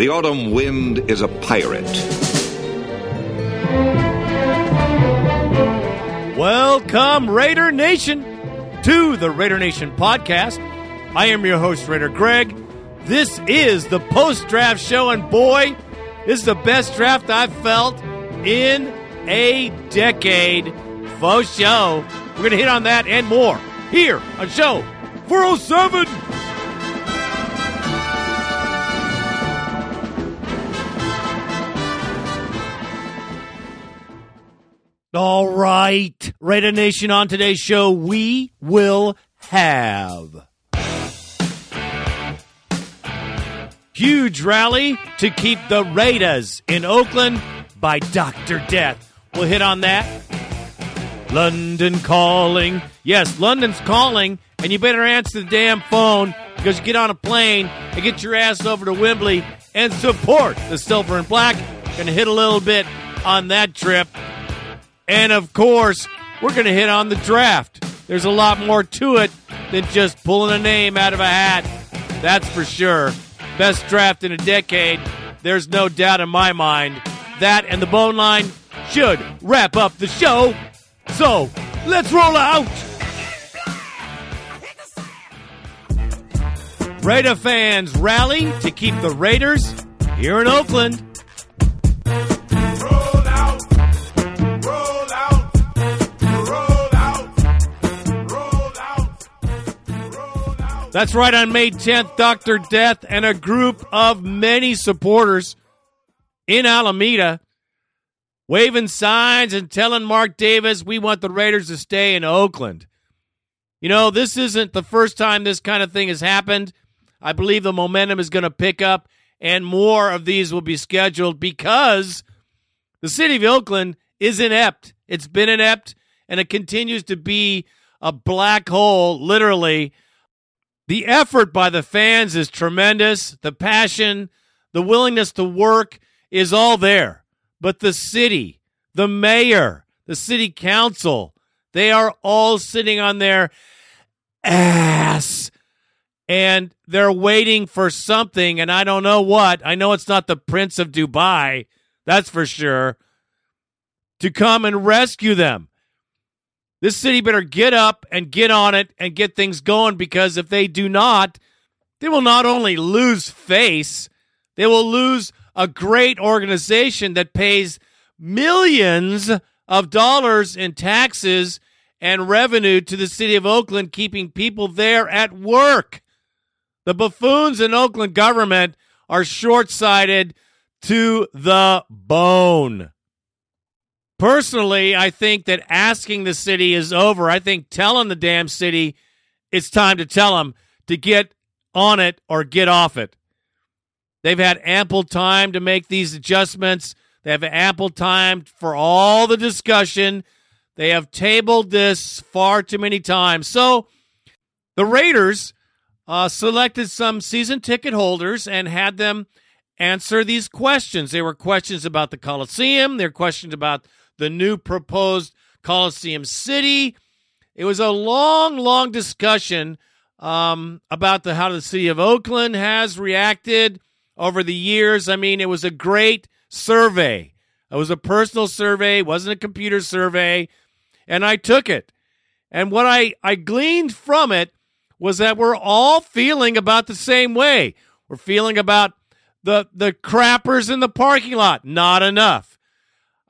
The autumn wind is a pirate. Welcome, Raider Nation, to the Raider Nation podcast. I am your host, Raider Greg. This is the post draft show, and boy, this is the best draft I've felt in a decade. Faux show. We're going to hit on that and more here on show 407. All right, Raider Nation. On today's show, we will have huge rally to keep the Raiders in Oakland by Doctor Death. We'll hit on that. London calling. Yes, London's calling, and you better answer the damn phone because you get on a plane and get your ass over to Wembley and support the Silver and Black. Gonna hit a little bit on that trip. And of course, we're going to hit on the draft. There's a lot more to it than just pulling a name out of a hat. That's for sure. Best draft in a decade. There's no doubt in my mind. That and the bone line should wrap up the show. So, let's roll out. Raider fans rally to keep the Raiders here in Oakland. That's right, on May 10th, Dr. Death and a group of many supporters in Alameda waving signs and telling Mark Davis, we want the Raiders to stay in Oakland. You know, this isn't the first time this kind of thing has happened. I believe the momentum is going to pick up and more of these will be scheduled because the city of Oakland is inept. It's been inept and it continues to be a black hole, literally. The effort by the fans is tremendous. The passion, the willingness to work is all there. But the city, the mayor, the city council, they are all sitting on their ass and they're waiting for something and I don't know what. I know it's not the Prince of Dubai, that's for sure, to come and rescue them. This city better get up and get on it and get things going because if they do not, they will not only lose face, they will lose a great organization that pays millions of dollars in taxes and revenue to the city of Oakland, keeping people there at work. The buffoons in Oakland government are short sighted to the bone. Personally, I think that asking the city is over. I think telling the damn city it's time to tell them to get on it or get off it. They've had ample time to make these adjustments. They have ample time for all the discussion. They have tabled this far too many times. So the Raiders uh, selected some season ticket holders and had them answer these questions. They were questions about the Coliseum, they were questions about the new proposed Coliseum City. It was a long, long discussion um, about the how the city of Oakland has reacted over the years. I mean, it was a great survey. It was a personal survey, it wasn't a computer survey, and I took it. And what I, I gleaned from it was that we're all feeling about the same way. We're feeling about the the crappers in the parking lot, not enough.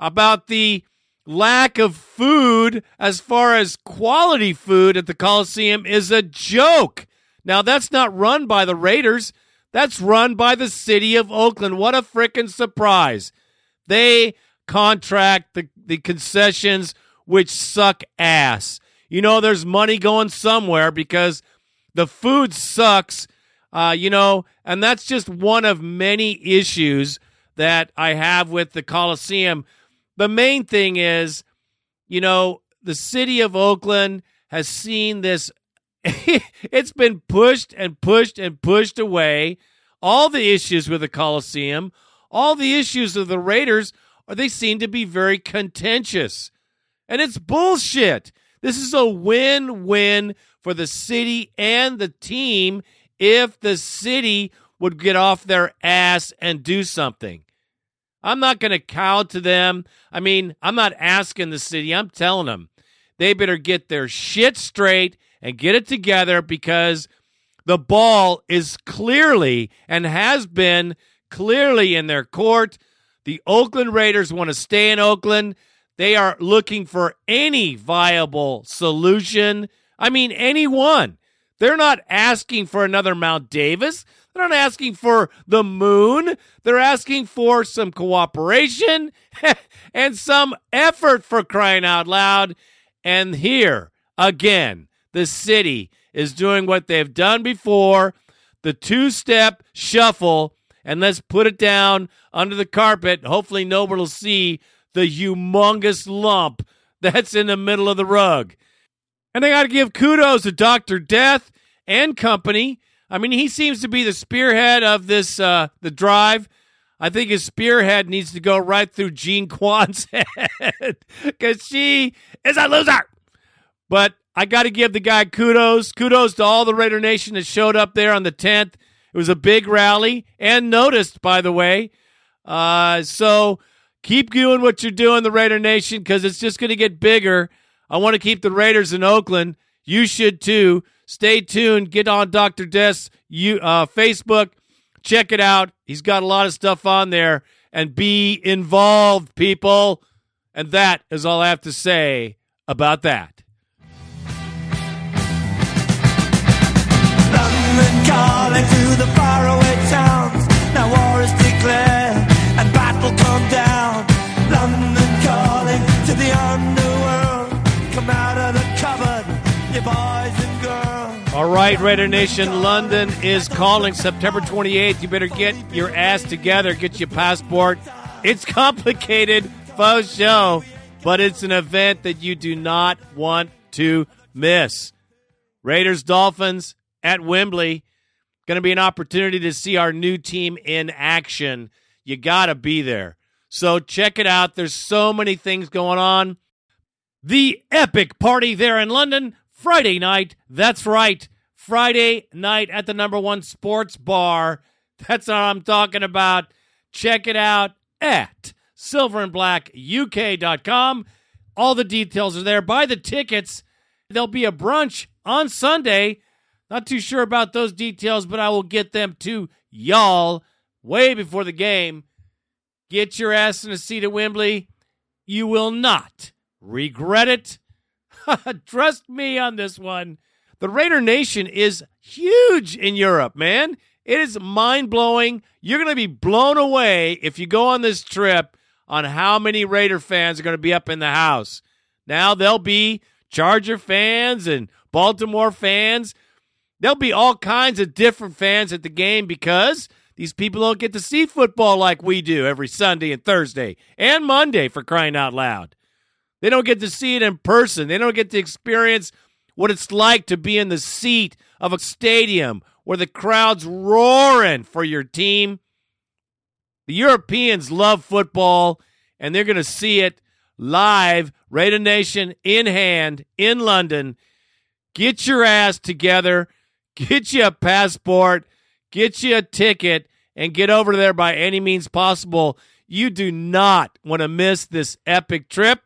About the lack of food as far as quality food at the Coliseum is a joke. Now that's not run by the Raiders. That's run by the city of Oakland. What a freaking surprise. They contract the, the concessions which suck ass. You know, there's money going somewhere because the food sucks, uh, you know, and that's just one of many issues that I have with the Coliseum. The main thing is, you know, the city of Oakland has seen this. it's been pushed and pushed and pushed away. All the issues with the Coliseum, all the issues of the Raiders, are they seem to be very contentious. And it's bullshit. This is a win win for the city and the team if the city would get off their ass and do something. I'm not going to cow to them. I mean, I'm not asking the city, I'm telling them they better get their shit straight and get it together because the ball is clearly and has been clearly in their court. The Oakland Raiders want to stay in Oakland. They are looking for any viable solution. I mean, any one. They're not asking for another Mount Davis. They're not asking for the moon. They're asking for some cooperation and some effort for crying out loud. And here, again, the city is doing what they've done before the two step shuffle, and let's put it down under the carpet. Hopefully, nobody will see the humongous lump that's in the middle of the rug. And I got to give kudos to Dr. Death and company. I mean, he seems to be the spearhead of this, uh, the drive. I think his spearhead needs to go right through Jean Quan's head because she is a loser. But I got to give the guy kudos. Kudos to all the Raider Nation that showed up there on the 10th. It was a big rally and noticed, by the way. Uh, so keep doing what you're doing, the Raider Nation, because it's just going to get bigger. I want to keep the Raiders in Oakland. You should too. Stay tuned. Get on Dr. Death's you, uh, Facebook. Check it out. He's got a lot of stuff on there. And be involved, people. And that is all I have to say about that. London calling the faraway towns. Now war is declared and battle come down. London calling to the. All right, Raider Nation, London is calling September 28th. You better get your ass together, get your passport. It's complicated, faux show, but it's an event that you do not want to miss. Raiders Dolphins at Wembley. Going to be an opportunity to see our new team in action. You got to be there. So check it out. There's so many things going on. The epic party there in London, Friday night. That's right. Friday night at the number one sports bar. That's what I'm talking about. Check it out at silverandblackuk.com. All the details are there. Buy the tickets. There'll be a brunch on Sunday. Not too sure about those details, but I will get them to y'all way before the game. Get your ass in a seat at Wembley. You will not regret it. Trust me on this one. The Raider Nation is huge in Europe, man. It is mind blowing. You're going to be blown away if you go on this trip on how many Raider fans are going to be up in the house. Now there'll be Charger fans and Baltimore fans. There'll be all kinds of different fans at the game because these people don't get to see football like we do every Sunday and Thursday and Monday for crying out loud. They don't get to see it in person. They don't get to experience what it's like to be in the seat of a stadium where the crowd's roaring for your team. The Europeans love football, and they're going to see it live, Raider Nation in hand in London. Get your ass together, get you a passport, get you a ticket, and get over there by any means possible. You do not want to miss this epic trip.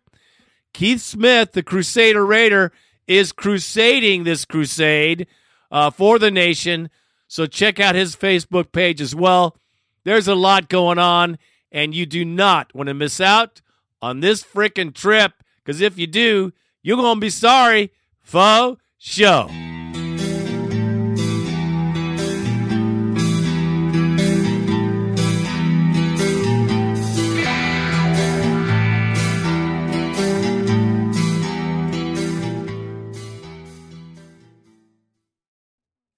Keith Smith, the Crusader Raider, is crusading this crusade uh, for the nation. So check out his Facebook page as well. There's a lot going on, and you do not want to miss out on this freaking trip because if you do, you're going to be sorry. Faux show.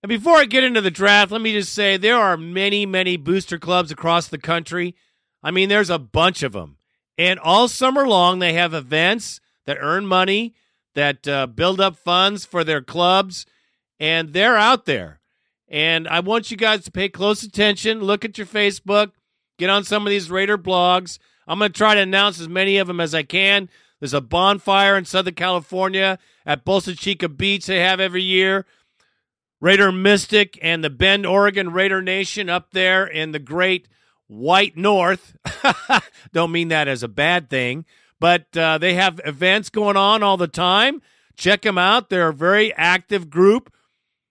And before I get into the draft, let me just say there are many, many booster clubs across the country. I mean, there's a bunch of them. And all summer long, they have events that earn money, that uh, build up funds for their clubs, and they're out there. And I want you guys to pay close attention. Look at your Facebook, get on some of these Raider blogs. I'm going to try to announce as many of them as I can. There's a bonfire in Southern California at Bolsa Chica Beach they have every year. Raider Mystic and the Bend, Oregon Raider Nation up there in the great white north. Don't mean that as a bad thing, but uh, they have events going on all the time. Check them out. They're a very active group.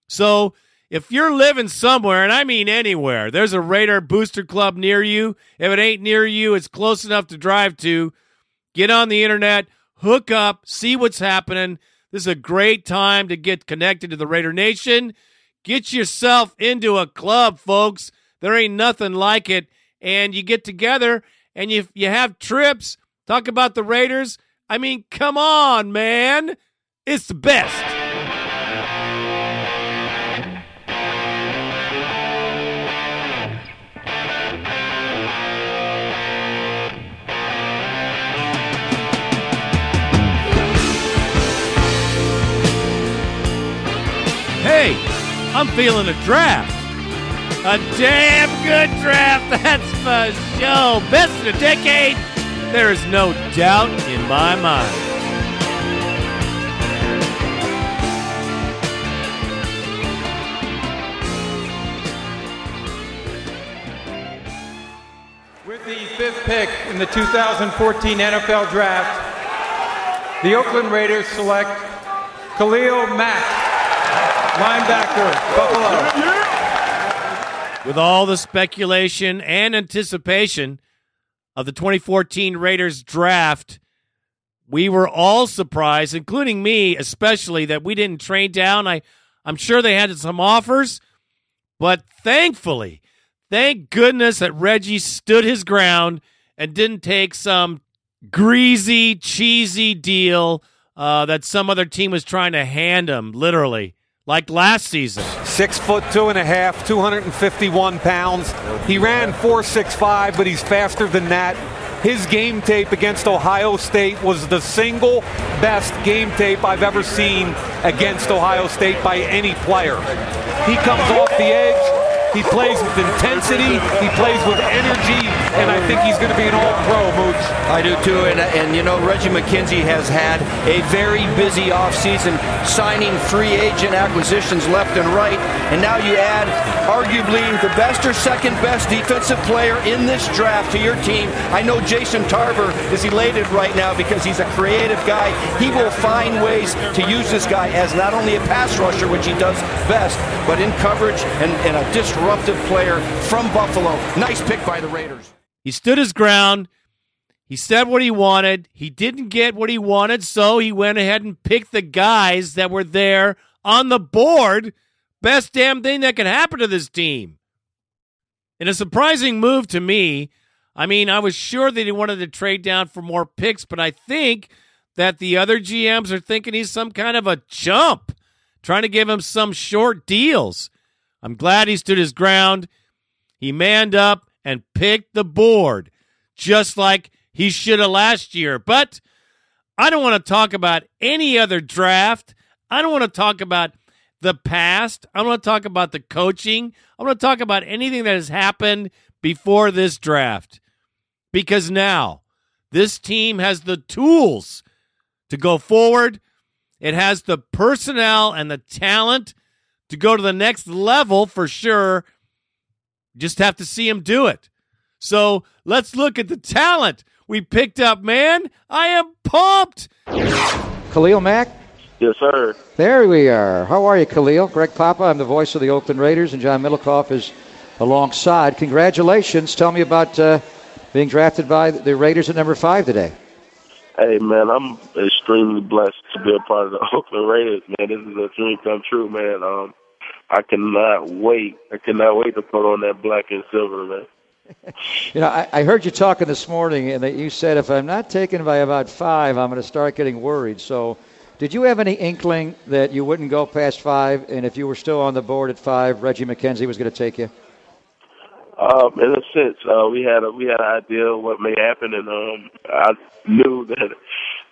So if you're living somewhere, and I mean anywhere, there's a Raider Booster Club near you. If it ain't near you, it's close enough to drive to. Get on the internet, hook up, see what's happening. This is a great time to get connected to the Raider Nation. Get yourself into a club, folks. There ain't nothing like it. And you get together and you you have trips, talk about the Raiders. I mean, come on, man. It's the best. Hey, I'm feeling a draft. A damn good draft, that's for sure. Best in a decade, there is no doubt in my mind. With the fifth pick in the 2014 NFL Draft, the Oakland Raiders select Khalil Mack, linebacker, Buffalo. With all the speculation and anticipation of the 2014 Raiders draft, we were all surprised, including me especially, that we didn't trade down. I, I'm sure they had some offers, but thankfully, thank goodness that Reggie stood his ground and didn't take some greasy, cheesy deal uh, that some other team was trying to hand him, literally, like last season. Six foot two and a half, 251 pounds. He ran 4.65, but he's faster than that. His game tape against Ohio State was the single best game tape I've ever seen against Ohio State by any player. He comes off the edge. He plays with intensity. He plays with energy, and I think he's going to be an all-pro, Mooch. I do too, and, and you know Reggie McKenzie has had a very busy offseason, signing free agent acquisitions left and right, and now you add arguably the best or second best defensive player in this draft to your team. I know Jason Tarver is elated right now because he's a creative guy. He will find ways to use this guy as not only a pass rusher, which he does best, but in coverage and, and a disruptive player from Buffalo. Nice pick by the Raiders. He stood his ground. He said what he wanted. He didn't get what he wanted, so he went ahead and picked the guys that were there on the board. Best damn thing that could happen to this team. In a surprising move to me, I mean, I was sure that he wanted to trade down for more picks, but I think that the other GMs are thinking he's some kind of a chump, trying to give him some short deals. I'm glad he stood his ground. He manned up and picked the board, just like he should have last year. But I don't want to talk about any other draft. I don't want to talk about the past. I want to talk about the coaching. I want to talk about anything that has happened before this draft. Because now this team has the tools to go forward. It has the personnel and the talent to go to the next level for sure. Just have to see him do it. So let's look at the talent we picked up, man. I am pumped. Khalil Mack? Yes, sir. There we are. How are you, Khalil? Greg Papa, I'm the voice of the Oakland Raiders, and John Middlekauff is alongside. Congratulations. Tell me about uh, being drafted by the Raiders at number five today. Hey, man, I'm extremely blessed to be a part of the Oakland Raiders, man. This is a dream come true, man. Um, I cannot wait. I cannot wait to put on that black and silver, man. You know, I, I heard you talking this morning, and that you said if I'm not taken by about five, I'm going to start getting worried. So, did you have any inkling that you wouldn't go past five, and if you were still on the board at five, Reggie McKenzie was going to take you? Um, in a sense, uh, we had a we had an idea of what may happen, and um, I knew that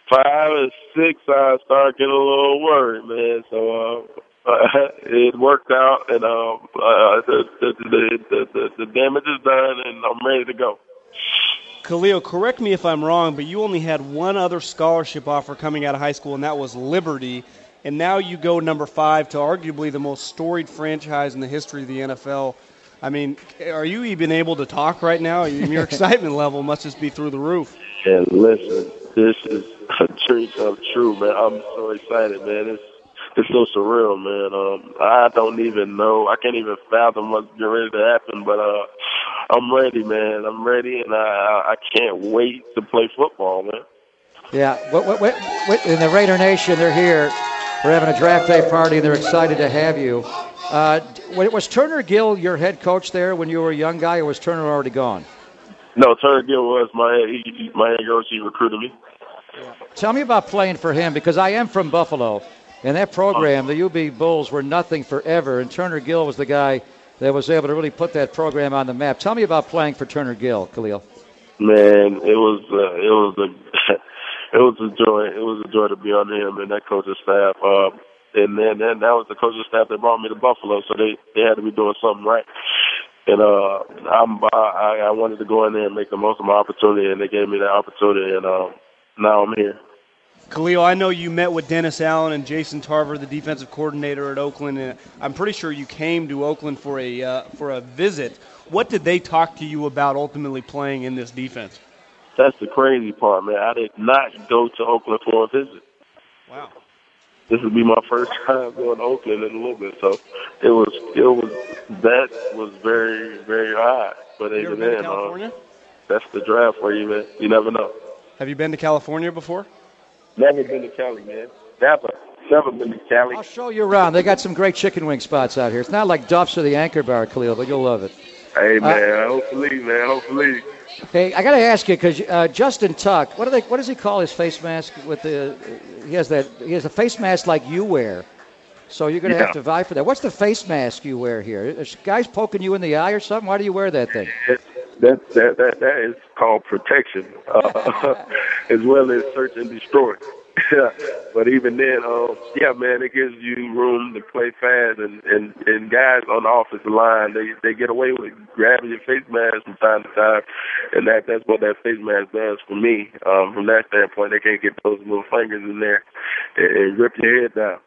five and six, I started getting a little worried, man. So uh, it worked out, and um, uh, the, the, the, the, the damage is done, and I'm ready to go. Khalil, correct me if I'm wrong, but you only had one other scholarship offer coming out of high school, and that was Liberty. and now you go number five to arguably the most storied franchise in the history of the NFL. I mean, are you even able to talk right now? Your excitement level must just be through the roof. And listen, this is a dream come true, man. I'm so excited, man. It's it's so surreal, man. Um, I don't even know. I can't even fathom what's getting ready to happen, but uh, I'm ready, man. I'm ready, and I I can't wait to play football, man. Yeah, what, what, what, what, in the Raider Nation, they're here. We're having a draft day party, and they're excited to have you. Uh, was Turner Gill your head coach there when you were a young guy, or was Turner already gone? No, Turner Gill was my he, my head coach. He recruited me. Tell me about playing for him because I am from Buffalo, and that program, the UB Bulls, were nothing forever, and Turner Gill was the guy that was able to really put that program on the map. Tell me about playing for Turner Gill, Khalil. Man, it was uh, it was a it was a joy. It was a joy to be under him and that coaching staff. Uh, and then, and that was the coaching staff that brought me to Buffalo, so they they had to be doing something right. And uh, I'm I, I wanted to go in there and make the most of my opportunity, and they gave me that opportunity, and uh, now I'm here. Khalil, I know you met with Dennis Allen and Jason Tarver, the defensive coordinator at Oakland, and I'm pretty sure you came to Oakland for a uh, for a visit. What did they talk to you about ultimately playing in this defense? That's the crazy part, man. I did not go to Oakland for a visit. Wow. This would be my first time going to Oakland in a little bit, so it was it was that was very very odd. But you even ever been to then, California? uh, that's the draft for you, man. You never know. Have you been to California before? Never been to Cali, man. Never, never been to Cali. I'll show you around. They got some great chicken wing spots out here. It's not like Duff's or the Anchor Bar, Khalil, but you'll love it. Hey, man. hopefully, man. Hopefully. Hey, I got to ask you because uh, Justin Tuck, what do they? What does he call his face mask? With the he has that he has a face mask like you wear. So you're going to Yeah. have to vie for that. What's the face mask you wear here? Is guys poking you in the eye or something? Why do you wear that thing? That that that that is called protection, uh, as well as search and destroy. But even then, um, yeah, man, it gives you room to play fast, and and and guys on the offensive line, they they get away with grabbing your face mask from time to time, and that that's what that face mask does for me. Um, from that standpoint, they can't get those little fingers in there and, and rip your head down.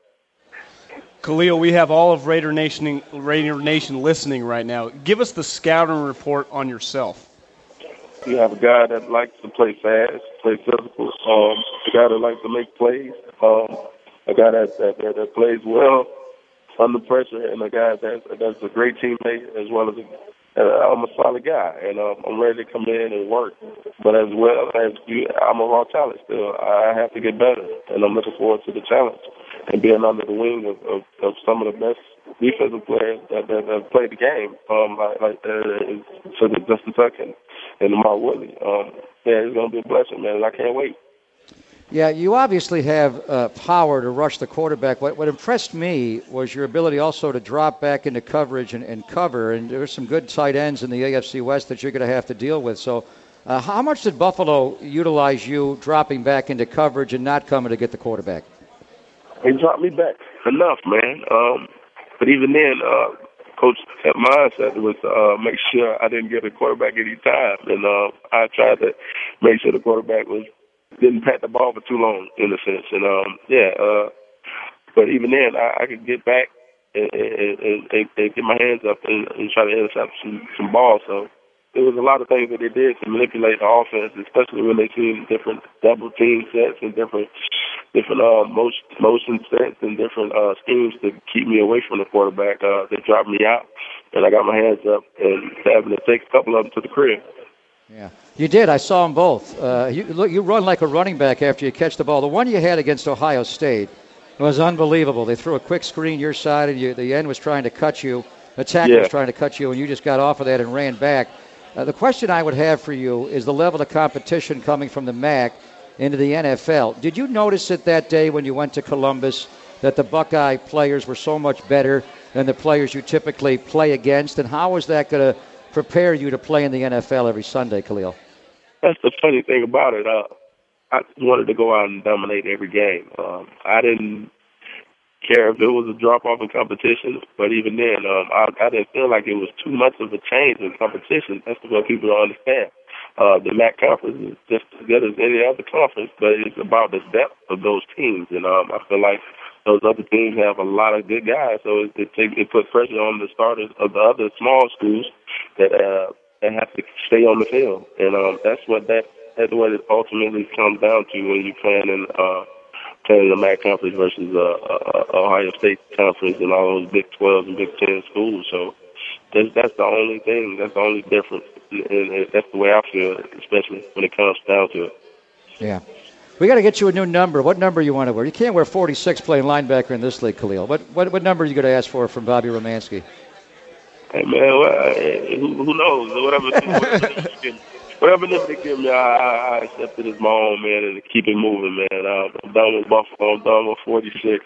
Khalil, we have all of Raider Nation Raider Nation listening right now. Give us the scouting report on yourself. You have a guy that likes to play fast, play physical. Um, a guy that likes to make plays. Um, a guy that that, that, that plays well under pressure, and a guy that that's a great teammate as well as a, uh, I'm a solid guy, and um, I'm ready to come in and work. But as well as you, I'm a raw talent still. I have to get better, and I'm looking forward to the challenge and being under the wing of, of, of some of the best defensive players that, have played the game, um, like, uh, such as Justin Tuck and, and LaMarr Woodley. Um, yeah, it's gonna be a blessing, man. I can't wait. Yeah, you obviously have uh, power to rush the quarterback. What, what impressed me was your ability also to drop back into coverage and, and cover. And there's some good tight ends in the AFC West that you're going to have to deal with. So, uh, how much did Buffalo utilize you dropping back into coverage and not coming to get the quarterback? He dropped me back enough, man. Um, but even then, uh, coach had mindset was uh, make sure I didn't get a quarterback any time, and uh, I tried to make sure the quarterback was didn't pat the ball for too long, in a sense. And um, yeah, uh, but even then, I, I could get back and, and, and, and, get my hands up and, and try to intercept some, some balls. So there was a lot of things that they did to manipulate the offense, especially when they seen different double team sets and different different uh, motion, motion sets and different uh, schemes to keep me away from the quarterback. Uh, they dropped me out, and I got my hands up and having to take a couple of them to the crib. Yeah, you did. I saw them both. Uh, you look, you run like a running back after you catch the ball. The one you had against Ohio State was unbelievable. They threw a quick screen your side, and you, the end was trying to cut you. The tackle Yeah. was trying to cut you, and you just got off of that and ran back. Uh, the question I would have for you is the level of competition coming from the MAC into the NFL. Did you notice it that day when you went to Columbus that the Buckeye players were so much better than the players you typically play against? And how is that going to prepare you to play in the NFL every Sunday, Khalil? That's the funny thing about it. Uh, I wanted to go out and dominate every game. Um, I didn't care if it was a drop off in competition, but even then, um, I, I didn't feel like it was too much of a change in competition. That's what people don't understand. Uh, the MAC conference is just as good as any other conference, but it's about the depth of those teams. And um, I feel like those other teams have a lot of good guys, so it it, it put pressure on the starters of the other small schools that uh, that have to stay on the field, and um, that's what that that's what it ultimately comes down to when you're playing in uh, playing the MAC conference versus uh, uh, Ohio State conference and all those Big 12 and Big 10 schools. So that's that's the only thing. That's the only difference, and that's the way I feel, especially when it comes down to it. Yeah. We got to get you a new number. What number you want to wear? You can't wear 46 playing linebacker in this league, Khalil. What what, what number are you going to ask for from Bobby Romanski? Hey man, well, uh, who, who knows? Whatever, whatever, number they give me- whatever number they give me, I, I, I accept it as my own, man, and keep it moving, man. Um, I'm done with Buffalo. I'm done with 46.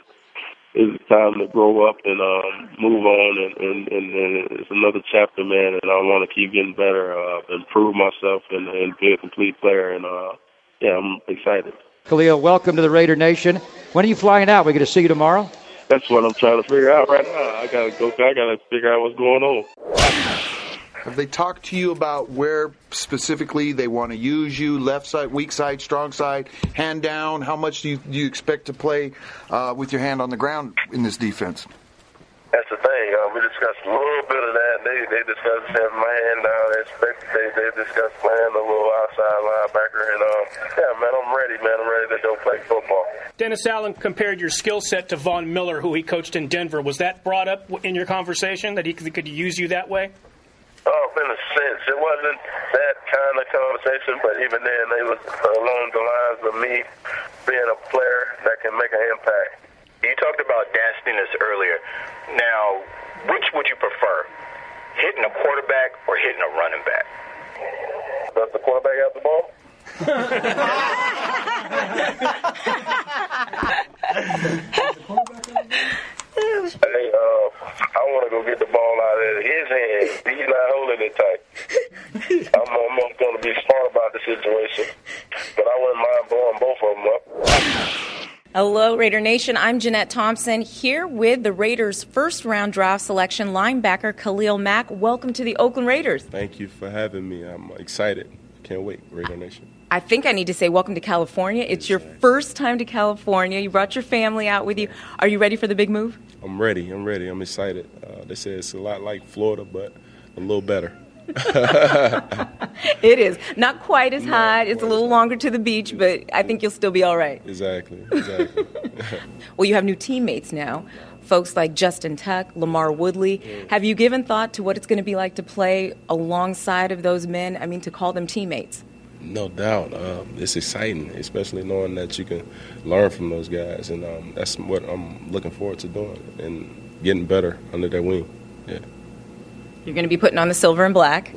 It's time to grow up and um, move on, and, and, and, and it's another chapter, man. And I want to keep getting better, uh, improve myself, and, and be a complete player. And uh, yeah, I'm excited. Khalil, welcome to the Raider Nation. When are you flying out? We going to see you tomorrow? That's what I'm trying to figure out right now. I gotta go. I gotta figure out what's going on. Have they talked to you about where specifically they want to use you? Left side, weak side, strong side, hand down? How much do you, do you expect to play uh, with your hand on the ground in this defense? That's the thing. Uh, we discussed a little bit of that. They they discussed having my hand down. They expect they they discussed playing a little outside linebacker. And um, yeah, man, I'm ready, man. I'm ready to go play football. Dennis Allen compared your skill set to Von Miller, who he coached in Denver. Was that brought up in your conversation that he could, could use you that way? Oh, in a sense, it wasn't that kind of conversation, but even then, they was along the lines of me being a player that can make an impact. You talked about nastiness earlier. Now, which would you prefer? Hitting a quarterback or hitting a running back? Does the quarterback have the ball? Hey, uh, I want to go get the ball out of his hand. He's not holding it tight. I'm almost going to be smart about the situation, but I wouldn't mind blowing both of them up. Hello, Raider Nation. I'm Jeanette Thompson here with the Raiders' first round draft selection linebacker Khalil Mack. Welcome to the Oakland Raiders. Thank you for having me. I'm excited. I can't wait, Raider Nation. I think I need to say welcome to California. It's your first time to California. You brought your family out with you. Are you ready for the big move? I'm ready. I'm ready. I'm excited. Uh, they say it's a lot like Florida, but a little better. It is. Not quite as hot. It's a little longer to the beach, but I think you'll still be all right. Exactly. Exactly. Well, you have new teammates now. Folks like Justin Tuck, LaMarr Woodley. Have you given thought to what it's going to be like to play alongside of those men? I mean, to call them teammates. no doubt. Um, it's exciting, especially knowing that you can learn from those guys, and um, that's what I'm looking forward to doing and getting better under their wing. You're going to be putting on the silver and black.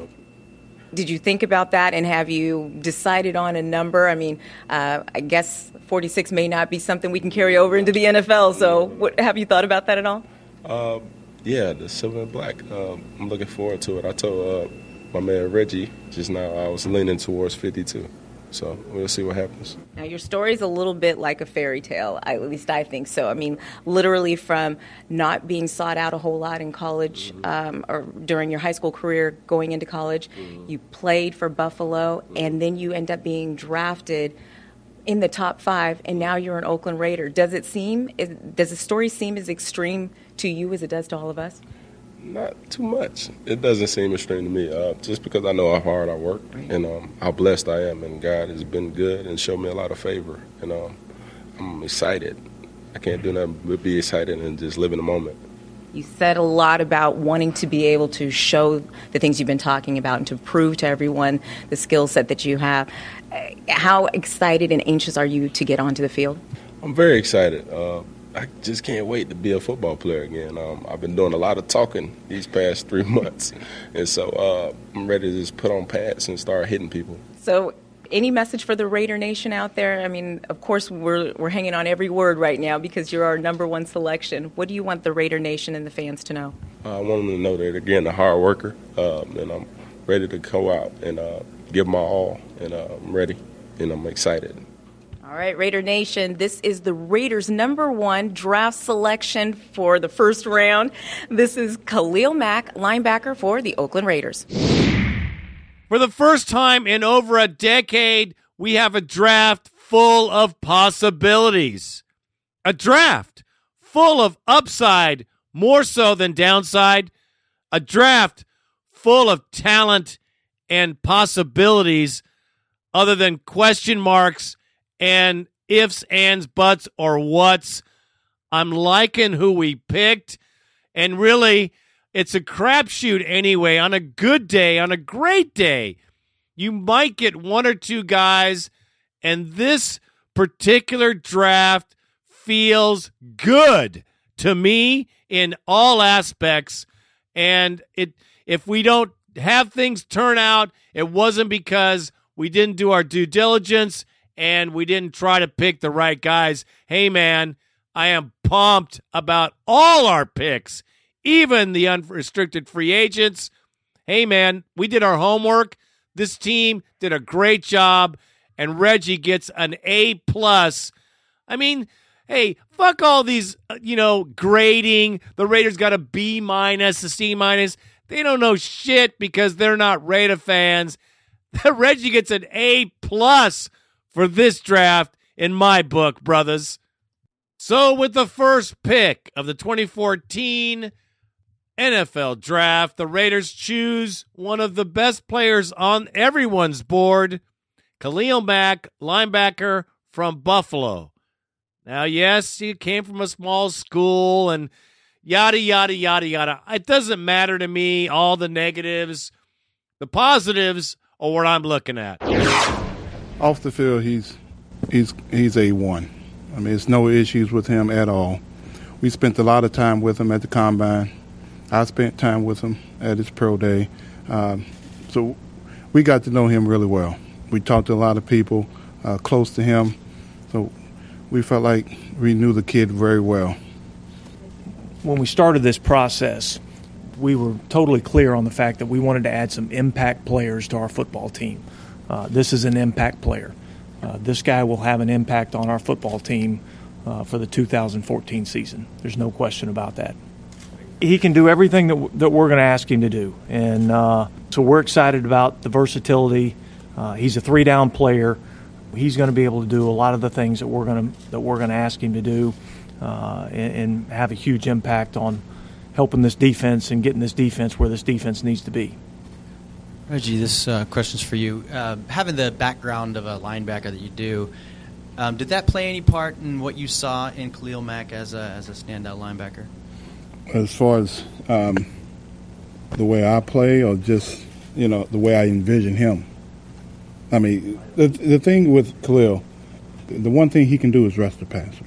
Did you think about that and have you decided on a number? I mean, uh, I guess 46 may not be something we can carry over into the NFL. So, what, have you thought about that at all? Uh, yeah, the silver and black. Um, I'm looking forward to it. I told uh, my man Reggie just now I was leaning towards 52. So we'll see what happens. Now, your story is a little bit like a fairy tale, at least I think so. I mean, literally from not being sought out a whole lot in college mm-hmm. um, or during your high school career going into college, mm-hmm. you played for Buffalo, mm-hmm. and then you end up being drafted in the top five, and now you're an Oakland Raider. Does it seem, is- does the story seem as extreme to you as it does to all of us? Not too much. It doesn't seem extreme to me. Uh, just because I know how hard I work and um, how blessed I am, and God has been good and showed me a lot of favor, and um, I'm excited. I can't do nothing but be excited and just live in the moment. You said a lot about wanting to be able to show the things you've been talking about and to prove to everyone the skill set that you have. How excited and anxious are you to get onto the field? I'm very excited. Uh, I just can't wait to be a football player again. Um, I've been doing a lot of talking these past three months, and so uh, I'm ready to just put on pads and start hitting people. So, any message for the Raider Nation out there? I mean, of course, we're, we're hanging on every word right now because you're our number one selection. What do you want the Raider Nation and the fans to know? Uh, I want them to know that again, a hard worker, um, and I'm ready to go out and uh, give my all, and uh, I'm ready, and I'm excited. All right, Raider Nation, this is the Raiders' number one draft selection for the first round. This is Khalil Mack, linebacker for the Oakland Raiders. For the first time in over a decade, we have a draft full of possibilities. A draft full of upside more so than downside, a draft full of talent and possibilities other than question marks and ifs, ands, buts, or whats. I'm liking who we picked, and really, it's a crapshoot anyway. On a good day, on a great day, you might get one or two guys, and this particular draft feels good to me in all aspects. And it if we don't have things turn out, it wasn't because we didn't do our due diligence and we didn't try to pick the right guys. Hey man, I am pumped about all our picks, even the unrestricted free agents. Hey man, we did our homework. This team did a great job and Reggie gets an A plus. I mean, hey, fuck all these, uh, you know, grading. The Raiders got a B minus, a C minus. They don't know shit because they're not Raider fans. Reggie gets an A plus for this draft in my book, brothers. So, with the first pick of the 2014 NFL draft, the Raiders choose one of the best players on everyone's board, Khalil Mack, linebacker from Buffalo. Now, yes, he came from a small school and yada, yada, yada, yada. It doesn't matter to me, all the negatives. The positives are what I'm looking at. Off the field, he's he's he's a one. I mean, it's no issues with him at all. We spent a lot of time with him at the combine. I spent time with him at his pro day, um, so we got to know him really well. We talked to a lot of people uh, close to him, so we felt like we knew the kid very well. When we started this process, we were totally clear on the fact that we wanted to add some impact players to our football team. Uh, this is an impact player. Uh, this guy will have an impact on our football team uh, for the 2014 season. There's no question about that. He can do everything that, w- that we're going to ask him to do, and uh, so we're excited about the versatility. Uh, he's a three-down player. He's going to be able to do a lot of the things that we're going to that we're going to ask him to do, and, and have a huge impact on helping this defense and getting this defense where this defense needs to be. Reggie, this uh, question's for you. Uh, having the background of a linebacker that you do, um, did that play any part in what you saw in Khalil Mack as a, as a standout linebacker? As far as um, the way I play, or just you know the way I envision him. I mean, the the thing with Khalil, the one thing he can do is rush the passer.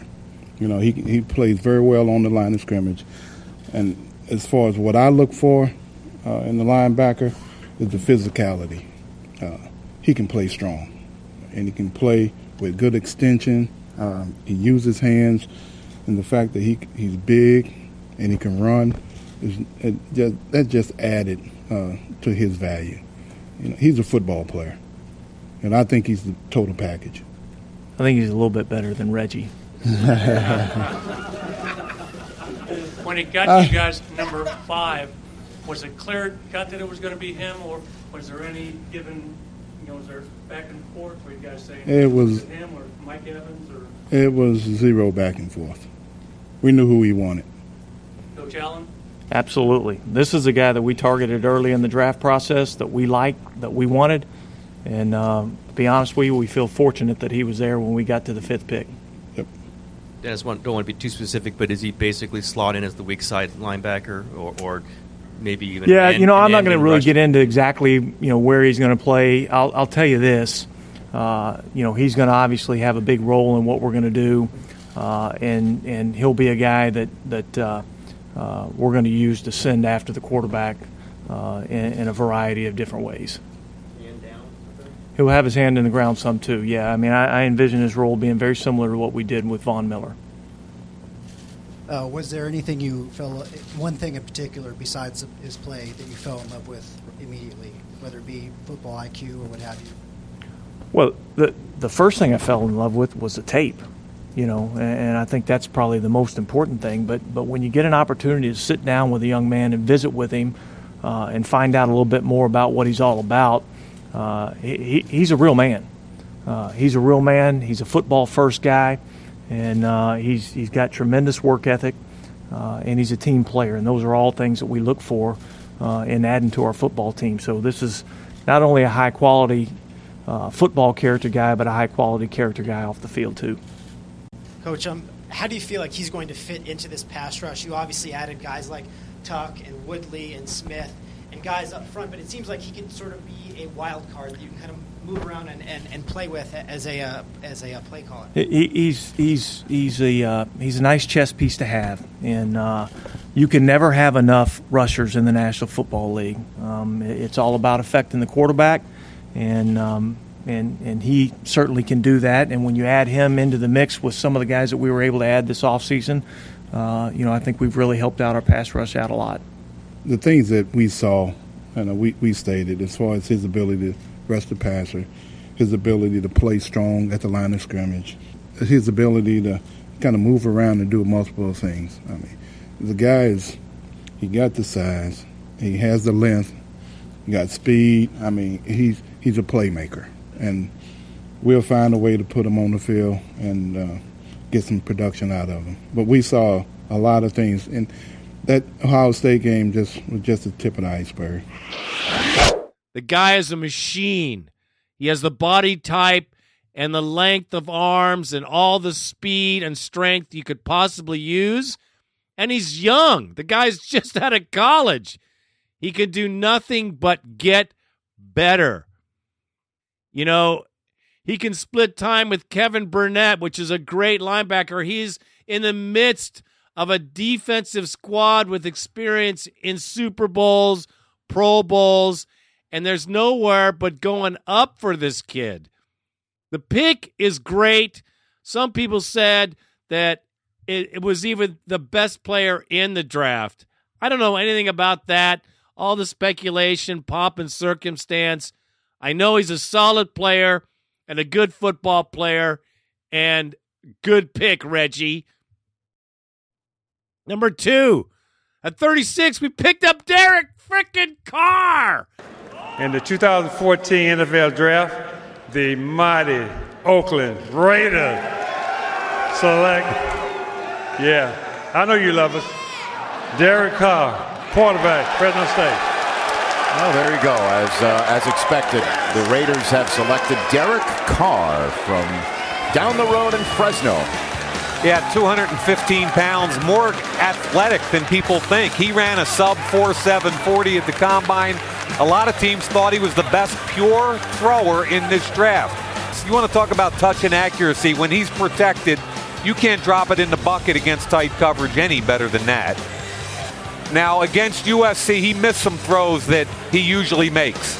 You know, he he plays very well on the line of scrimmage, and as far as what I look for uh, in the linebacker is the physicality. Uh, he can play strong, and he can play with good extension. Um, he uses hands, and the fact that he he's big and he can run is it just, that just added uh, to his value. You know, he's a football player, and I think he's the total package. I think he's a little bit better than Reggie. When it got Uh, you guys number five, was it clear cut that it was going to be him, or was there any given, you know, was there back and forth? Were you guys saying It was- him or Mike Evans or It was zero back and forth. We knew who we wanted. Coach Allen? Absolutely. This is a guy that we targeted early in the draft process that we liked, that we wanted. And um, to be honest with you, we feel fortunate that he was there when we got to the fifth pick. Yep. Dennis, don't want to be too specific, but is he basically slot in as the weak side linebacker, or, or maybe even? Yeah, an you know, I'm not going to really rush? get into exactly you know where he's going to play. I'll, I'll tell you this. Uh, you know, he's going to obviously have a big role in what we're going to do, uh, and and he'll be a guy that that uh, uh, we're going to use to send after the quarterback uh, in, in a variety of different ways. He'll have his hand in the ground some too. Yeah, I mean, I, I envision his role being very similar to what we did with Von Miller. Uh, was there anything you fell, one thing in particular besides his play that you fell in love with immediately, whether it be football IQ or what have you? Well, the the first thing I fell in love with was the tape, you know, and, and I think that's probably the most important thing. But but when you get an opportunity to sit down with a young man and visit with him, uh, and find out a little bit more about what he's all about, uh, he, he- he's a real man. Uh, he's a real man. He's a football first guy, and uh, he's he's got tremendous work ethic, uh, and he's a team player, and those are all things that we look for uh, in adding to our football team. So this is not only a high quality uh, football character guy, but a high quality character guy off the field too. Coach, um, how do you feel like he's going to fit into this pass rush? You obviously added guys like Tuck and Woodley and Smith and guys up front, but it seems like he can sort of be a wild card that you can kind of move around and, and, and play with as a uh, as a uh, play caller. He, he's he's he's a uh, he's a nice chess piece to have, and uh, you can never have enough rushers in the National Football League. Um, it- it's all about affecting the quarterback, and um, and and he certainly can do that. And when you add him into the mix with some of the guys that we were able to add this offseason, uh, you know I think we've really helped out our pass rush out a lot. the things that we saw, and we, we stated as far as his ability to rush the passer, his ability to play strong at the line of scrimmage, his ability to kind of move around and do multiple things. I mean, the guy is, he got the size, he has the length, he got speed. I mean, he's he's a playmaker, and we'll find a way to put him on the field and uh, get some production out of him. But we saw a lot of things, and that Ohio State game just was just the tip of the iceberg. The guy is a machine. He has the body type and the length of arms and all the speed and strength you could possibly use. And he's young. The guy's just out of college. He can do nothing but get better. You know, he can split time with Kevin Burnett, which is a great linebacker. He's in the midst of a defensive squad with experience in Super Bowls, Pro Bowls, and there's nowhere but going up for this kid. The pick is great. Some people said that it, it was even the best player in the draft. I don't know anything about that. All the speculation, pomp, and circumstance. I know he's a solid player and a good football player and good pick, Reggie. Number two, at 36, we picked up Derek frickin' Carr. In the 2014 NFL Draft, the mighty Oakland Raiders select, yeah, I know you love us, Derek Carr, quarterback, Fresno State. Well, there you go. As uh, as expected, the Raiders have selected Derek Carr from down the road in Fresno. Yeah, 215 pounds, more athletic than people think. He ran a sub 4.740 at the combine. A lot of teams thought he was the best pure thrower in this draft. So You want to talk about touch and accuracy. When he's protected, you can't drop it in the bucket against tight coverage any better than that. Now, against USC, he missed some throws that he usually makes.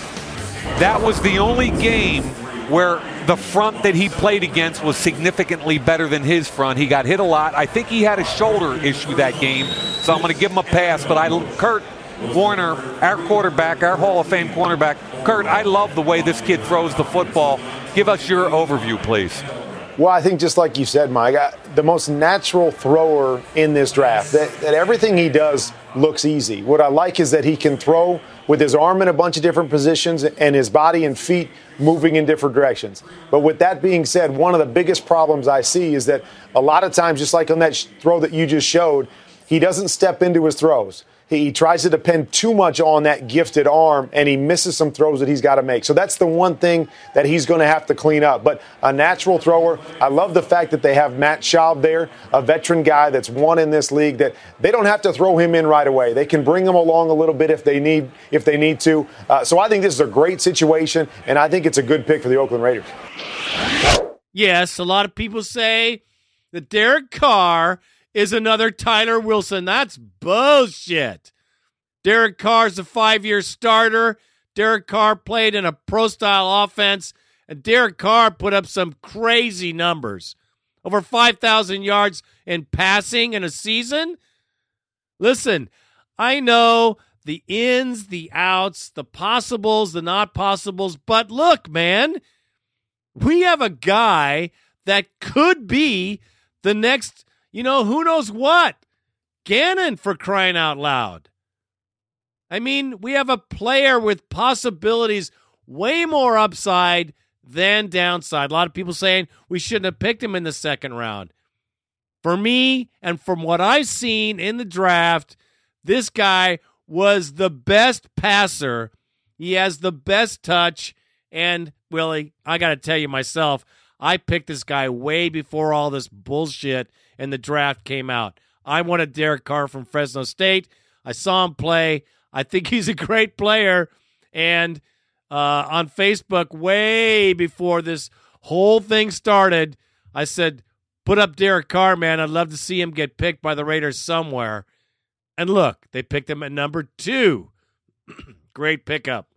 That was the only game where the front that he played against was significantly better than his front. He got hit a lot. I think he had a shoulder issue that game, so I'm going to give him a pass. But I, Kurt Warner, our quarterback, our Hall of Fame cornerback, Kurt, I love the way this kid throws the football. Give us your overview, please. Well, I think just like you said, Mike, I, the most natural thrower in this draft. That, that everything he does looks easy. What I like is that he can throw with his arm in a bunch of different positions and his body and feet moving in different directions. But with that being said, one of the biggest problems I see is that a lot of times, just like on that throw that you just showed, he doesn't step into his throws. He, tries to depend too much on that gifted arm, and he misses some throws that he's got to make. So that's the one thing that he's going to have to clean up. But a natural thrower, I love the fact that they have Matt Schaub there, a veteran guy that's won in this league. That they don't have to throw him in right away. They can bring him along a little bit if they need if they need to. Uh, so I think this is a great situation, and I think it's a good pick for the Oakland Raiders. Yes, a lot of people say that Derek Carr is another Tyler Wilson. That's bullshit. Derek Carr's a five year starter. Derek Carr played in a pro style offense, and Derek Carr put up some crazy numbers over 5,000 yards in passing in a season. Listen, I know the ins, the outs, the possibles, the not possibles, but look, man, we have a guy that could be the next, you know, who knows what? Gannon for crying out loud. I mean, we have a player with possibilities way more upside than downside. A lot of people saying we shouldn't have picked him in the second round. For me, and from what I've seen in the draft, this guy was the best passer. He has the best touch. And Willie, I got to tell you myself, I picked this guy way before all this bullshit in the draft came out. I wanted Derek Carr from Fresno State. I saw him play. I think he's a great player. And uh, on Facebook, way before this whole thing started, I said, put up Derek Carr, man. I'd love to see him get picked by the Raiders somewhere. And look, they picked him at number two. Great pickup.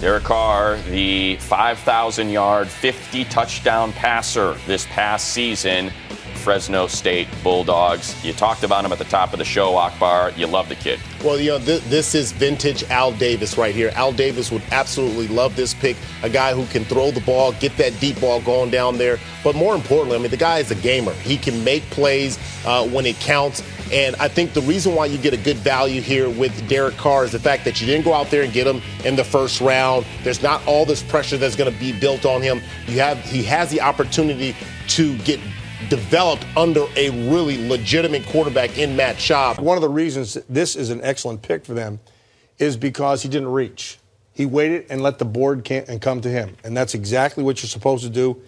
Derek Carr, the 5,000 yard, 50 touchdown passer this past season. Fresno State Bulldogs. You talked about him at the top of the show, Akbar. You love the kid. Well, you know, th- this is vintage Al Davis right here. Al Davis would absolutely love this pick. A guy who can throw the ball, get that deep ball going down there. But more importantly, I mean, the guy is a gamer. He can make plays uh, when it counts. And I think the reason why you get a good value here with Derek Carr is the fact that you didn't go out there and get him in the first round. There's not all this pressure that's going to be built on him. You have he has the opportunity to get developed under a really legitimate quarterback in Matt Schaub. One of the reasons this is an excellent pick for them is because he didn't reach. He waited and let the board come to him. And that's exactly what you're supposed to do.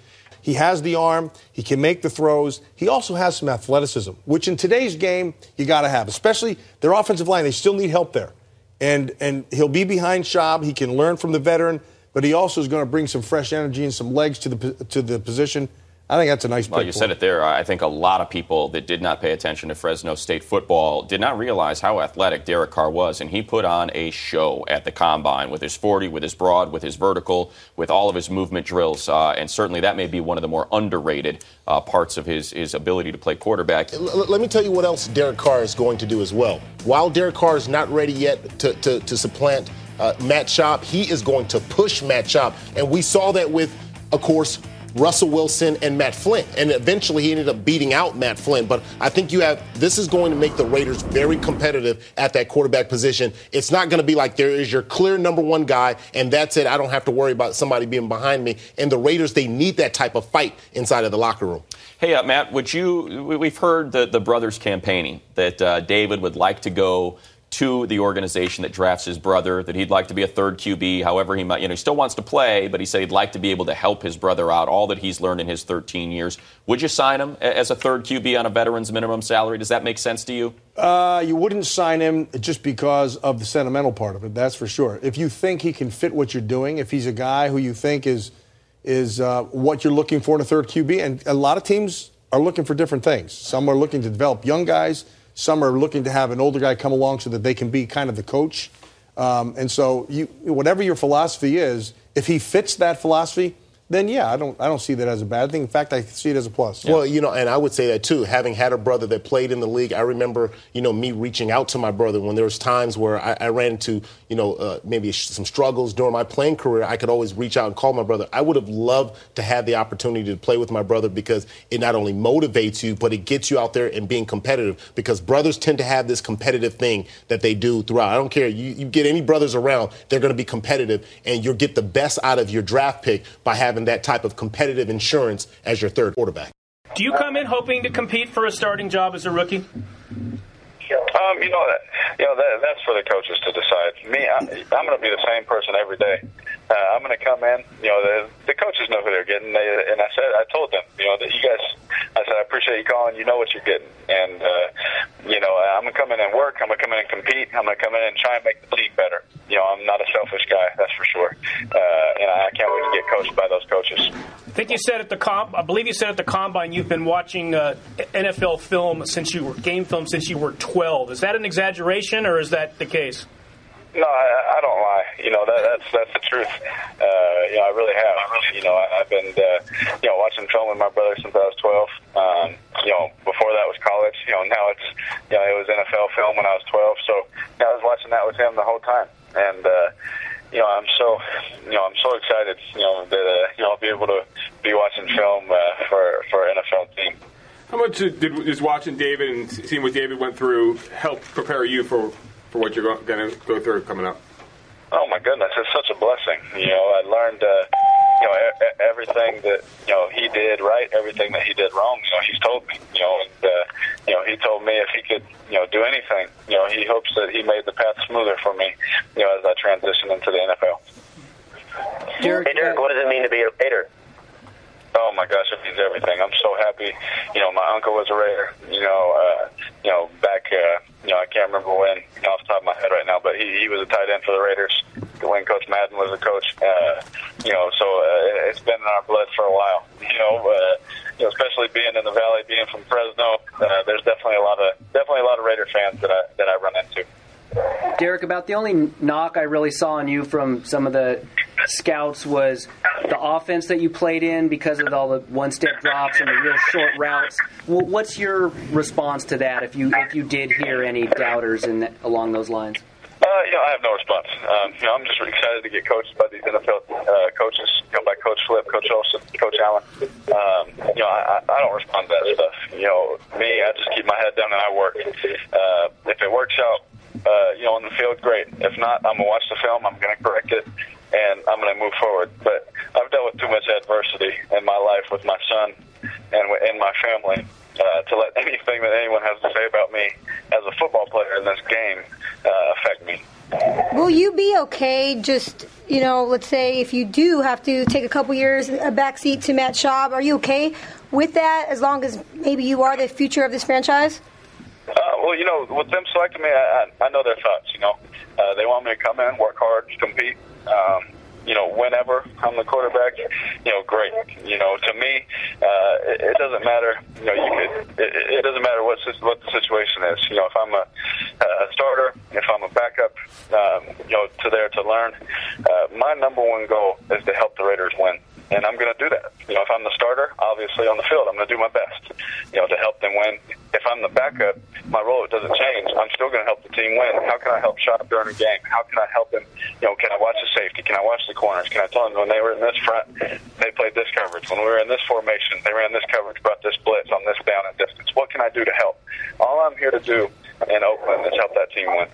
He has the arm, he can make the throws. He also has some athleticism, which in today's game you got to have, especially their offensive line. They still need help there. And and he'll be behind Schaub. He can learn from the veteran, but he also is going to bring some fresh energy and some legs to the to the position. I think that's a nice Well, you for said it there. I think a lot of people that did not pay attention to Fresno State football did not realize how athletic Derek Carr was, and he put on a show at the combine with his 40, with his broad, with his vertical, with all of his movement drills, uh, and certainly that may be one of the more underrated uh, parts of his his ability to play quarterback. L- let me tell you what else Derek Carr is going to do as well. While Derek Carr is not ready yet to, to, to supplant uh, Matt Schaub, he is going to push Matt Schaub. And we saw that with, of course, Russell Wilson and Matt Flynn. And eventually he ended up beating out Matt Flynn. But I think you have this is going to make the Raiders very competitive at that quarterback position. It's not going to be like there is your clear number one guy, and that's it. I don't have to worry about somebody being behind me. And the Raiders, they need that type of fight inside of the locker room. Hey, uh, Matt, would you? we- We've heard the, the brothers campaigning that uh, David would like to go to the organization that drafts his brother, that he'd like to be a third QB. However, he might, you know, he still wants to play, but he said he'd like to be able to help his brother out, all that he's learned in his 13 years. Would you sign him as a third QB on a veteran's minimum salary? Does that make sense to you? Uh, you wouldn't sign him just because of the sentimental part of it. That's for sure. If you think he can fit what you're doing, if he's a guy who you think is is uh, what you're looking for in a third QB, and a lot of teams are looking for different things. Some are looking to develop young guys. Some are looking to have an older guy come along so that they can be kind of the coach. Um, and so, you, whatever your philosophy is, if he fits that philosophy, then yeah, I don't, I don't see that as a bad thing. In fact, I see it as a plus. Well, you know, and I would say that too. Having had a brother that played in the league, I remember, you know, me reaching out to my brother when there was times where I, I ran into, you know, uh, maybe some struggles during my playing career. I could always reach out and call my brother. I would have loved to have the opportunity to play with my brother because it not only motivates you, but it gets you out there and being competitive. Because brothers tend to have this competitive thing that they do throughout. I don't care. You, you get any brothers around, they're going to be competitive, and you'll get the best out of your draft pick by having that type of competitive insurance as your third quarterback. Do you come in hoping to compete for a starting job as a rookie? Um, you know that you know that that's for the coaches to decide. Me, I, I'm going to be the same person every day. Uh, I'm going to come in. You know, the, the coaches know who they're getting, they, and I said, I told them, you know, that you guys. I said, I appreciate you calling. You know what you're getting, and uh, you know, I'm going to come in and work. I'm going to come in and compete. I'm going to come in and try and make the team better. You know, I'm not a selfish guy, that's for sure. Uh, and I can't wait to get coached by those coaches. I think you said at the comp. I believe you said at the combine you've been watching uh, NFL film since you were game film since you were 12. Is that an exaggeration or is that the case? No, I, I don't lie. You know that, that's that's the truth. Uh, you know, I really have. You know, I, I've been uh, you know watching film with my brother since I was 12. Um, you know, before that was college. You know, now it's you know it was NFL film when I was 12. So you know, I was watching that with him the whole time, and uh, you know I'm so you know I'm so excited. You know that uh, you know I'll be able to be watching film uh, for for NFL team. How much did is watching David and seeing what David went through help prepare you for, for what you're going to go through coming up? Oh my goodness, it's such a blessing. You know, I learned, uh, you know, e- everything that you know he did right, everything that he did wrong. You know, he's told me. You know, and uh, you know, he told me if he could, you know, do anything, you know, he hopes that he made the path smoother for me, you know, as I transition into the NFL. Derek, hey, Derek, what does it mean to be a Raider? Oh my gosh, it means everything. I'm so happy. You know, my uncle was a Raider. You know, uh, you know, back, uh, you know, I can't remember when off the top of my head right now, but he, he was a tight end for the Raiders when Coach Madden was a coach. Uh, you know, so uh, it's been in our blood for a while. You know, uh, you know, especially being in the Valley, being from Fresno, uh, there's definitely a lot of definitely a lot of Raider fans that I that I run into. Derek, about the only knock I really saw on you from some of the scouts was the offense that you played in because of all the one-step drops and the real short routes. What's your response to that? If you if you did hear any doubters in along those lines. Uh, you know, I have no response. Um, you know, I'm just excited to get coached by these NFL uh, coaches, you know, by Coach Flip, Coach Olson, Coach Allen. Um, you know, I, I don't respond to that stuff. You know, me, I just keep my head down and I work. Uh, if it works out, uh, you know, on the field, great. If not, I'm gonna watch the film. I'm gonna correct it, and I'm gonna move forward. But I've dealt with too much adversity in my life with my son and in my family uh, to let anything that anyone has to say about me as a football player in this game uh, affect me. Will you be okay? Just you know, let's say if you do have to take a couple years a backseat to Matt Schaub, are you okay with that? As long as maybe you are the future of this franchise. Uh, well, you know, with them selecting me, I, I know their thoughts. You know, uh, they want me to come in, work hard, compete. Um, you know, whenever I'm the quarterback, you know, great. You know, to me, uh, it, it doesn't matter. You know, you could. It, it doesn't matter what what the situation is. You know, if I'm a, a starter, if I'm a backup, um, you know, to there to learn. Uh, my number one goal is to help the Raiders win and I'm going to do that. You know, if I'm the starter, obviously on the field, I'm going to do my best, you know, to help them win. If I'm the backup, my role doesn't change. I'm still going to help the team win. How can I help Schaub during a game? How can I help them? You know, can I watch the safety? Can I watch the corners? Can I tell them when they were in this front, they played this coverage. When we were in this formation, they ran this coverage, brought this blitz on this down and distance. What can I do to help? All I'm here to do in Oakland is help that team win.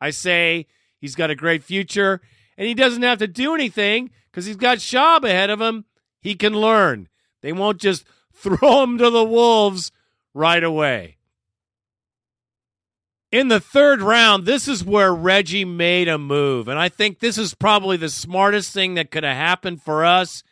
I say he's got a great future, and he doesn't have to do anything because he's got Schaub ahead of him. He can learn. They won't just throw him to the wolves right away. In the third round, this is where Reggie made a move. And I think this is probably the smartest thing that could have happened for us.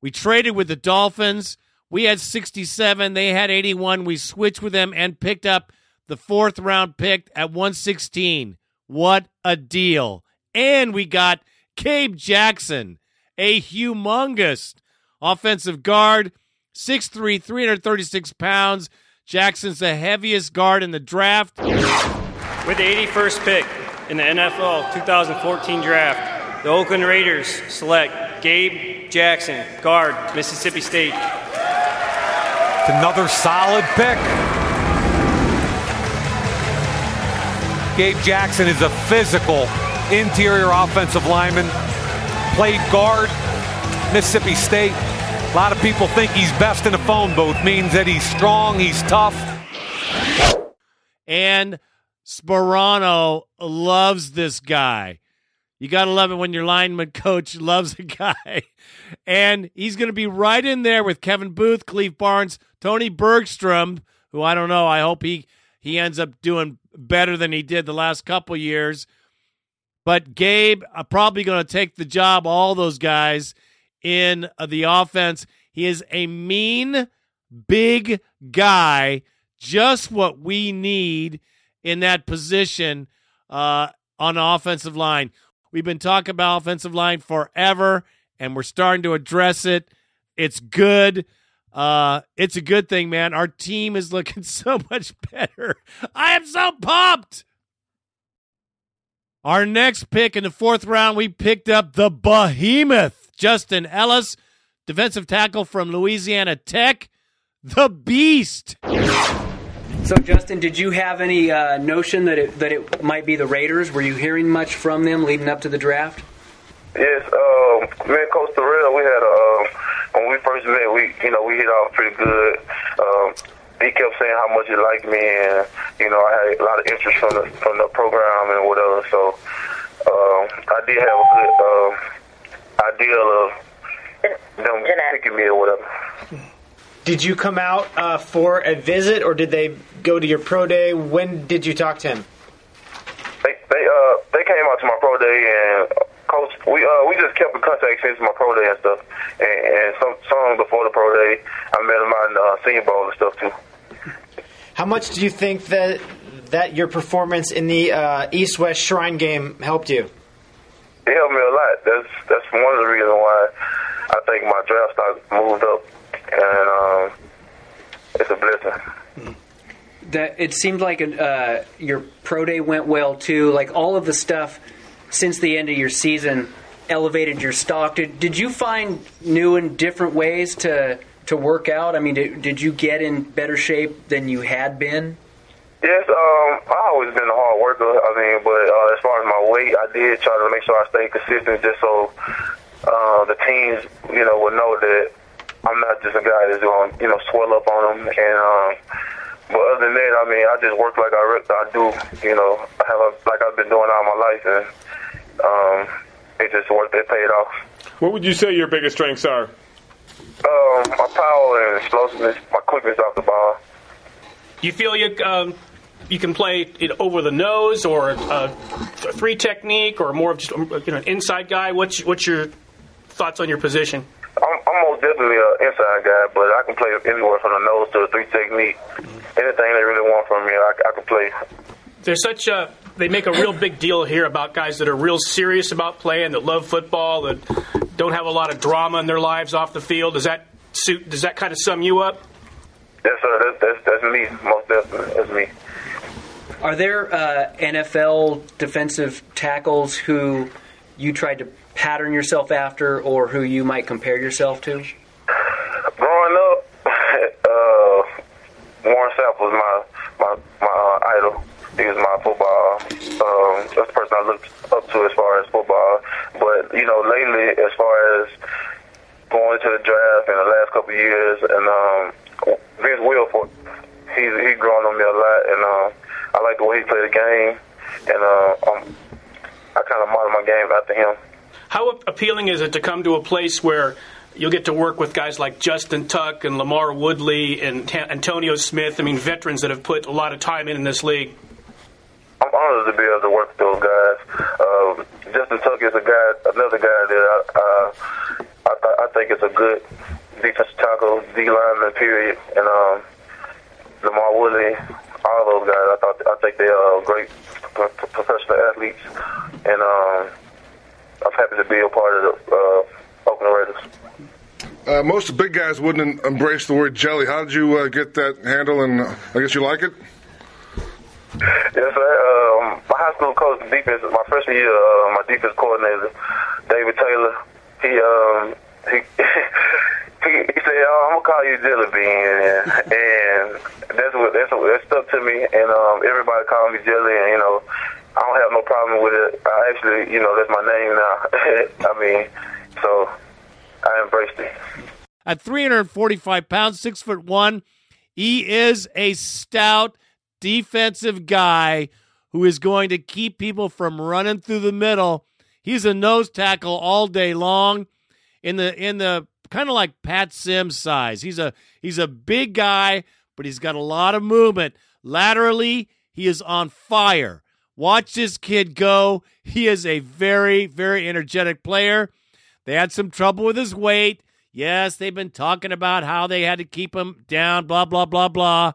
We traded with the Dolphins. We had 67. They had 81. We switched with them and picked up the fourth round pick at 116. What a deal. And we got Gabe Jackson, a humongous offensive guard, 6'3, 336 pounds. Jackson's the heaviest guard in the draft. With the 81st pick in the NFL 2014 draft, the Oakland Raiders select Gabe Jackson, guard, Mississippi State. It's another solid pick. Gabe Jackson is a physical interior offensive lineman, played guard, Mississippi State. A lot of people think he's best in a phone booth, means that he's strong, he's tough. And Sparano loves this guy. You got to love it when your lineman coach loves a guy. And he's going to be right in there with Kevin Boothe, Khalif Barnes, Tony Bergstrom, who I don't know. I hope he, he ends up doing better than he did the last couple years. But Gabe uh, probably going to take the job, all those guys in uh, the offense. He is a mean, big guy, just what we need in that position uh, on offensive line. We've been talking about offensive line forever, and we're starting to address it. It's good. Uh, it's a good thing, man. Our team is looking so much better. I am so pumped. Our next pick in the fourth round, we picked up the behemoth, Justin Ellis, defensive tackle from Louisiana Tech, the beast. So, Justin, did you have any uh, notion that it that it might be the Raiders? Were you hearing much from them leading up to the draft? Yes, uh, me and Coach Terrell, we had a, uh, when we first met, we you know we hit off pretty good. Um, he kept saying how much he liked me, and you know I had a lot of interest from the from the program and whatever. So um, I did have a good um, idea of them picking me or whatever. Did you come out uh, for a visit, or did they go to your pro day? When did you talk to him? They they uh they came out to my pro day and uh, coach we uh we just kept in contact since my pro day and stuff and, and some some before the pro day I met him out in the uh, senior bowl and stuff too. How much do you think that that your performance in the uh, East West Shrine game helped you? It helped me a lot. That's that's one of the reasons why I think my draft stock moved up and um it's a blessing. That it seemed like uh, your pro day went well too. Like all of the stuff since the end of your season elevated your stock. Did did you find new and different ways to to work out? I mean, did, did you get in better shape than you had been? Yes, um, I always been a hard worker. I mean, but uh, as far as my weight, I did try to make sure I stayed consistent, just so uh, the teams, you know, would know that I'm not just a guy that's going, you know, swell up on them. And um, but other than that, I mean, I just work like I, I do. You know, I have a, like I've been doing all my life, and um, it just worked. It paid off. What would you say your biggest strengths are? Um, my power and explosiveness, my quickness off the ball. You feel you um, you can play it over the nose or uh, a three technique or more of just you know an inside guy. What's what's your thoughts on your position? I'm, I'm most definitely an inside guy, but I can play anywhere from the nose to the three technique. Anything they really want from me, I, I can play. There's such a they make a real big deal here about guys that are real serious about playing, that love football, that don't have a lot of drama in their lives off the field. Does that suit? Does that kind of sum you up? Yes, sir. That's, that's, that's me. Most definitely. That's me. Are there uh, NFL defensive tackles who you tried to pattern yourself after, or who you might compare yourself to? Growing up, uh, Warren Sapp was my my my uh, idol. He was my football. Um, that's the person I looked up to as far as football. But you know, lately, as far as going to the draft in the last couple of years, and um, Vince Wilfork, he's he's grown on me a lot, and um, I like the way he played the game, and uh, um, I kind of model my game after him. How appealing is it to come to a place where you'll get to work with guys like Justin Tuck and LaMarr Woodley and Ta- Antonio Smith? I mean, veterans that have put a lot of time in in this league. I'm honored to be able to work with those guys. Uh, Justin Tuck is a guy, another guy that I, uh, I, th- I think is a good defensive tackle, D lineman, period. And um, LaMarr Woodley, all those guys, I thought I think they are great pro- professional athletes, and um, I'm happy to be a part of the uh, Oakland Raiders. Uh, most big guys wouldn't embrace the word jelly. How did you uh, get that handle? And uh, I guess you like it. Yes, sir. Um, my high school coach, defense, my freshman year, uh, my defense coordinator, David Taylor, he um, he he, he said, oh, "I'm gonna call you Jelly Bean," and, that's what that's what that stuck to me. And um, everybody called me Jelly, and you know, I don't have no problem with it. I actually, you know, that's my name now. I mean, so I embraced it. At 345 pounds, six foot one, he is a stout defensive guy who is going to keep people from running through the middle. He's a nose tackle all day long in the in the kind of like Pat Sims size. He's a he's a big guy, but he's got a lot of movement. Laterally, he is on fire. Watch this kid go. He is a very very energetic player. They had some trouble with his weight. Yes, they've been talking about how they had to keep him down, blah, blah, blah, blah.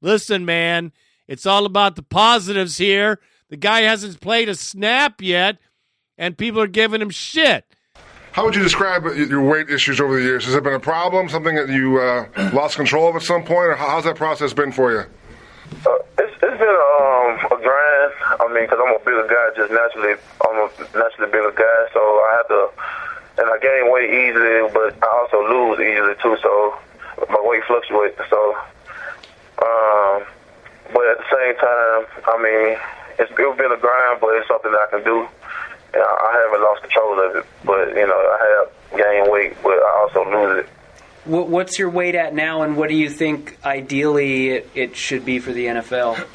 Listen, man, it's all about the positives here. The guy hasn't played a snap yet, and people are giving him shit. How would you describe your weight issues over the years? Has it been a problem, something that you uh, lost control of at some point, or how's that process been for you? Uh, it's, it's been um, a grind. I mean, because I'm a bigger guy, just naturally, I'm a naturally bigger guy, so I have to, and I gain weight easily, but I also lose easily too. So my weight fluctuates. So, um, but at the same time, I mean, it's, it's been a grind, but it's something that I can do. And I, I haven't lost control of it, but you know, I have gained weight, but I also lose it. What, what's your weight at now, and what do you think ideally it, it should be for the NFL?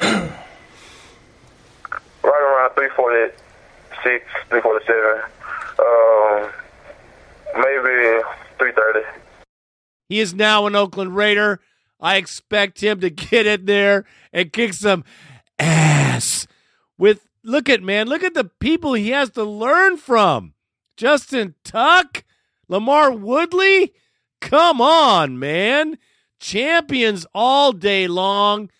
right around 346, 347. Um, maybe 330. He is now an Oakland Raider. I expect him to get in there and kick some ass. With look at man, look at the people he has to learn from. Justin Tuck, LaMarr Woodley. Come on, man. Champions all day long.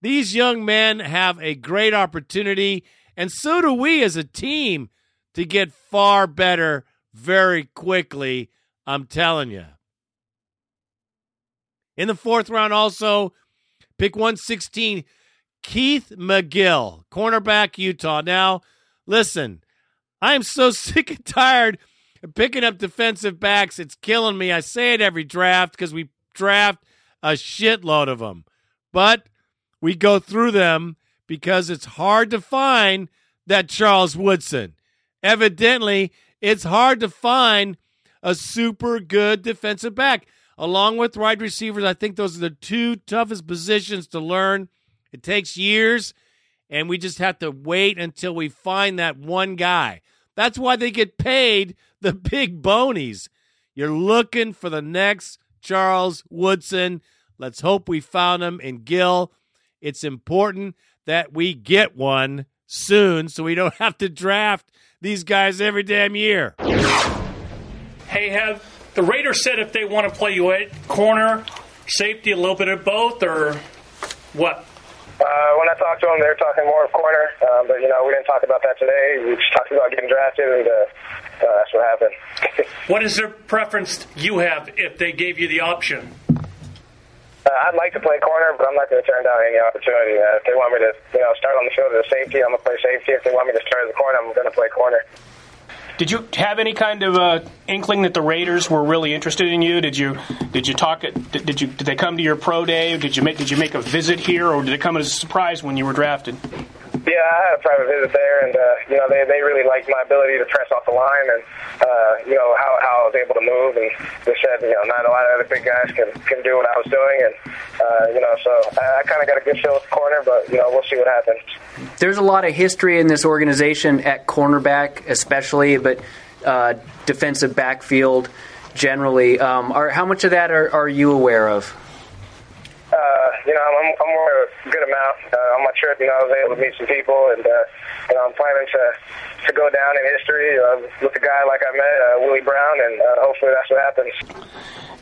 These young men have a great opportunity, and so do we as a team to get far better very quickly. I'm telling you. In the fourth round, also, pick 116, Keith McGill, cornerback, Utah. Now, listen, I'm so sick and tired of picking up defensive backs. It's killing me. I say it every draft because we draft a shitload of them. But we go through them because it's hard to find that Charles Woodson. Evidently, it's hard to find a super good defensive back. Along with wide receivers, I think those are the two toughest positions to learn. It takes years, and we just have to wait until we find that one guy. That's why they get paid the big bonies. You're looking for the next Charles Woodson. Let's hope we found him in Gill. It's important that we get one soon so we don't have to draft these guys every damn year. Hey, have the Raiders said if they want to play you at corner, safety, a little bit of both, or what? Uh, when I talked to them, they were talking more of corner, uh, but you know we didn't talk about that today. We just talked about getting drafted, and uh, uh, that's what happened. what is their preference you have if they gave you the option? Uh, I'd like to play corner, but I'm not going to turn down any opportunity. Uh, if they want me to, you know, start on the field as a safety, I'm going to play safety. If they want me to start as a corner, I'm going to play corner. Did you have any kind of uh, inkling that the Raiders were really interested in you? Did you did you talk? Did, did you did they come to your pro day? Did you make did you make a visit here, or did it come as a surprise when you were drafted? Yeah, I had a private visit there, and uh, you know they they really liked my ability to press off the line, and uh, you know how how I was able to move, and they said you know not a lot of other big guys can can do what I was doing, and uh, you know so I, I kind of got a good feel at the corner, but you know we'll see what happens. There's a lot of history in this organization at cornerback, especially, but uh, defensive backfield generally. Um, are, how much of that are, are you aware of? Uh, you know, I'm, I'm of a good amount. Uh, on my trip, you know, I was able to meet some people, and uh, you know, I'm planning to to go down in history uh, with a guy like I met, uh, Willie Brown, and uh, hopefully that's what happens.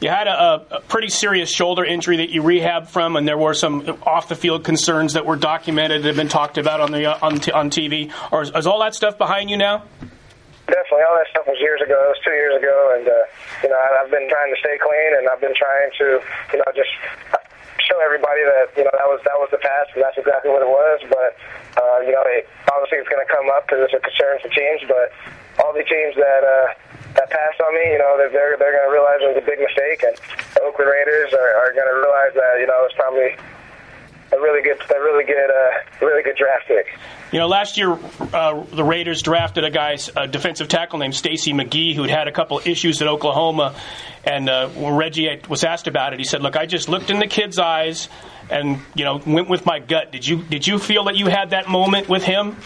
You had a, a, pretty serious shoulder injury that you rehabbed from, and there were some off the field concerns that were documented that have been talked about on the on, t- on TV. Or is, is all that stuff behind you now? Definitely, all that stuff was years ago. It was two years ago, and uh, you know I've been trying to stay clean, and I've been trying to, you know, just show everybody that you know that was that was the past, and that's exactly what it was. But uh, you know, it, obviously it's going to come up because it's a concern for teams. But all the teams that uh, that passed on me, you know, they're they're, they're going to realize it was a big mistake, and the Oakland Raiders are, are going to realize that you know it's probably a really good, a really good, uh, really good draft pick. You know, last year uh, the Raiders drafted a guy, a defensive tackle named Stacy McGee, who'd had a couple issues at Oklahoma. And uh, when Reggie was asked about it, he said, "Look, I just looked in the kid's eyes, and you know, went with my gut." Did you did you feel that you had that moment with him?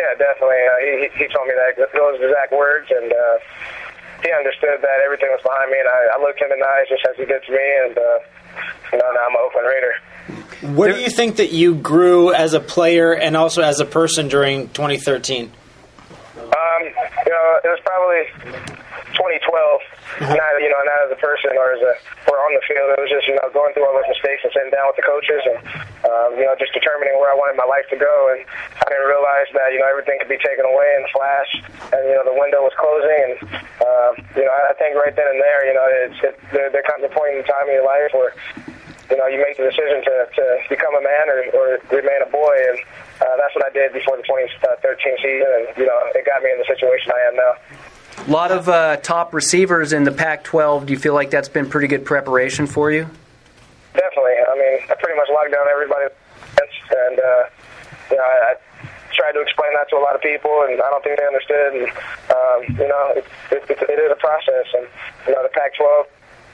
Yeah, definitely. Uh, he he told me that those exact words, and uh, he understood that everything was behind me, and I, I looked him in the eyes just as he did to me, and uh, you know, now I'm an Oakland Raider. Where do you think that you grew as a player and also as a person during 2013? Um, you know, it was probably 2012. Not you know, not as a person or as a or on the field. It was just you know going through all those mistakes and sitting down with the coaches and um, you know just determining where I wanted my life to go. And I didn't realize that you know everything could be taken away in a flash, and you know the window was closing. And um, you know I think right then and there, you know, it's it, there, there comes a point in time in your life where you know, you make the decision to, to become a man or, or remain a boy, and uh, that's what I did before the 2013 season, and you know, it got me in the situation I am now. A lot of uh, top receivers in the Pac-12. Do you feel like that's been pretty good preparation for you? Definitely. I mean, I pretty much locked down everybody, and uh, you know, I, I tried to explain that to a lot of people, and I don't think they understood. And um, you know, it, it, it, it is a process, and you know, the Pac-12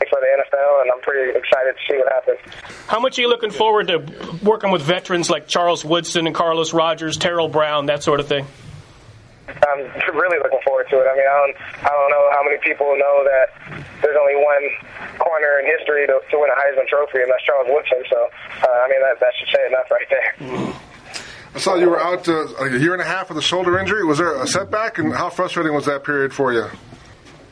for the NFL, and I'm pretty excited to see what happens. How much are you looking forward to working with veterans like Charles Woodson and Carlos Rogers, Tarell Brown, that sort of thing? I'm really looking forward to it. I mean, I don't, I don't know how many people know that there's only one corner in history to, to win a Heisman Trophy, and that's Charles Woodson. So, uh, I mean, that, that should say enough right there. I saw you were out uh, a year and a half with a shoulder injury. Was there a setback, and how frustrating was that period for you?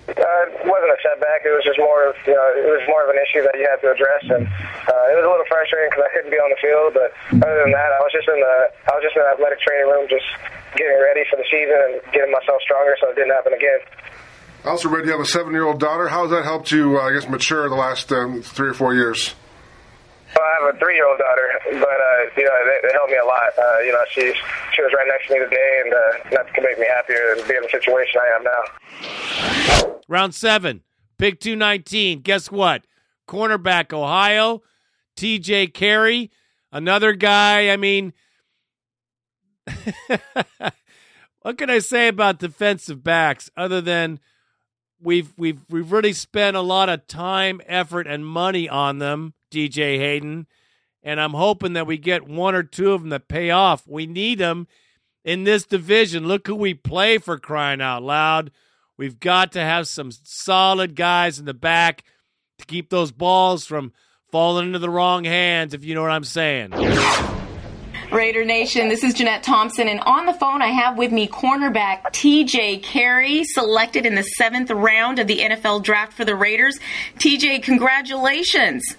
Uh, it wasn't a setback. It was just more of you know, it was more of an issue that you had to address, and uh, it was a little frustrating because I couldn't be on the field. But other than that, I was just in the I was just in the athletic training room, just getting ready for the season and getting myself stronger, so it didn't happen again. I also read you have a seven-year-old daughter. How has that helped you, uh, I guess, mature the last um, three or four years? Well, I have a three-year-old daughter, but uh, you know, it, it helped me a lot. Uh, you know, she she was right next to me today, and uh, nothing can make me happier than being in the situation I am now. Round seven, pick 219. Guess what? Cornerback Ohio, TJ Carrie, another guy. I mean, what can I say about defensive backs other than we've we've we've really spent a lot of time, effort, and money on them, DJ Hayden, and I'm hoping that we get one or two of them that pay off. We need them in this division. Look who we play for crying out loud. We've got to have some solid guys in the back to keep those balls from falling into the wrong hands, if you know what I'm saying. Raider Nation, this is Jeanette Thompson, and on the phone I have with me cornerback TJ Carrie, selected in the seventh round of the NFL draft for the Raiders. TJ, congratulations.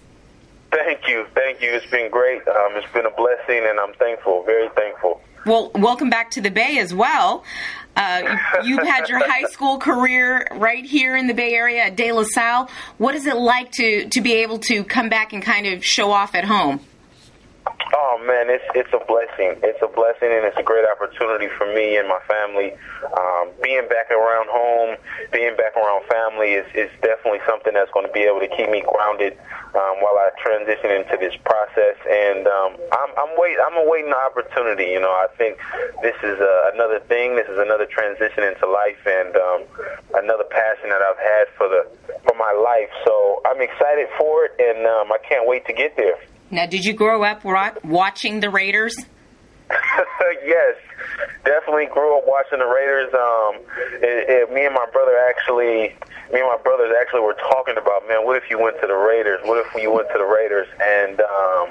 Thank you, thank you. It's been great. Um, it's been a blessing, and I'm thankful, very thankful. Well, welcome back to the Bay as well. Uh, you've had your high school career right here in the Bay Area at De La Salle. What is it like to, to be able to come back and kind of show off at home? Oh man, it's it's a blessing. It's a blessing, and it's a great opportunity for me and my family. Um, being back around home, being back around family is is definitely something that's going to be able to keep me grounded um, while I transition into this process. And um, I'm I'm wait I'm awaiting the opportunity. You know, I think this is uh, another thing. This is another transition into life, and um, another passion that I've had for the for my life. So I'm excited for it, and um, I can't wait to get there. Now, did you grow up watching the Raiders? yes, definitely grew up watching the Raiders. Um, it, it, me and my brother actually, me and my brothers actually were talking about, man, what if you went to the Raiders? What if you went to the Raiders? And um,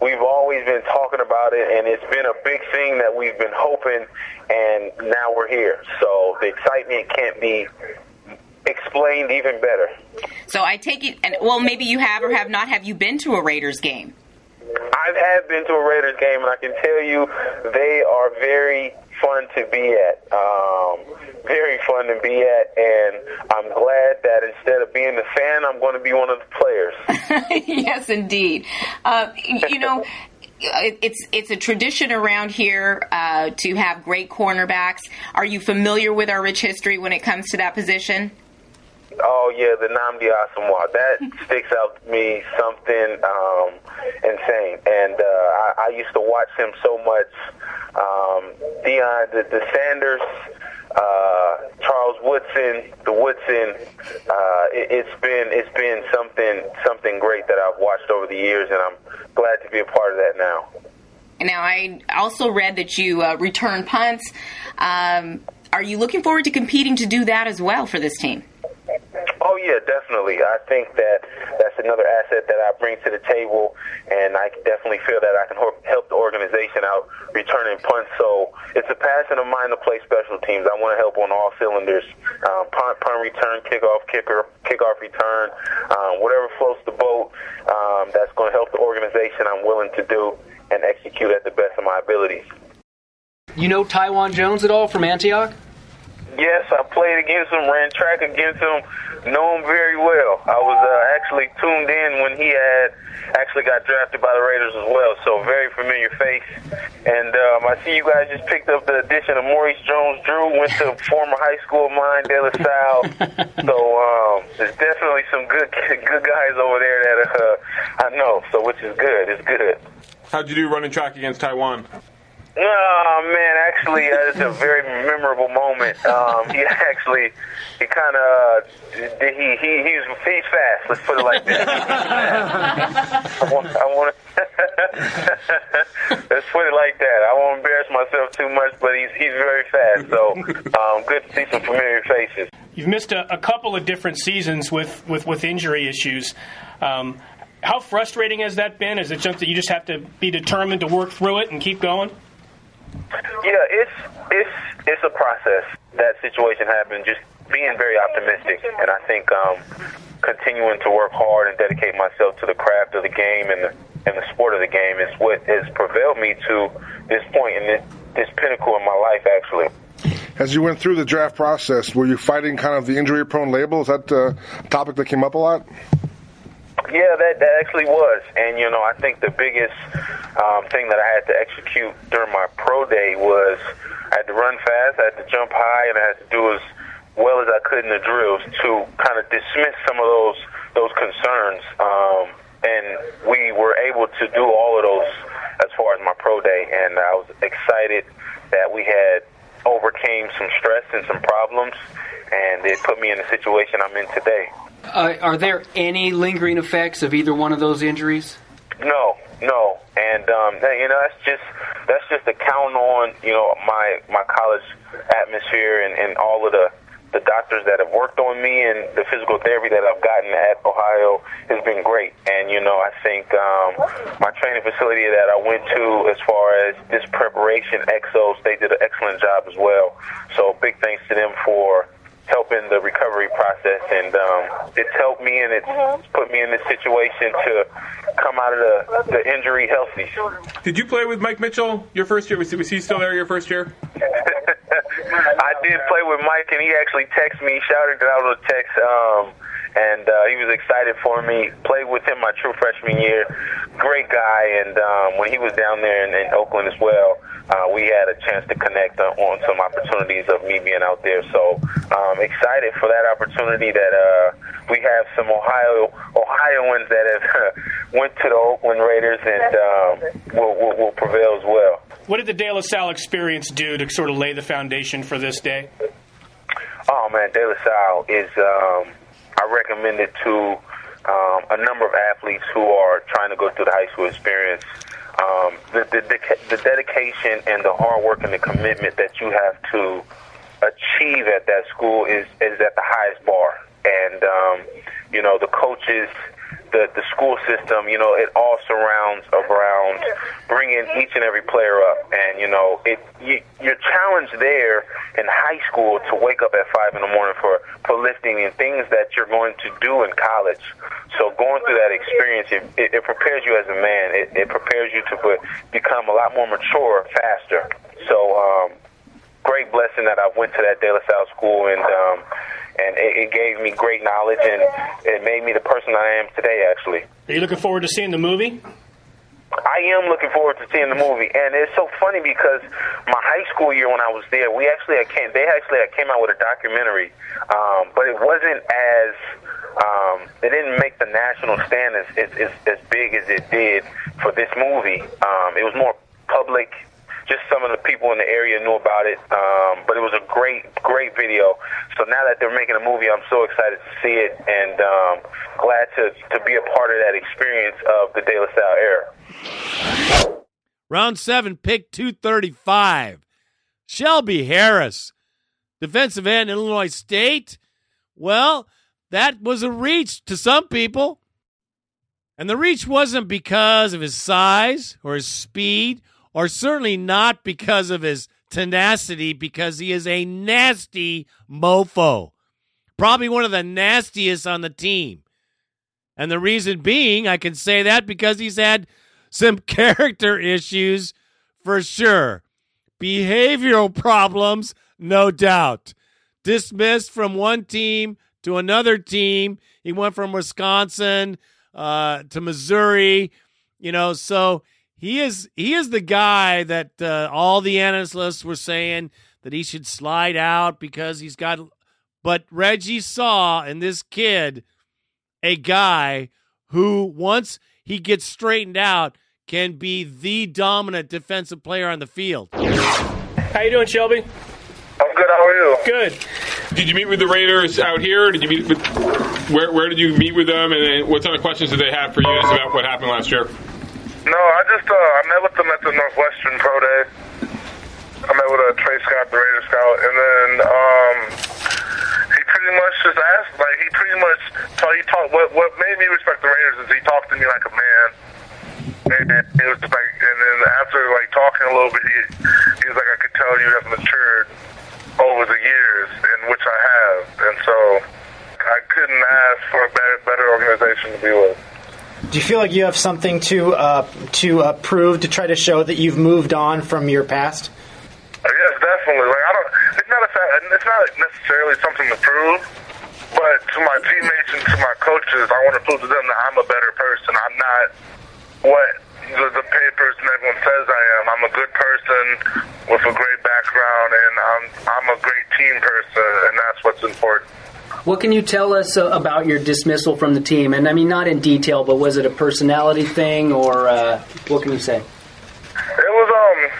we've always been talking about it, and it's been a big thing that we've been hoping, and now we're here. So the excitement can't be explained even better. So I take it, and well, maybe you have or have not. Have you been to a Raiders game? I have been to a Raiders game, and I can tell you they are very fun to be at. Um, very fun to be at, and I'm glad that instead of being the fan, I'm going to be one of the players. yes, indeed. Uh, you know. It's it's a tradition around here uh, to have great cornerbacks. Are you familiar with our rich history when it comes to that position? Oh yeah, the Nnamdi Asomugha. That sticks out to me something um, insane, and uh, I, I used to watch him so much. Um, Deion, the, the Sanders, uh, Charles Woodson, the Woodson. Uh, it, it's been it's been something something great that I've watched over the years, and I'm glad to be a part of that now. Now, I also read that you uh, return punts. Um, are you looking forward to competing to do that as well for this team? Oh yeah, definitely. I think that that's another asset that I bring to the table, and I definitely feel that I can help the organization out returning punts. So it's a passion of mine to play special teams. I want to help on all cylinders: um, punt, punt return, kickoff, kicker, kickoff return, um, whatever floats the boat. Um, that's going to help the organization. I'm willing to do and execute at the best of my abilities. You know Taiwan Jones at all from Antioch? Yes, I played against him, ran track against him, know him very well. I was uh, actually tuned in when he had actually got drafted by the Raiders as well, so very familiar face. And um, I see you guys just picked up the addition of Maurice Jones-Drew, went to former high school of mine, De La Salle. so um, there's definitely some good good guys over there that uh, I know, so which is good. It's good. How'd you do running track against Taiwan? Oh man, actually, uh, it's a very memorable moment. Um, he actually, he kind of, uh, he he he's he's fast. Let's put it like that. I want, I want let's put it like that. I won't embarrass myself too much, but he's he's very fast. So, um, good to see some familiar faces. you've missed a, a couple of different seasons with with, with injury issues. Um, how frustrating has that been? Is it something you just have to be determined to work through it and keep going? Yeah, it's it's it's a process. That situation happened. Just being very optimistic, and I think um, continuing to work hard and dedicate myself to the craft of the game and the and the sport of the game is what has prevailed me to this point and this, this pinnacle in my life. Actually. As you went through the draft process, were you fighting kind of the injury-prone label? Is that a topic that came up a lot? Yeah, that that actually was, and you know, I think the biggest um, thing that I had to execute during my pro day was I had to run fast, I had to jump high, and I had to do as well as I could in the drills to kind of dismiss some of those those concerns. Um, and we were able to do all of those as far as my pro day, and I was excited that we had overcame some stress and some problems, and it put me in the situation I'm in today. Uh, are there any lingering effects of either one of those injuries? No, no, and um, you know that's just that's just a count on you know my my college atmosphere and, and all of the the doctors that have worked on me and the physical therapy that I've gotten at Ohio has been great. And you know I think um, my training facility that I went to as far as this preparation, Exos, they did an excellent job as well. So big thanks to them for helping the recovery process, and um, it's helped me and it's put me in this situation to come out of the, the injury healthy. Did you play with Mike Mitchell your first year? Was, was he still there your first year? I did play with Mike, and he actually texted me, shouted it out on text, um, and uh, he was excited for me. Played with him my true freshman year. Great guy, and um, when he was down there in, in Oakland as well, uh, we had a chance to connect on, on some opportunities of me being out there. So um, excited for that opportunity that uh, we have some Ohio Ohioans that have went to the Oakland Raiders and um, will, will, will prevail as well. What did the De La Salle experience do to sort of lay the foundation for this day? Oh man, De La Salle is. Um, I recommend it to um, a number of athletes who are trying to go through the high school experience. Um, the, the, the, dedication and the hard work and the commitment that you have to achieve at that school is is at the highest bar. And um, you know the coaches, the the school system, you know it all surrounds around bringing each and every player up. And you know it you, you're challenged there in high school to wake up at five in the morning for for lifting and things that you're going to do in college. So going through that experience, it, it, it prepares you as a man. It, it prepares you to put, become a lot more mature faster. So um, great blessing that I went to that De La Salle school and um, and it, it gave me great knowledge and it made me the person I am today. Actually, Are you looking forward to seeing the movie? I am looking forward to seeing the movie, and it's so funny because my high school year when I was there, we actually had came they actually had came out with a documentary, um, but it wasn't as um, it didn't make the national stand as, as, as, as big as it did for this movie. Um, it was more public. Just some of the people in the area knew about it, um, but it was a great, great video. So now that they're making a movie, I'm so excited to see it, and um, glad to to be a part of that experience of the De La Salle era. Round seven, pick 235. Shelby Harris, defensive end, Illinois State. Well, that was a reach to some people. And the reach wasn't because of his size or his speed, or certainly not because of his tenacity, because he is a nasty mofo. Probably one of the nastiest on the team. And the reason being, I can say that because he's had some character issues for sure. Behavioral problems, no doubt. Dismissed from one team to another team. He went from Wisconsin uh, to Missouri, you know, so he is he is the guy that uh, all the analysts were saying that he should slide out because he's got but Reggie saw in this kid a guy who once he gets straightened out can be the dominant defensive player on the field. How you doing, Shelby? I'm good. How are you? Good. Did you meet with the Raiders out here? Did you meet with where? Where did you meet with them? And what kind of questions did they have for you about what happened last year? No, I just uh, I met with them at the Northwestern Pro Day. I met with uh, Trey Scott, the Raider scout, and then um, he pretty much just asked. Like he pretty much told he talked. What what made me respect the Raiders is he talked to me like a man. And it was like, and then after like talking a little bit, he he was like, I could tell you have matured over the years, in which I have, and so I couldn't ask for a better better organization to be with. Do you feel like you have something to uh, to uh, prove to try to show that you've moved on from your past? Yes, definitely. Like I don't. It's not a. It's not necessarily something to prove, but to my teammates and to my coaches, I want to prove to them that I'm a better person. I'm not what the, the papers and everyone says I am. I'm a good person with a great background, and I'm I'm a great team person, and that's what's important. What can you tell us uh, about your dismissal from the team? And I mean, not in detail, but was it a personality thing, or uh, what can you say? It was um.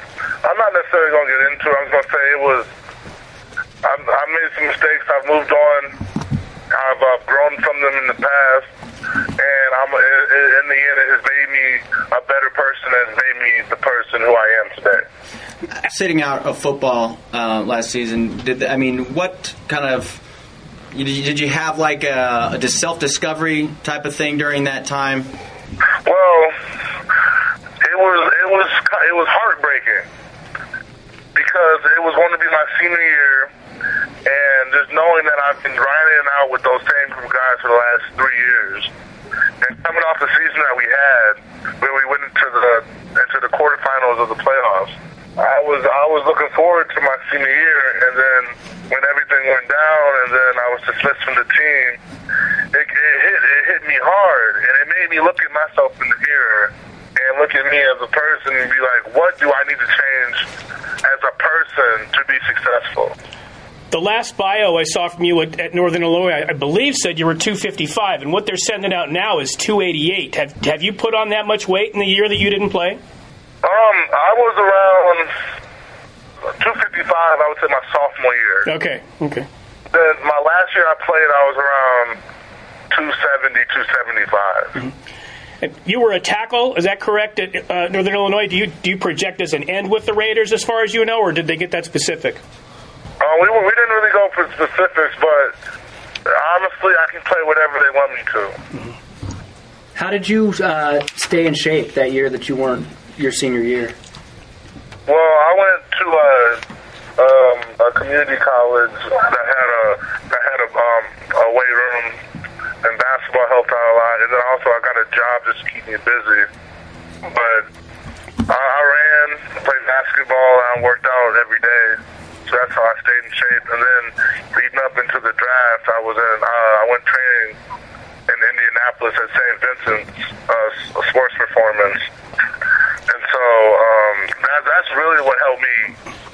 I'm not necessarily gonna get into. it. I'm gonna say it was. I've, I've made some mistakes. I've moved on. I've uh, grown from them in the past, and I'm i i in the end, it has made me a better person. It has made me the person who I am today. Sitting out of football uh, last season, did I mean what kind of you- did you have like a, a self discovery type of thing during that time? Well, it was it was it was heartbreaking because it was going to be my senior year, and just knowing that I've been grinding out with those same group guys for the last three years, and coming off the season that we had, where we went into the into the quarterfinals of the playoffs, I was I was looking forward to my senior year, and then when everything went down, and then I was dismissed from the team, it, it hit it hit me hard, and it made me look at myself in the mirror and look at me as a person and be like, what do I need to change as a person to be successful? The last bio I saw from you at, at Northern Illinois, I, I believe, said you were 255, and what they're sending out now is 288. Have Have you put on that much weight in the year that you didn't play? Um, I was around 255. I would say my sophomore year. Okay, okay. Then my last year I played, I was around 270, 275. And You were a tackle, is that correct? At uh, Northern Illinois, do you do you project as an end with the Raiders, as far as you know, or did they get that specific? Uh, we we didn't really go for specifics, but honestly, I can play whatever they want me to. How did you uh, stay in shape that year that you weren't your senior year? Well, I went to a, um, a community college that had a that had a, um, a weight room, and basketball helped out a lot. And then also I got a job just to keep me busy. But I, I ran, played basketball, and I worked out every day. So that's how I stayed in shape. And then leading up into the draft, I was in. Uh, I went training in Indianapolis at St. Vincent's uh, Sports Performance. And so um, that, that's really what helped me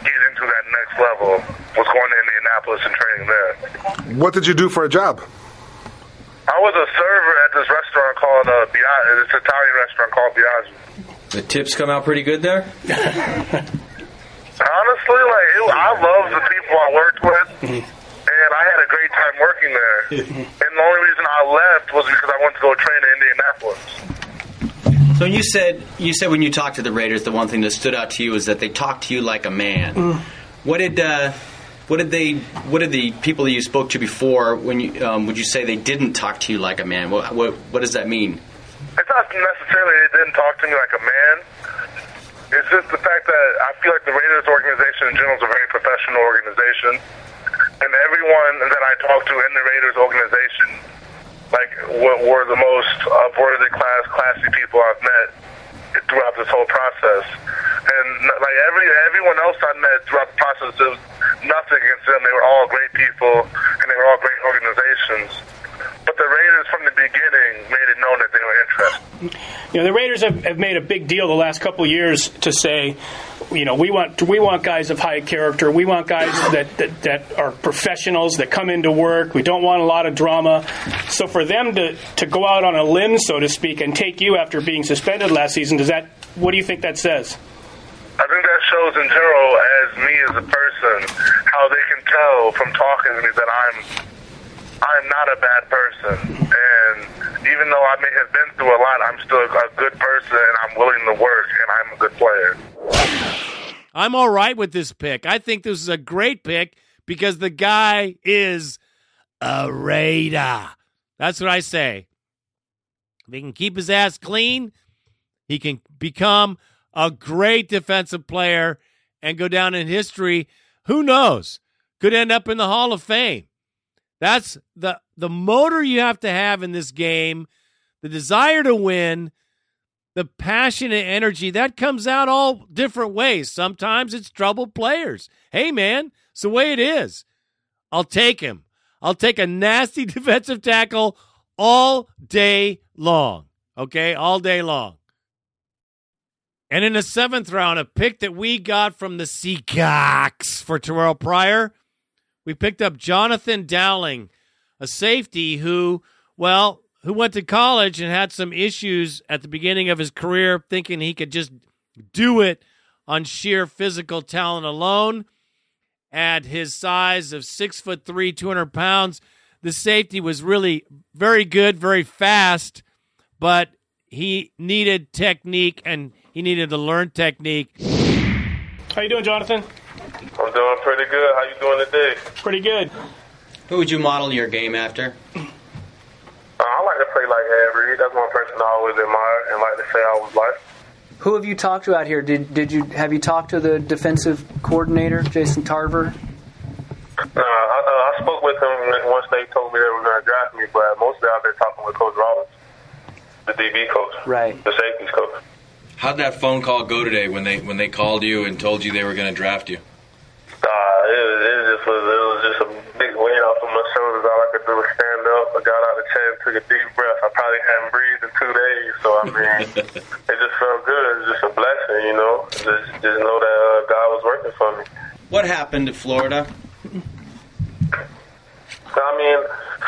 get into that next level was going to Indianapolis and training there. What did you do for a job? I was a server at this restaurant called uh, Biaggi. It's an Italian restaurant called Biaggi. The tips come out pretty good there. Honestly, like it, I love the people I worked with, and I had a great time working there. and the only reason I left was because I went to go train in Indianapolis. So you said you said when you talked to the Raiders, the one thing that stood out to you is that they talked to you like a man. What did uh, what did they what did the people that you spoke to before when you um, would you say they didn't talk to you like a man? What what, what does that mean? It's not necessarily they didn't talk to me like a man. It's just the fact that I feel like the Raiders organization in general is a very professional organization, and everyone that I talk to in the Raiders organization, like, were, were the most upwardly class, classy people I've met throughout this whole process. And like every everyone else I met throughout the process, there was nothing against them. They were all great people, and they were all great organizations. But the Raiders, from the beginning, made it known that they were interested. You know, the Raiders have, have made a big deal the last couple of years to say, you know, we want we want guys of high character. We want guys that, that, that are professionals that come into work. We don't want a lot of drama. So for them to, to go out on a limb, so to speak, and take you after being suspended last season, does that what do you think that says? I think that shows in general as me as a person how they can tell from talking to me that I'm I'm not a bad person, and even though I may have been through a lot, I'm still a good person, and I'm willing to work, and I'm a good player. I'm all right with this pick. I think this is a great pick because the guy is a Raider. That's what I say. If he can keep his ass clean, he can become a great defensive player and go down in history. Who knows? Could end up in the Hall of Fame. That's the the motor you have to have in this game, the desire to win, the passion and energy that comes out all different ways. Sometimes it's troubled players. Hey man, it's the way it is. I'll take him. I'll take a nasty defensive tackle all day long. Okay, all day long. And in the seventh round, a pick that we got from the Seacocks for Terrelle Pryor, we picked up Jonathan Dowling, a safety who, well, who went to college and had some issues at the beginning of his career, thinking he could just do it on sheer physical talent alone. At his size of six foot three, 200 pounds, the safety was really very good, very fast, but he needed technique and he needed to learn technique. How you doing, Jonathan? I'm doing pretty good. How you doing today? Pretty good. Who would you model your game after? Uh, I like to play like Ed Reed. That's one person I always admired and like to say I was like. Who have you talked to out here? Did did you have you talked to the defensive coordinator, Jason Tarver? Uh, I, uh, I spoke with him once they told me they were going to draft me, but mostly I've been talking with Coach Rollins, the DB coach, right, the safeties coach. How'd that phone call go today when they when they called you and told you they were going to draft you? Uh, it, was, it just was it was just a big weight off of my shoulders. All I could do was stand up. I got out of the chair, took a deep breath. I probably hadn't breathed in two days, so I mean, it just felt good. It was just a blessing, you know. Just just know that uh, God was working for me. What happened to Florida? I mean,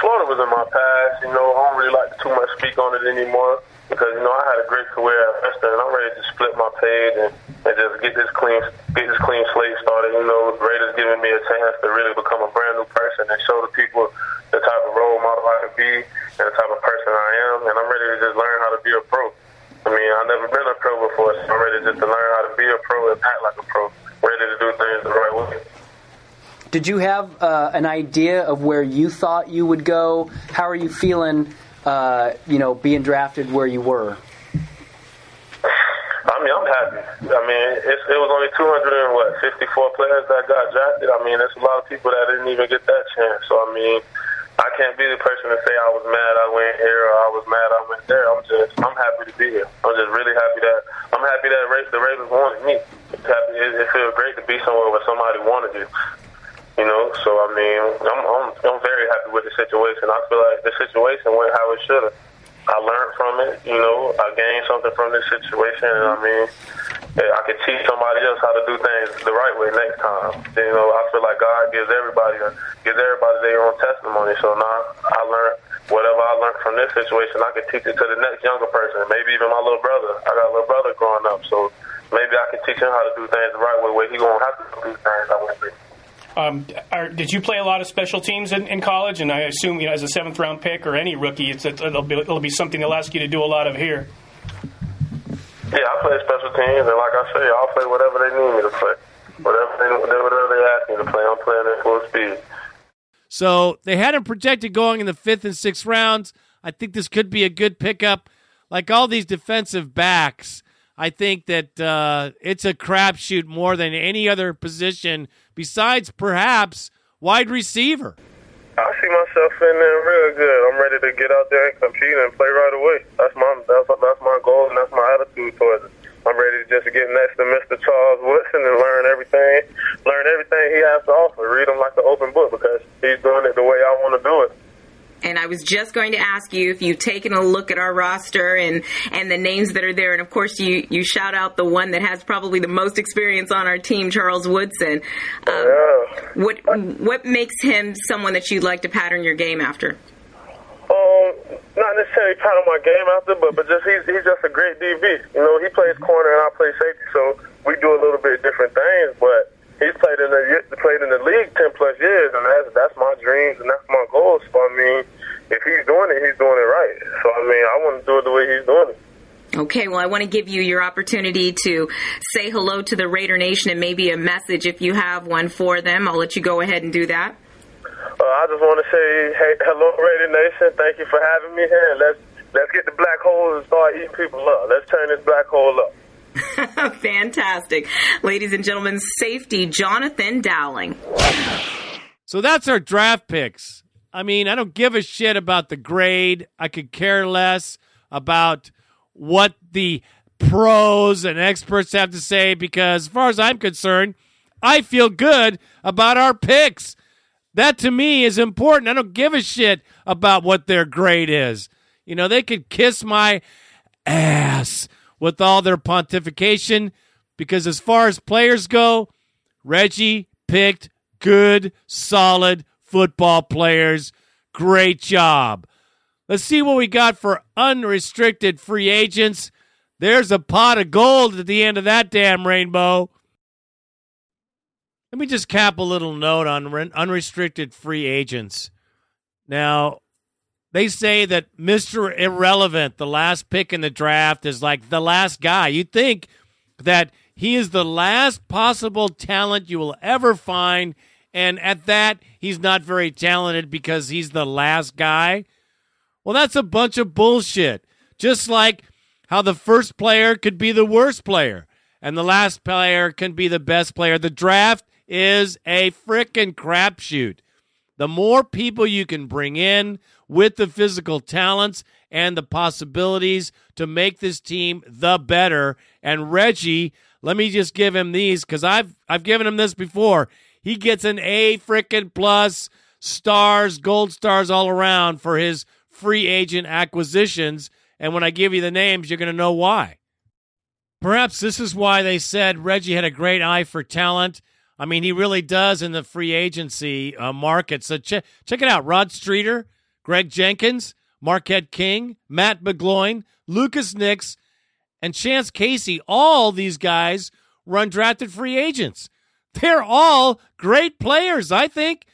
Florida was in my past. You know, I don't really like to too much speak on it anymore because you know I had a great career at Western, and I'm ready to split my page and, and just get this clean get this clean slate started. You know, Raiders giving me a chance to really become a brand new person and show the people the type of role model I can be and the type of person I am, and I'm ready to just learn how to be a pro. I mean, I've never been a pro before, so I'm ready just to learn how to be a pro and act like a pro. Ready to do things the right way. Did you have uh, an idea of where you thought you would go? How are you feeling? Uh, you know, being drafted where you were. I mean, I'm happy. I mean, it's, it was only 200 and what 54 players that got drafted. I mean, there's a lot of people that didn't even get that chance. So I mean, I can't be the person to say I was mad I went here or I was mad I went there. I'm just I'm happy to be here. I'm just really happy that I'm happy that the Raiders wanted me. It, it feels great to be somewhere where somebody wanted you. You know, so I mean, I'm, I'm I'm very happy with the situation. I feel like the situation went how it should have. I learned from it. You know, I gained something from this situation, and I mean, eh, I could teach somebody else how to do things the right way next time. You know, I feel like God gives everybody gives everybody their own testimony. So now I learned whatever I learned from this situation, I could teach it to the next younger person, maybe even my little brother. I got a little brother growing up, so maybe I can teach him how to do things the right way, where he gonna have to do things I went. Um, are, did you play a lot of special teams in, in, college? And I assume, you know, as a seventh round pick or any rookie, it's, it'll, be, it'll be something they'll ask you to do a lot of here. Yeah, I play special teams, and like I say, I'll play whatever they need me to play. Whatever they, whatever they ask me to play, I'm playing at full speed. So they had him projected going in the fifth and sixth rounds. I think this could be a good pickup. Like all these defensive backs, I think that uh, it's a crapshoot more than any other position besides perhaps wide receiver. I see myself in there real good. I'm ready to get out there and compete and play right away. That's my that's, that's my goal and that's my attitude towards it. I'm ready to just get next to Mr. Charles Woodson and learn everything, learn everything he has to offer. Read him like an open book because he's doing it the way I want to do it. And I was just going to ask you if you've taken a look at our roster and, and the names that are there. And of course, you, you shout out the one that has probably the most experience on our team, Charles Woodson. Um, yeah. What what makes him someone that you'd like to pattern your game after? Um, not necessarily pattern my game after, but but just he's he's just a great DB. You know, he plays corner and I play safety, so we do a little bit different things, but he's played in the played in the league ten plus years, and that's that's my dreams and that's my goals. So I mean, if he's doing it, he's doing it right. So I mean, I want to do it the way he's doing it. Okay, well, I want to give you your opportunity to say hello to the Raider Nation and maybe a message if you have one for them. I'll let you go ahead and do that. Uh, I just want to say, hey, hello, Raider Nation. Thank you for having me here. Let's let's get the black hole and start eating people up. Let's turn this black hole up. Fantastic. Ladies and gentlemen, safety Jonathan Dowling. So that's our draft picks. I mean, I don't give a shit about the grade. I could care less about what the pros and experts have to say because, as far as I'm concerned, I feel good about our picks. That to me is important. I don't give a shit about what their grade is. You know, they could kiss my ass with all their pontification because, as far as players go, Reggie picked good, solid football players. Great job. Let's see what we got for unrestricted free agents. There's a pot of gold at the end of that damn rainbow. Let me just cap a little note on unrestricted free agents. Now, they say that Mr. Irrelevant, the last pick in the draft, is like the last guy. You think that he is the last possible talent you will ever find, and at that, he's not very talented because he's the last guy. Well, that's a bunch of bullshit. Just like how the first player could be the worst player and the last player can be the best player. The draft is a frickin' crapshoot. The more people you can bring in with the physical talents and the possibilities to make this team the better. And Reggie, let me just give him these because I've I've given him this before. He gets an A frickin' plus stars, gold stars all around for his free agent acquisitions. And when I give you the names, you're going to know why. Perhaps this is why they said Reggie had a great eye for talent I mean, he really does in the free agency uh, market. So check check it out: Rod Streater, Greg Jenkins, Marquette King, Matt McGloin, Lucas Nix, and Chance Casey. All these guys were undrafted free agents. They're all great players, I think.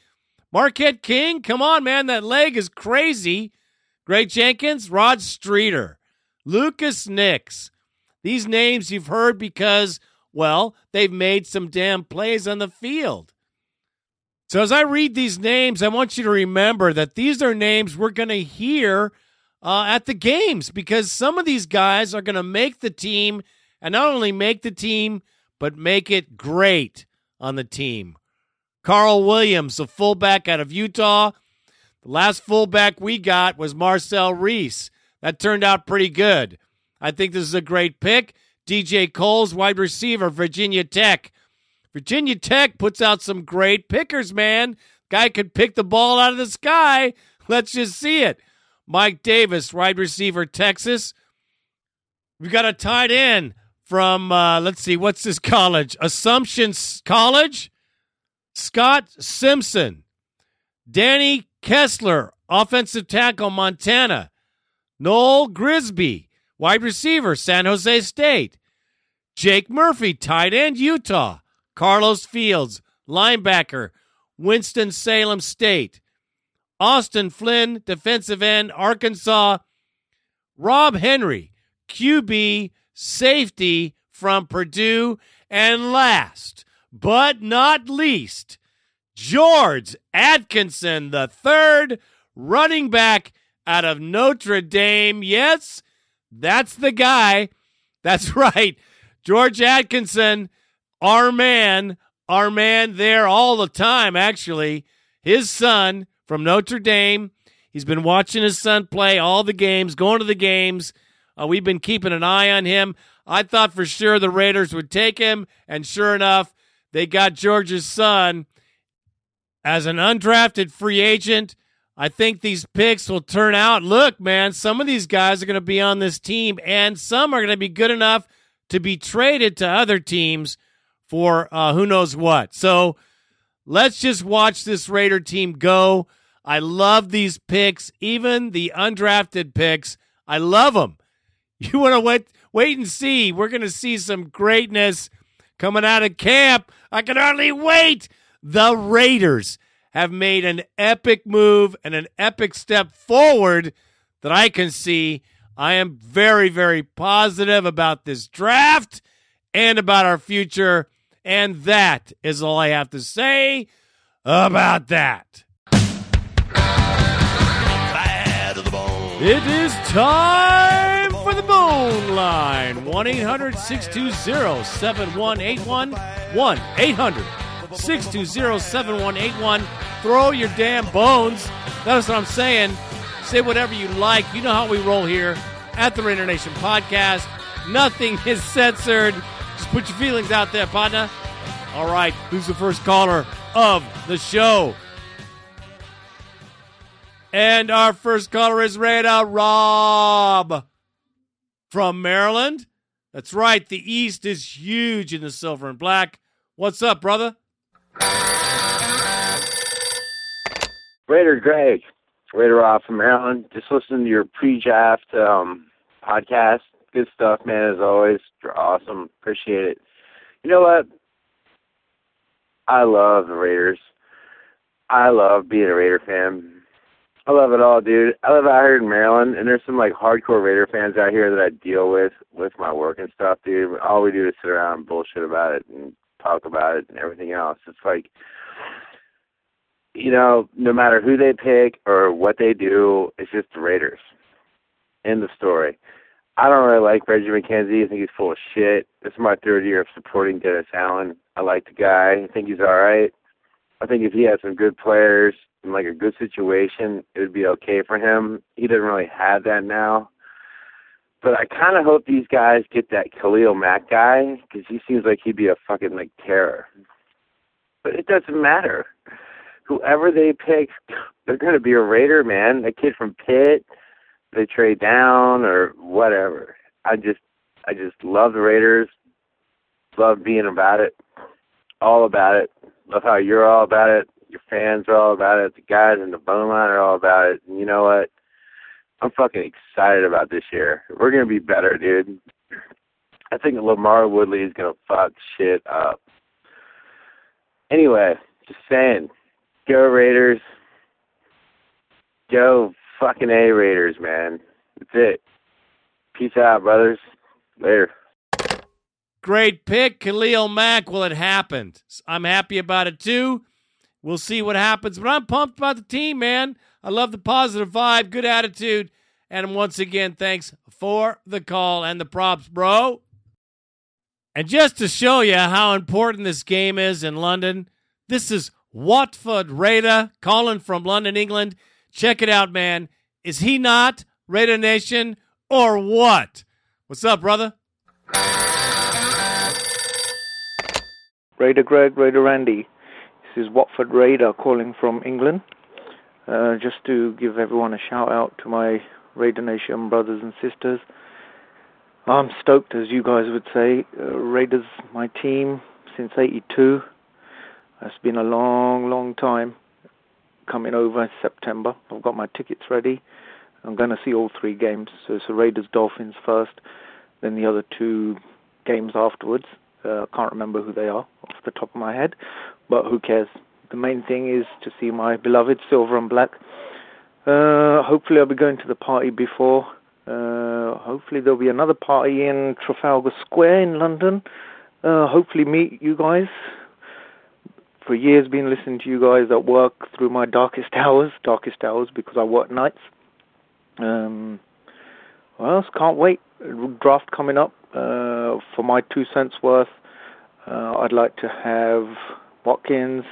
Marquette King, come on, man, that leg is crazy. Greg Jenkins, Rod Streater, Lucas Nix. These names you've heard because well, they've made some damn plays on the field. So as I read these names, I want you to remember that these are names we're going to hear uh, at the games because some of these guys are going to make the team and not only make the team, but make it great on the team. Carl Williams, the fullback out of Utah. The last fullback we got was Marcel Reese. That turned out pretty good. I think this is a great pick. DJ Coles, wide receiver, Virginia Tech. Virginia Tech puts out some great pickers, man. Guy could pick the ball out of the sky. Let's just see it. Mike Davis, wide receiver, Texas. We've got a tight end from, uh, let's see, what's this college? Assumption College. Scott Simpson. Danny Kistler, offensive tackle, Montana. Noel Grigsby, wide receiver, San Jose State. Jake Murphy, tight end, Utah. Carlos Fields, linebacker, Winston-Salem State. Austin Flynn, defensive end, Arkansas. Rob Henry, QB, safety from Purdue. And last but not least, George Atkinson, the third running back out of Notre Dame. Yes, that's the guy. That's right. George Atkinson, our man, our man there all the time, actually. His son from Notre Dame. He's been watching his son play all the games, going to the games. Uh, we've been keeping an eye on him. I thought for sure the Raiders would take him, and sure enough, they got George's son as an undrafted free agent. I think these picks will turn out. Look, man, some of these guys are going to be on this team, and some are going to be good enough to be traded to other teams for uh, who knows what. So let's just watch this Raider team go. I love these picks, even the undrafted picks. I love them. You want to wait, wait and see. We're going to see some greatness coming out of camp. I can hardly wait. The Raiders have made an epic move and an epic step forward that I can see I am very, very positive about this draft and about our future. And that is all I have to say about that. It is time for the bone line 1 800 620 7181. 1 800 620 7181. Throw your damn bones. That's what I'm saying. Say whatever you like. You know how we roll here at the Raider Nation podcast. Nothing is censored. Just put your feelings out there, partner. All right, who's the first caller of the show? And our first caller is Raider Rob from Maryland. That's right, the East is huge in the silver and black. What's up, brother? Raider Greg, Raider Rob from Maryland. Just listening to your pre-draft um, podcast. Good stuff, man. As always, you're awesome. Appreciate it. You know what? I love the Raiders. I love being a Raider fan. I love it all, dude. I live out here in Maryland, and there's some like hardcore Raider fans out here that I deal with with my work and stuff, dude. All we do is sit around and bullshit about it and talk about it and everything else. It's like, you know, no matter who they pick or what they do, it's just the Raiders. End of story. I don't really like Reggie McKenzie. I think he's full of shit. This is my third year of supporting Dennis Allen. I like the guy. I think he's all right. I think if he had some good players in like a good situation, it would be okay for him. He doesn't really have that now. But I kind of hope these guys get that Khalil Mack guy because he seems like he'd be a fucking like terror. But it doesn't matter. Whoever they pick, they're going to be a Raider, man. A kid from Pitt, they trade down or whatever. I just, I just love the Raiders. Love being about it, all about it. Love how you're all about it. Your fans are all about it. The guys in the bone line are all about it. And you know what? I'm fucking excited about this year. We're gonna be better, dude. I think LaMarr Woodley is gonna fuck shit up. Anyway, just saying, go Raiders. Go fucking A Raiders, man. That's it. Peace out, brothers. Later. Great pick, Khalil Mack. Well, it happened. I'm happy about it too. We'll see what happens, but I'm pumped about the team, man. I love the positive vibe, good attitude, and once again, thanks for the call and the props, bro. And just to show you how important this game is in London, this is Watford Raider calling from London, England. Check it out, man. Is he not Raider Nation or what? What's up, brother? Raider Greg, Raider Randy. This is Watford Raider calling from England. Uh, just to give everyone a shout out to my Raider Nation brothers and sisters. I'm stoked, as you guys would say. Uh, Raiders, my team since '82. That's been a long, long time. Coming over September. I've got my tickets ready. I'm going to see all three games. So it's the Raiders Dolphins first, then the other two games afterwards. Uh, I can't remember who they are off the top of my head, but who cares? The main thing is to see my beloved silver and black. Uh, hopefully, I'll be going to the party before. Uh, hopefully, there'll be another party in Trafalgar Square in London. Uh, hopefully, meet you guys. For years, been listening to you guys at work through my darkest hours. Darkest hours because I work nights. Um, else? Can't wait. Draft coming up. Uh, for my two cents worth, uh, I'd like to have Watkins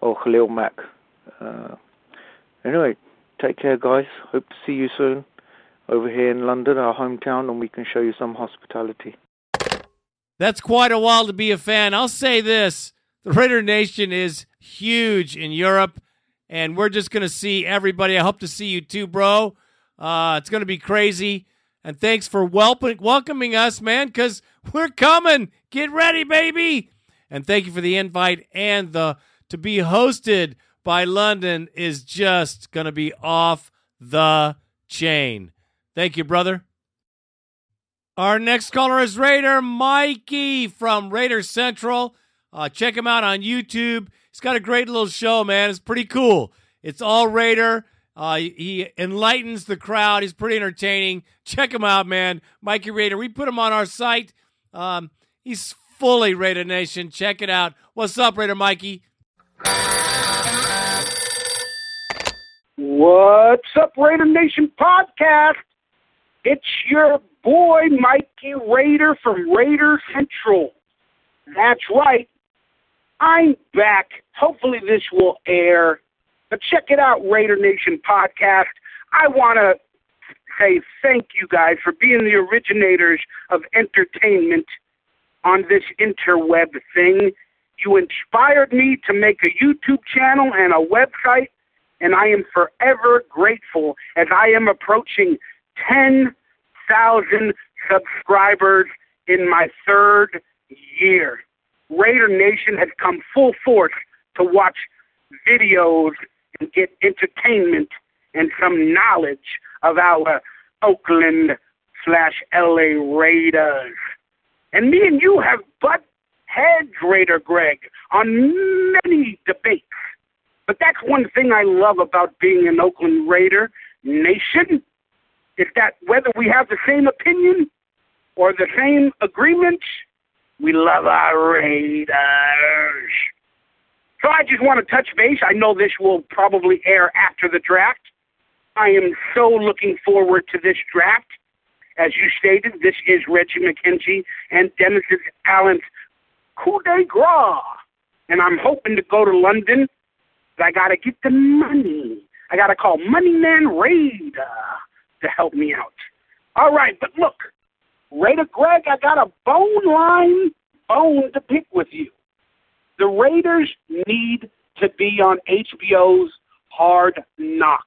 or Khalil Mack. Uh, anyway, take care, guys. Hope to see you soon over here in London, our hometown, and we can show you some hospitality. That's quite a while to be a fan. I'll say this the Raider Nation is huge in Europe, and we're just going to see everybody. I hope to see you too, bro. Uh, it's going to be crazy. And thanks for welp- welcoming us, man, because we're coming. Get ready, baby. And thank you for the invite and the to be hosted by London is just going to be off the chain. Thank you, brother. Our next caller is Raider Mikey from Raider Central. Uh, check him out on YouTube. He's got a great little show, man. It's pretty cool. It's all Raider. Uh, he enlightens the crowd. He's pretty entertaining. Check him out, man. Mikey Rayder. We put him on our site. Um, he's fully Raider Nation. Check it out. What's up, Raider Mikey? What's up, Raider Nation podcast? It's your boy, Mikey Rayder from Raider Central. That's right. I'm back. Hopefully, this will air. But check it out, Raider Nation podcast. I want to say thank you guys for being the originators of entertainment on this interweb thing. You inspired me to make a YouTube channel and a website, and I am forever grateful as I am approaching 10,000 subscribers in my third year. Raider Nation has come full force to watch videos and get entertainment and some knowledge of our Oakland slash LA Raiders. And me and you have butt heads, Raider Greg, on many debates. But that's one thing I love about being an Oakland Raider nation is that whether we have the same opinion or the same agreement, we love our Raiders. So I just want to touch base. I know this will probably air after the draft. I am so looking forward to this draft. As you stated, this is Reggie McKenzie and Dennis Allen's coup de grace. And I'm hoping to go to London. But I got to get the money. I got to call Money Moneyman Raider to help me out. All right, but look, Raider Greg, I got a bone line bone to pick with you. The Raiders need to be on HBO's Hard Knocks.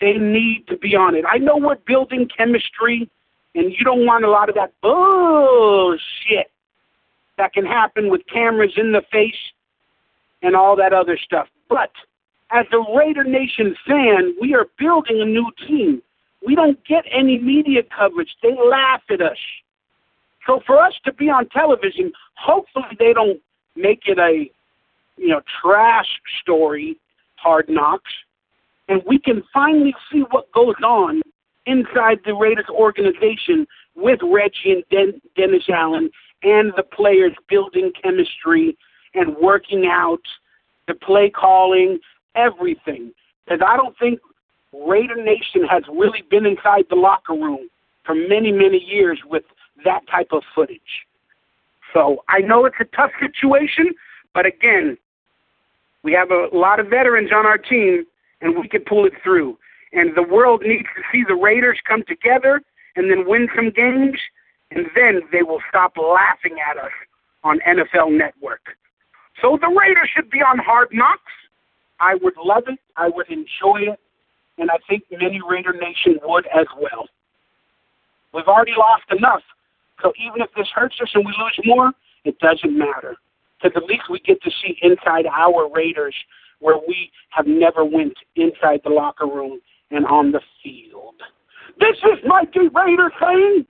They need to be on it. I know we're building chemistry, and you don't want a lot of that bullshit that can happen with cameras in the face and all that other stuff. But as a Raider Nation fan, we are building a new team. We don't get any media coverage. They laugh at us. So for us to be on television, hopefully they don't make it a you know trash story, hard knocks, and we can finally see what goes on inside the Raiders organization with Reggie and Den- Dennis Allen and the players building chemistry and working out, the play calling, everything. Because I don't think Raider Nation has really been inside the locker room for many, many years with that type of footage. So I know it's a tough situation, but again, we have a lot of veterans on our team, and we can pull it through. And the world needs to see the Raiders come together and then win some games, and then they will stop laughing at us on NFL Network. So the Raiders should be on Hard Knocks. I would love it. I would enjoy it. And I think many Raider Nation would as well. We've already lost enough. So even if this hurts us and we lose more, it doesn't matter. Because at least we get to see inside our Raiders where we have never went inside the locker room and on the field. This is Mikey Rayder saying,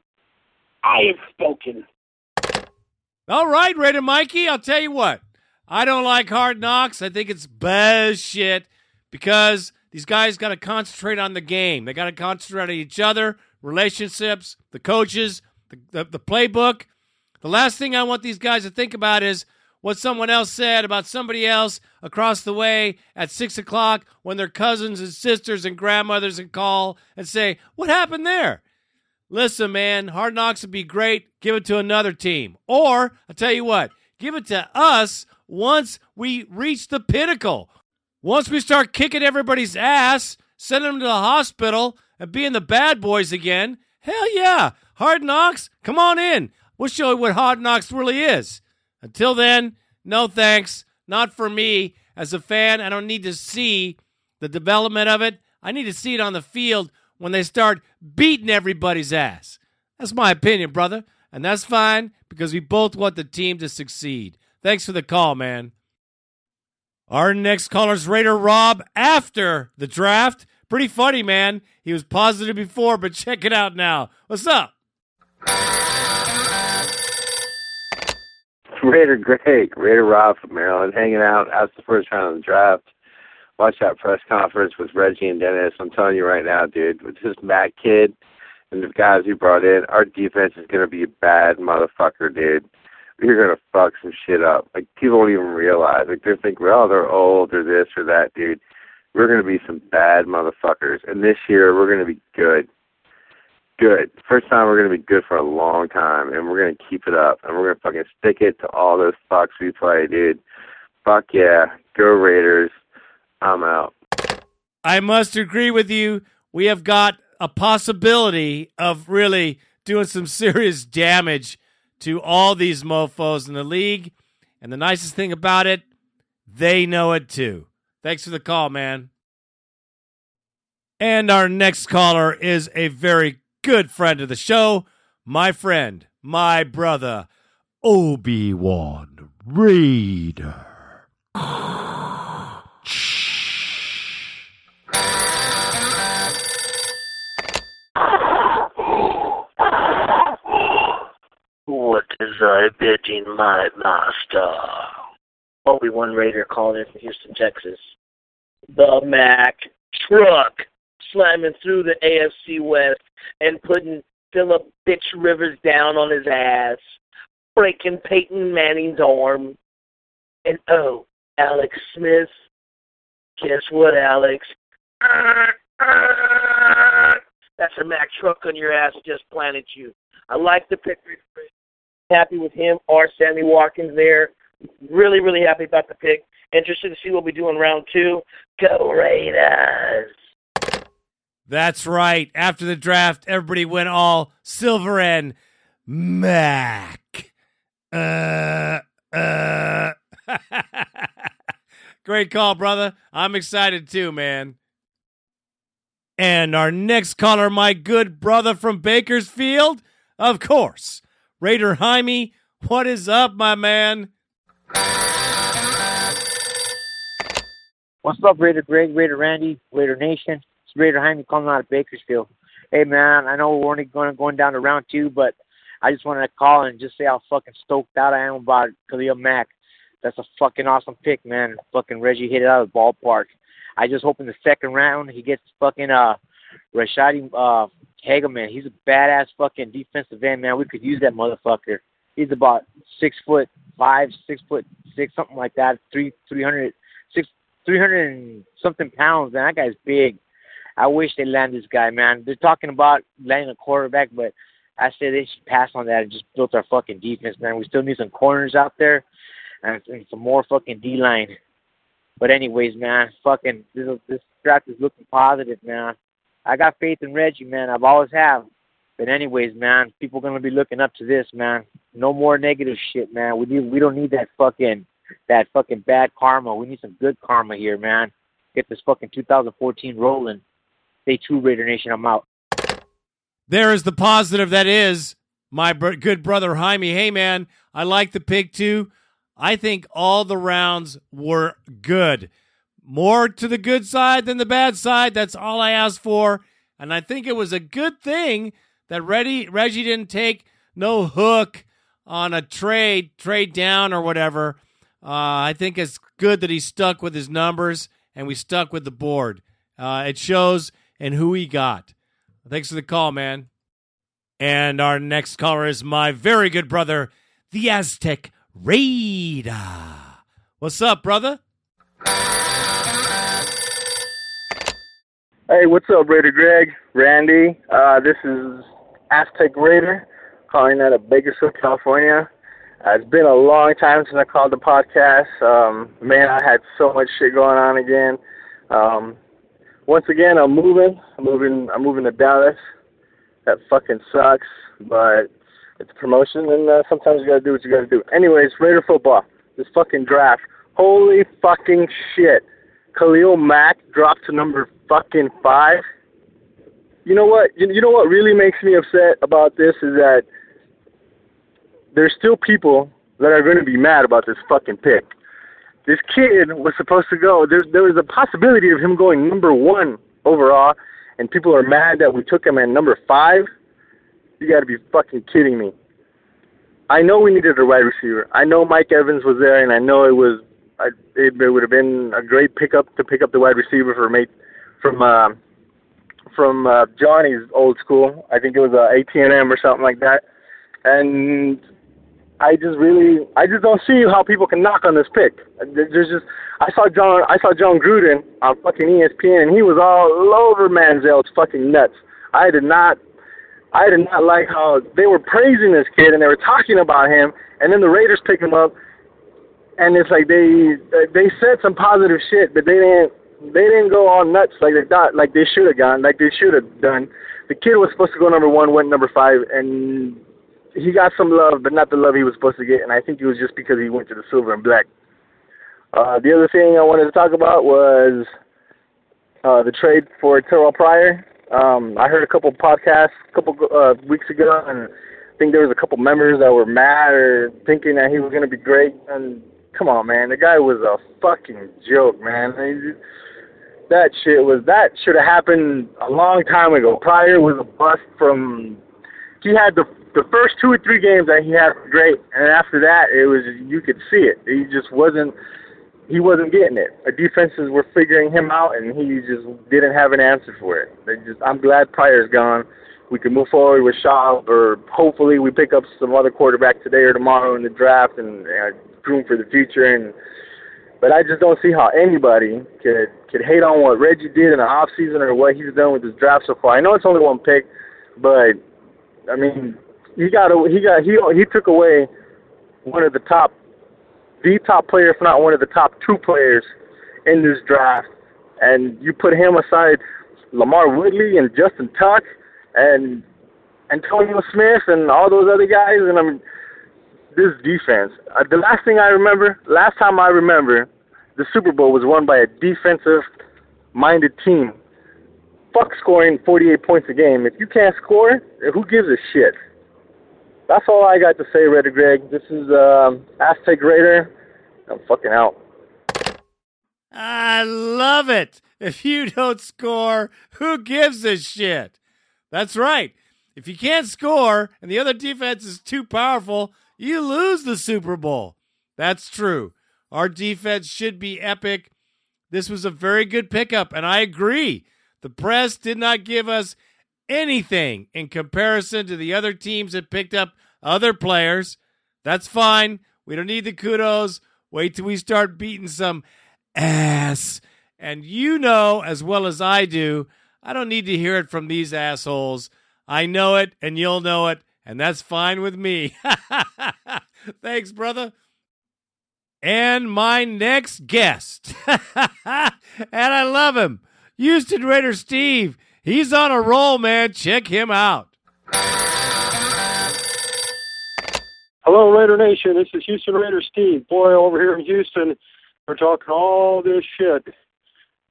I have spoken. All right, Raider Mikey, I'll tell you what. I don't like hard knocks. I think it's bullshit because these guys got to concentrate on the game. They got to concentrate on each other, relationships, the coaches, the, the, the playbook. The last thing I want these guys to think about is what someone else said about somebody else across the way at six o'clock when their cousins and sisters and grandmothers and call and say, What happened there? Listen, man, hard knocks would be great. Give it to another team. Or, I'll tell you what, give it to us once we reach the pinnacle. Once we start kicking everybody's ass, sending them to the hospital, and being the bad boys again, hell yeah, hard knocks, come on in. We'll show you what hard knocks really is. Until then, no thanks. Not for me. As a fan, I don't need to see the development of it. I need to see it on the field when they start beating everybody's ass. That's my opinion, brother. And that's fine because we both want the team to succeed. Thanks for the call, man. Our next caller's Raider Rob after the draft. Pretty funny, man. He was positive before, but check it out now. What's up? Raider Greg, Raider Rob from Maryland, hanging out. after the first round of the draft. Watch that press conference with Reggie and Dennis. I'm telling you right now, dude, with this Mack kid and the guys he brought in, our defense is going to be a bad motherfucker, dude. Going to fuck some shit up. Like, people don't even realize. Like, they think, well, they're old or this or that, dude. we're to be some bad motherfuckers. And this year, we're to be good. Good. First time we're to be good for a long time, and we're to keep it up, and we're to fucking stick it to all those fucks we play, dude. Fuck yeah. Go Raiders. I'm out. I must agree with you. We have got a possibility of really doing some serious damage to all these mofos in the league. And the nicest thing about it, they know it too. Thanks for the call, man. And our next caller is a very good friend of the show, my friend, my brother, Obi Wan Raider. I bidding my master? Obi-Wan Raider calling in from Houston, Texas. The Mack truck slamming through the AFC West and putting Philip Bitch Rivers down on his ass, breaking Peyton Manning's arm. And oh, Alex Smith. Guess what, Alex? That's a Mack truck on your ass just planted you. I like the pick. Happy with him or Sammy Watkins there. Really, really happy about the pick. Interested to see what we do in round two. Go Raiders! That's right. After the draft, everybody went all silver and Mack. Uh, uh. Great call, brother. I'm excited too, man. And our next caller, my good brother from Bakersfield, of course, Raider Jaime. What is up, my man? What's up, Raider Greg, Raider Randy, Raider Nation? It's Raider Jaime calling out of Bakersfield. Hey, man, I know we're only going going down to round two, but I just wanted to call and just say how fucking stoked out I am about Khalil Mack. That's a fucking awesome pick, man. Fucking Reggie hit it out of the ballpark. I just hope in the second round he gets fucking uh Ra'Shede uh Hageman. He's a badass fucking defensive end, man. We could use that motherfucker. He's about six foot five, six foot six, something like that. Three three hundred six three hundred and something pounds, man. That guy's big. I wish they land this guy, man. They're talking about landing a quarterback, but I say they should pass on that and just build our fucking defense, man. We still need some corners out there and, and some more fucking D line. But anyways, man, fucking this this draft is looking positive, man. I got faith in Reggie, man. I've always have. But anyways, man, people gonna be looking up to this, man. No more negative shit, man. We need we don't need that fucking that fucking bad karma. We need some good karma here, man. Get this fucking 2014 rolling. Stay true, Raider Nation. I'm out. There is the positive that is my good brother Jaime. Hey, man, I like the pick too. I think all the rounds were good. More to the good side than the bad side. That's all I asked for. And I think it was a good thing that Reggie, Reggie didn't take no hook on a trade, trade down or whatever. Uh, I think it's good that he stuck with his numbers and we stuck with the board. Uh, it shows in who he got. Thanks for the call, man. And our next caller is my very good brother, the Aztec Raider. What's up, brother? Hey, what's up, Raider Greg, Randy? Uh, this is Aztec Raider calling out of Bakersfield, California. Uh, it's been a long time since I called the podcast. Um, man, I had so much shit going on again. Um, once again, I'm moving. I'm moving. I'm moving to Dallas. That fucking sucks, but it's a promotion, and uh, sometimes you gotta do what you gotta do. Anyways, Raider football. This fucking draft. Holy fucking shit. Khalil Mack dropped to number fucking five. You know what? You, you know what really makes me upset about this is that there's still people that are going to be mad about this fucking pick. This kid was supposed to go. There, there was a possibility of him going number one overall, and people are mad that we took him at number five. You got to be fucking kidding me. I know we needed a wide receiver. I know Mike Evans was there, and I know it was I, it, it would have been a great pickup to pick up the wide receiver for mate from uh, from uh, Johnny's old school. I think it was uh, AT&M or something like that. And I just really, I just don't see how people can knock on this pick. There's just, I saw John, I saw Jon Gruden on fucking ESPN, and he was all over Manziel's fucking nuts. I did not, I did not like how they were praising this kid and they were talking about him, and then the Raiders pick him up, and it's like they, they said some positive shit, but they didn't, they didn't go all nuts like they thought, like they should have gone, like they should have done. The kid was supposed to go number one, went number five, and he got some love, but not the love he was supposed to get, and I think it was just because he went to the silver and black. Uh, the other thing I wanted to talk about was uh, the trade for Terrelle Pryor. Um, I heard a couple podcasts a couple uh, weeks ago, and I think there was a couple members that were mad or thinking that he was going to be great. And come on, man, the guy was a fucking joke, man. That shit was that should have happened a long time ago. Pryor was a bust from. He had the the first two or three games that he had great, and after that, it was you could see it. He just wasn't he wasn't getting it. Our defenses were figuring him out, and he just didn't have an answer for it. They just I'm glad Pryor's gone. We can move forward with Schaub, or hopefully we pick up some other quarterback today or tomorrow in the draft and uh, groom for the future. And but I just don't see how anybody could could hate on what Reggie did in the off season or what he's done with his draft so far. I know it's only one pick, but I mean he got he got he he took away one of the top the top player, if not one of the top two players in this draft, and you put him aside LaMarr Woodley and Justin Tuck and Antonio Smith and all those other guys, and I mean this defense. Uh, the last thing I remember, last time I remember, the Super Bowl was won by a defensive-minded team. Fuck scoring 48 points a game. If you can't score, who gives a shit? That's all I got to say, Raider Greg. This is um, Aztec Raider. I'm fucking out. I love it. If you don't score, who gives a shit? That's right. If you can't score and the other defense is too powerful, you lose the Super Bowl. That's true. Our defense should be epic. This was a very good pickup, and I agree. The press did not give us anything in comparison to the other teams that picked up other players. That's fine. We don't need the kudos. Wait till we start beating some ass. And you know as well as I do, I don't need to hear it from these assholes. I know it and you'll know it, and that's fine with me. Thanks, brother. And my next guest, and I love him, Houston Raider Steve. He's on a roll, man. Check him out. Hello, Raider Nation. This is Houston Raider Steve. Boy, over here in Houston, we're talking all this shit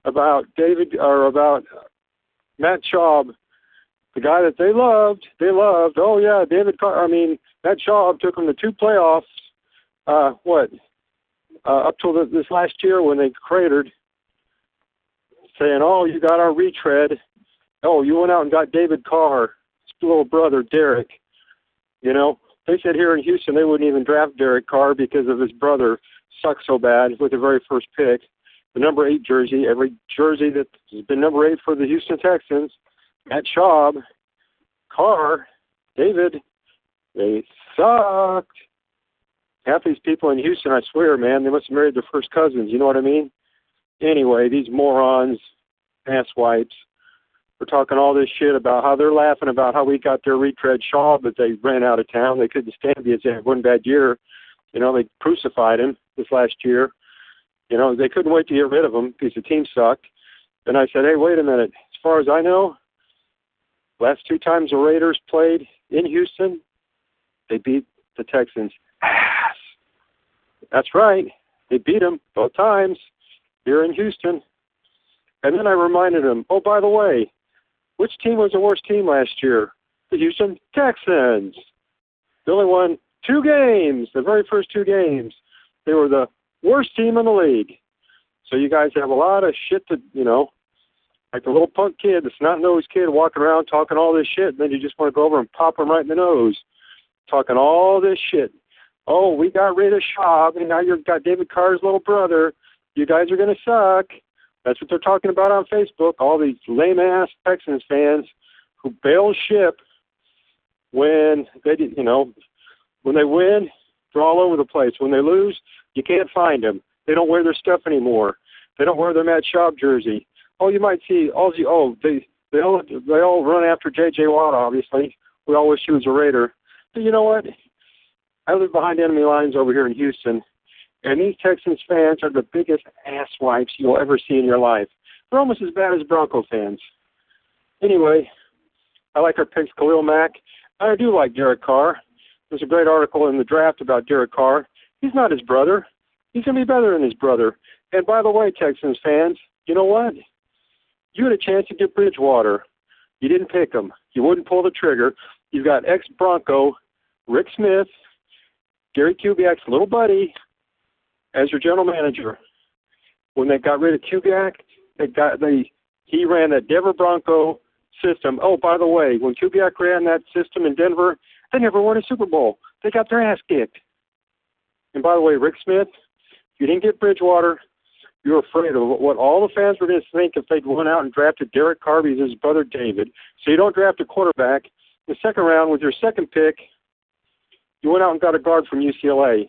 about David or about Matt Schaub, the guy that they loved. They loved. Oh yeah, David. Carr. I mean, Matt Schaub took them to two playoffs. Uh, what? Uh, up till the, this last year when they cratered, saying, "Oh, you got our retread." Oh, you went out and got David Carr, his little brother Derek. You know, they said here in Houston they wouldn't even draft Derek Carr because of his brother sucked so bad with the very first pick. The number eight jersey, every jersey that has been number eight for the Houston Texans, Matt Schaub, Carr, David, they sucked. Half these people in Houston, I swear, man, they must have married their first cousins. You know what I mean? Anyway, these morons, ass wipes, we're talking all this shit about how they're laughing about how we got their retread Schaub, but they ran out of town. They couldn't stand the They had one bad year. You know, they crucified him this last year. You know, they couldn't wait to get rid of him because the team sucked. And I said, hey, wait a minute. As far as I know, last two times the Raiders played in Houston, they beat the Texans. That's right. They beat them both times here in Houston. And then I reminded them, oh, by the way, which team was the worst team last year? The Houston Texans. They only won two games, the very first two games. They were the worst team in the league. So you guys have a lot of shit to, you know, like the little punk kid, the snot nosed kid walking around talking all this shit, and then you just want to go over and pop him right in the nose, talking all this shit. Oh, we got rid of Schaub, and now you've got David Carr's little brother. You guys are going to suck. That's what they're talking about on Facebook. All these lame ass Texans fans who bail ship when they, you know, when they win, They're all over the place. When they lose, you can't find them. They don't wear their stuff anymore. They don't wear their Matt Schaub jersey. Oh, you might see. Oh, you, oh, they they all they all run after J.J. Watt. Obviously, we all wish he was a Raider. But you know what? I live behind enemy lines over here in Houston, and these Texans fans are the biggest asswipes you'll ever see in your life. They're almost as bad as Bronco fans. Anyway, I like our picks, Khalil Mack. I do like Derek Carr. There's a great article in the draft about Derek Carr. He's not his brother. He's going to be better than his brother. And by the way, Texans fans, you know what? You had a chance to get Bridgewater. You didn't pick him. You wouldn't pull the trigger. You've got ex Bronco, Rick Smith, Gary Kubiak's little buddy, as your general manager. When they got rid of Kubiak, they got they he ran that Denver Bronco system. Oh, by the way, when Kubiak ran that system in Denver, they never won a Super Bowl. They got their ass kicked. And by the way, Rick Smith, you didn't get Bridgewater, you're afraid of what all the fans were going to think if they'd went out and drafted Derek as his brother David. So you don't draft a quarterback. The second round, with your second pick, you went out and got a guard from UCLA.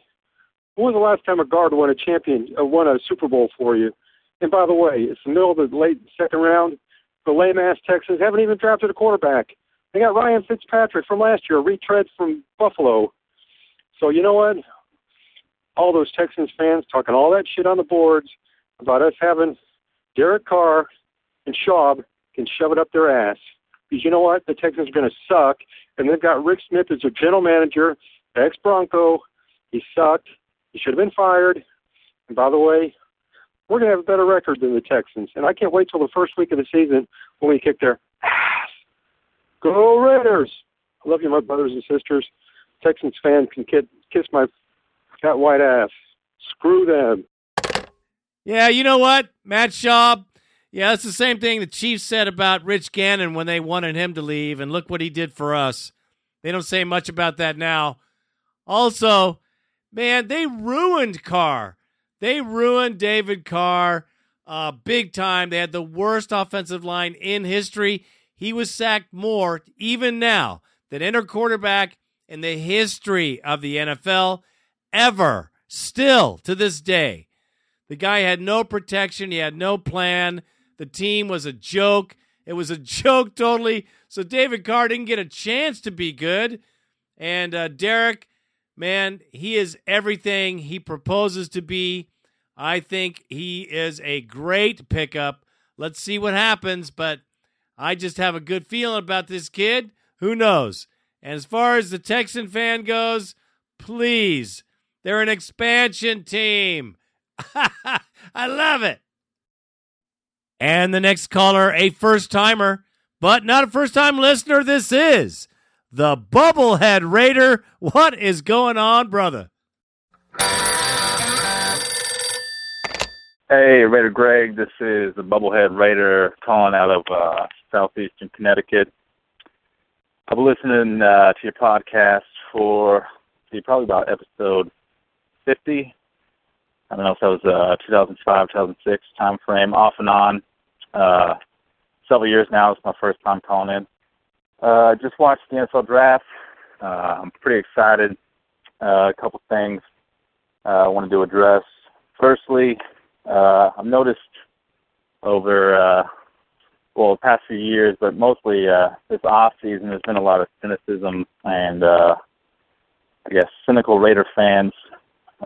When was the last time a guard won a champion, uh, won a Super Bowl for you? And by the way, it's the middle of the late second round. The lame ass Texans haven't even drafted a quarterback. They got Ryan Fitzpatrick from last year, a retread from Buffalo. So you know what? All those Texans fans talking all that shit on the boards about us having Derek Carr and Schaub can shove it up their ass. Because you know what? The Texans are going to suck, and they've got Rick Smith as their general manager, ex Bronco. He sucked. He should have been fired. And by the way, we're going to have a better record than the Texans. And I can't wait till the first week of the season when we kick their ass. Go Raiders! I love you, my brothers and sisters. Texans fans can kiss my fat white ass. Screw them. Yeah, you know what, Matt Schaub. Yeah, that's the same thing the Chiefs said about Rich Gannon when they wanted him to leave, and look what he did for us. They don't say much about that now. Also, man, they ruined Carr. They ruined David Carr uh, big time. They had the worst offensive line in history. He was sacked more, even now, than any quarterback in the history of the NFL ever. Still to this day. The guy had no protection. He had no plan. The team was a joke. It was a joke totally. So David Carr didn't get a chance to be good. And uh, Derek, man, he is everything he proposes to be. I think he is a great pickup. Let's see what happens, but I just have a good feeling about this kid. Who knows? And as far as the Texan fan goes, please, they're an expansion team. I love it. And the next caller, a first timer, but not a first time listener. This is the Bubblehead Raider. What is going on, brother? Hey, Raider Greg. This is the Bubblehead Raider calling out of uh, southeastern Connecticut. I've been listening uh, to your podcast for see, probably about episode 50. I don't know if that was uh, 2005, 2006 time frame, off and on. Uh, several years now. It's my first time calling in. Uh, just watched the NFL draft. Uh, I'm pretty excited. Uh, a couple things uh, I wanted to address. Firstly, uh, I've noticed over uh, well the past few years, but mostly uh, this off season, there's been a lot of cynicism and uh, I guess cynical Raider fans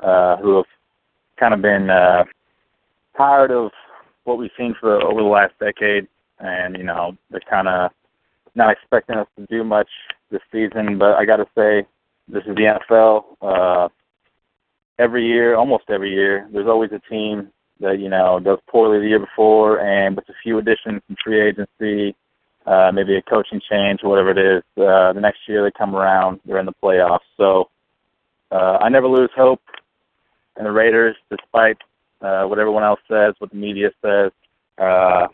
uh, who have kind of been uh, tired of what we've seen for over the last decade, and you know they're kind of not expecting us to do much this season. But I got to say, this is the NFL. Uh, every year, almost every year, there's always a team that you know does poorly the year before, and with a few additions from free agency, uh, maybe a coaching change whatever it is, uh, the next year they come around, they're in the playoffs. So uh, I never lose hope in the Raiders, despite uh, what everyone else says, what the media says. Uh,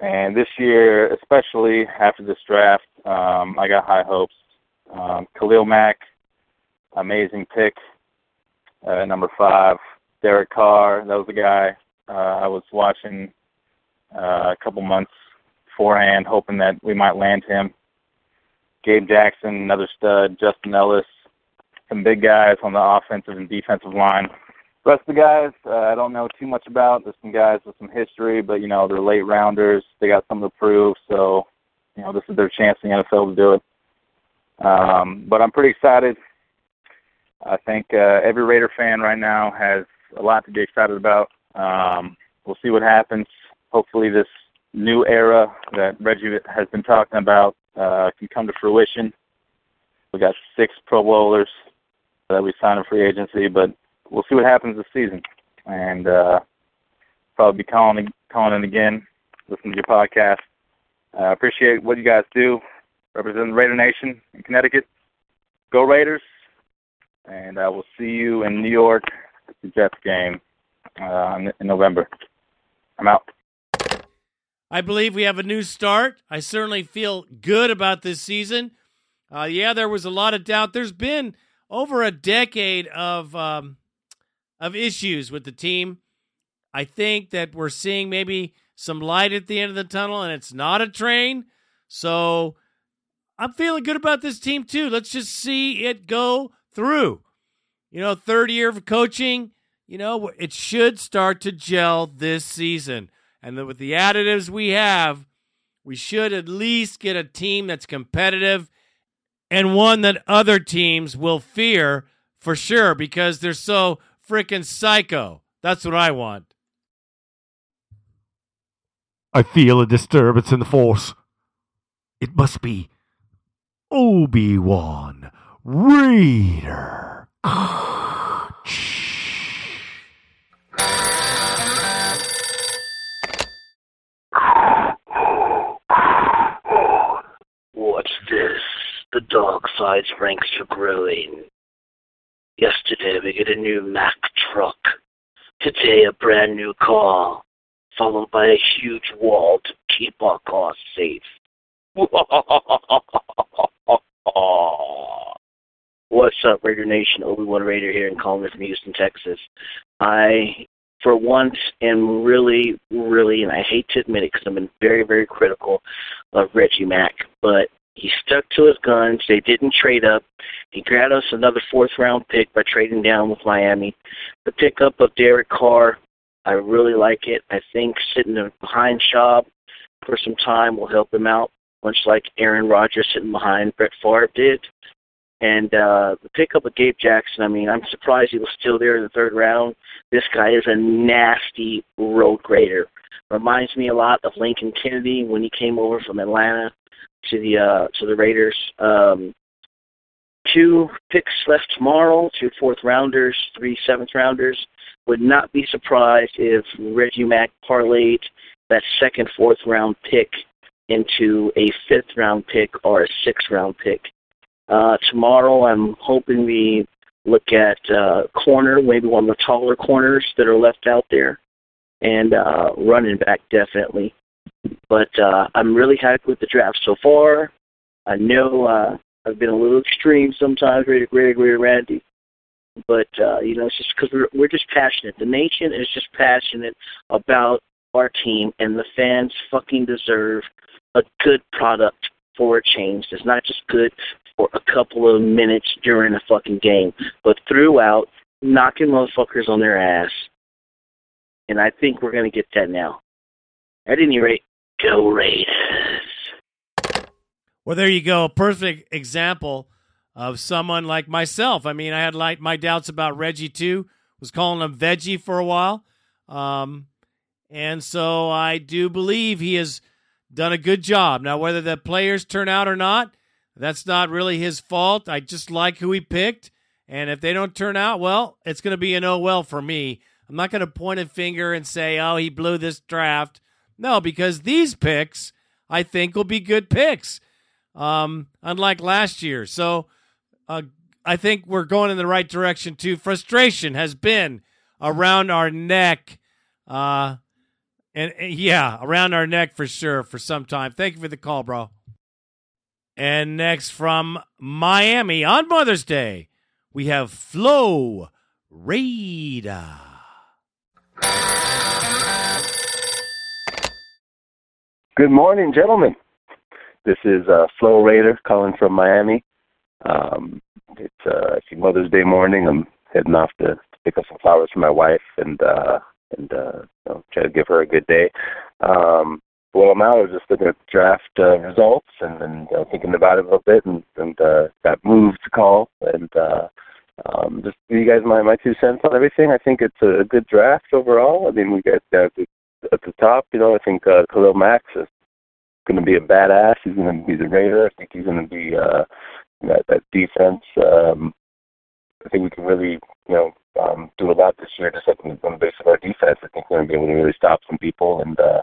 and this year, especially after this draft, um, I got high hopes. Um, Khalil Mack, amazing pick, uh, number five. Derek Carr, that was the guy uh, I was watching uh, a couple months beforehand, hoping that we might land him. Gabe Jackson, another stud. Justin Ellis, some big guys on the offensive and defensive line. Rest of the guys, uh, I don't know too much about. There's some guys with some history, but you know they're late rounders. They got something to prove, so you know this is their chance in the NFL to do it. Um, but I'm pretty excited. I think uh, every Raider fan right now has a lot to be excited about. Um, we'll see what happens. Hopefully, this new era that Reggie has been talking about uh, can come to fruition. We got six Pro Bowlers that we signed in free agency, but we'll see what happens this season. And uh, probably be calling calling in again, listening to your podcast. I uh, appreciate what you guys do, representing the Raider Nation in Connecticut. Go Raiders! And I will see you in New York at the Jets game uh, in November. I'm out. I believe we have a new start. I certainly feel good about this season. Uh, yeah, there was a lot of doubt. There's been over a decade of um, of issues with the team. I think that we're seeing maybe some light at the end of the tunnel, and it's not a train. So I'm feeling good about this team too. Let's just see it go through. You know, third year of coaching. You know, it should start to gel this season, and with the additives we have, we should at least get a team that's competitive and one that other teams will fear for sure because they're so freaking psycho. That's what I want. I feel a disturbance in the force. It must be Obi Wan Raider. What's this? The dog size ranks are growing. Yesterday we get a new Mack truck. Today a brand new car, followed by a huge wall to keep our car safe. What's up, Raider Nation? Obi-Wan Raider here and calling from Houston, Texas. I, for once, am really, really, and I hate to admit it because I've been very, very critical of Reggie Mack, but he stuck to his guns. They didn't trade up. He grabbed us another fourth round pick by trading down with Miami. The pickup of Derek Carr, I really like it. I think sitting behind Schaub for some time will help him out, much like Aaron Rodgers sitting behind Brett Favre did. And uh, the pickup of Gabe Jackson, I mean, I'm surprised he was still there in the third round. This guy is a nasty road grader. Reminds me a lot of Lincoln Kennedy when he came over from Atlanta to the uh, to the Raiders. Um, two picks left tomorrow, two fourth rounders, three seventh rounders. Would not be surprised if Reggie Mack parlayed that second fourth round pick into a fifth round pick or a sixth round pick. Uh, tomorrow, I'm hoping we look at uh, corner, maybe one of the taller corners that are left out there, and uh, running back definitely. But uh, I'm really happy with the draft so far. I know uh, I've been a little extreme sometimes, Greater, Greater, Greater Randy. But uh, you know, it's just because we're we're just passionate. The nation is just passionate about our team, and the fans fucking deserve a good product for a change. It's not just good for a couple of minutes during a fucking game, but throughout, knocking motherfuckers on their ass. And I think we're gonna get that now. At any rate, go Raiders. Well, there you go. Perfect example of someone like myself. I mean, I had like my doubts about Reggie too. Was calling him Veggie for a while, um, and so I do believe he has done a good job. Now, whether the players turn out or not, that's not really his fault. I just like who he picked, and if they don't turn out, well, it's going to be an oh well for me. I'm not going to point a finger and say, oh, he blew this draft. No, because these picks, I think, will be good picks, um, unlike last year. So uh, I think we're going in the right direction, too. Frustration has been around our neck. Uh, and, and yeah, around our neck for sure for some time. Thank you for the call, bro. And next from Miami on Mother's Day, we have Flo Rida. Good morning, gentlemen. This is uh, Flo Raider calling from Miami. Um, it's uh, Mother's Day morning. I'm heading off to, to pick up some flowers for my wife and uh, and uh, you know, try to give her a good day. Um, while I'm out, I was just looking at draft uh, results and then you know, thinking about it a little bit, and, and uh, got moved to call and uh, um, just give you guys my my two cents on everything. I think it's a, a good draft overall. I mean, we got uh, at the top. You know, I think uh, Khalil Mack is going to be a badass. He's going to be the Raider. I think he's going to be uh, that that defense. Um, I think we can really, you know, um, do a lot this year just on the, on the base of our defense. I think we're going to be able to really stop some people, and uh,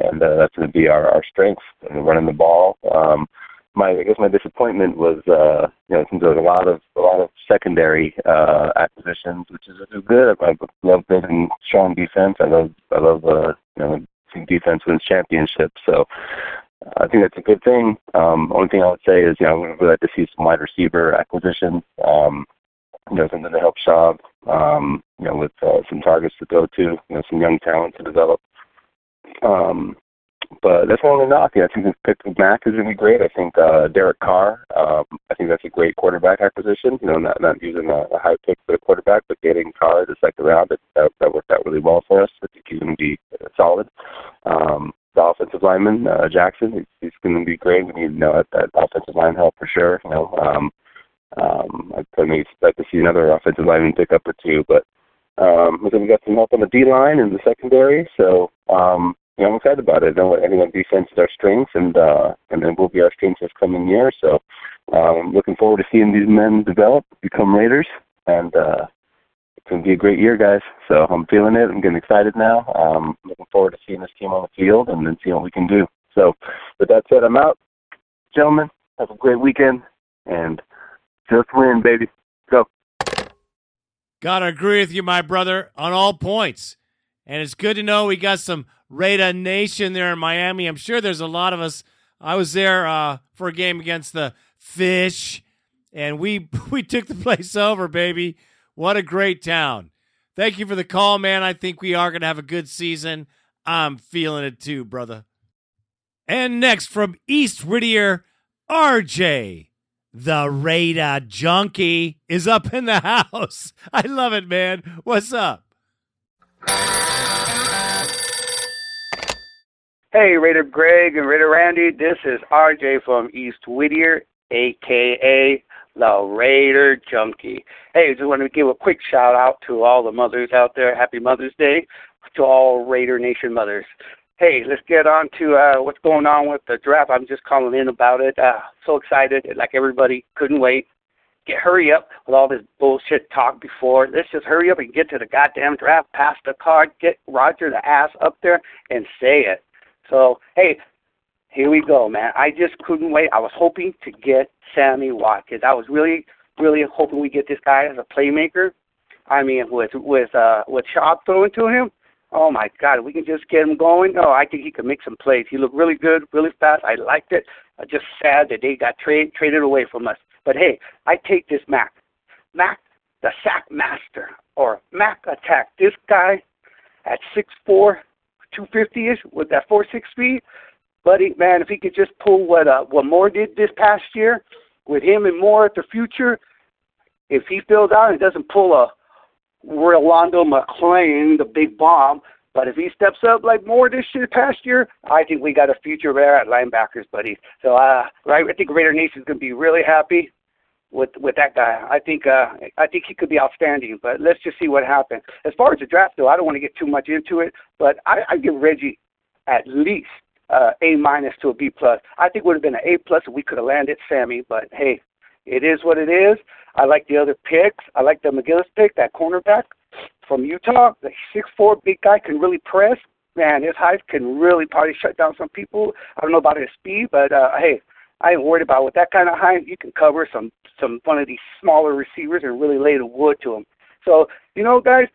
and uh, that's going to be our our strength and running the ball. Um, my I guess my disappointment was uh, you know since there was a lot of a lot of secondary uh, acquisitions, which is, good. I, love building strong defense. I love I love uh, you know defense wins championships. So I think that's a good thing. Um, only thing I would say is, you know, I would really like to see some wide receiver acquisitions. Um, you know, something to help Schaub, um, you know, with uh, some targets to go to, you know, some young talent to develop. Um, but that's one of the knock. Yeah, I think this Mack is really great. I think uh, Derek Carr, um, I think that's a great quarterback acquisition. You know, not not using a, a high pick for the quarterback, but getting Carr the second round, that, that that worked out really well for us. I think he's going to be solid. Um, the offensive lineman uh, Jackson, he's, he's going to be great. We need you know, that, offensive line help for sure. You know, um, um, I certainly expect to see another offensive lineman pick up or two, but um, we got some help on the D line and the secondary. So um, you know, I'm excited about it. I know, I think defense is our strength, and uh, and then will be our strength this coming year. So, um, looking forward to seeing these men develop, become Raiders, and uh, it's to be a great year, guys. So I'm feeling it. I'm getting excited now. Um, looking forward to seeing this team on the field and then seeing what we can do. So, with that said, I'm out, gentlemen. Have a great weekend, and just win, baby. Go. Gotta agree with you, my brother, on all points. And it's good to know we got some Raider Nation there in Miami. I'm sure there's a lot of us. I was there uh, for a game against the Fish, and we we took the place over, baby. What a great town. Thank you for the call, man. I think we are going to have a good season. I'm feeling it too, brother. And next from East Whittier, RJ, the Raider Junkie, is up in the house. I love it, man. What's up? Hey, Raider Greg and Raider Randy. This is RJ from East Whittier, aka the Raider Junkie. Hey, I just want to give a quick shout out to all the mothers out there. Happy Mother's Day to all Raider Nation mothers. Hey, let's get on to uh, what's going on with the draft. I'm just calling in about it. Uh, so excited, like everybody, couldn't wait. Get hurry up with all this bullshit talk before. Let's just hurry up and get to the goddamn draft. Pass the card. Get Roger the ass up there and say it. So, hey, here we go, man. I just couldn't wait. I was hoping to get Sammy Watkins. I was really, really hoping we get this guy as a playmaker. I mean, with with uh with Schaub throwing to him. Oh my God, we can just get him going. Oh, I think he could make some plays. He looked really good, really fast. I liked it. Uh, just sad that they got trade traded away from us. But hey, I take this Mack, Mack, the sack master or Mack attack. This guy at six four, 250 ish with that four six speed. Buddy, man, if he could just pull what uh, what Moore did this past year with him and Moore at the future, if he fills out and doesn't pull a Rolando McClain, the big bomb, but if he steps up like Moore this year, past year, I think we got a future there at linebackers, buddy. So, uh, right, I think Raider Nation's gonna be really happy with with that guy. I think uh, I think he could be outstanding. But let's just see what happens. As far as the draft, though, I don't want to get too much into it. But I, I give Reggie at least uh, A minus to a B plus. I think it would have been an A plus if we could have landed Sammy. But hey, it is what it is. I like the other picks. I like the McGillis pick, that cornerback from Utah. The six four big guy can really press. Man, his height can really probably shut down some people. I don't know about his speed, but uh, hey, I ain't worried about it. with that kind of height. You can cover some some one of these smaller receivers and really lay the wood to them. So you know, guys,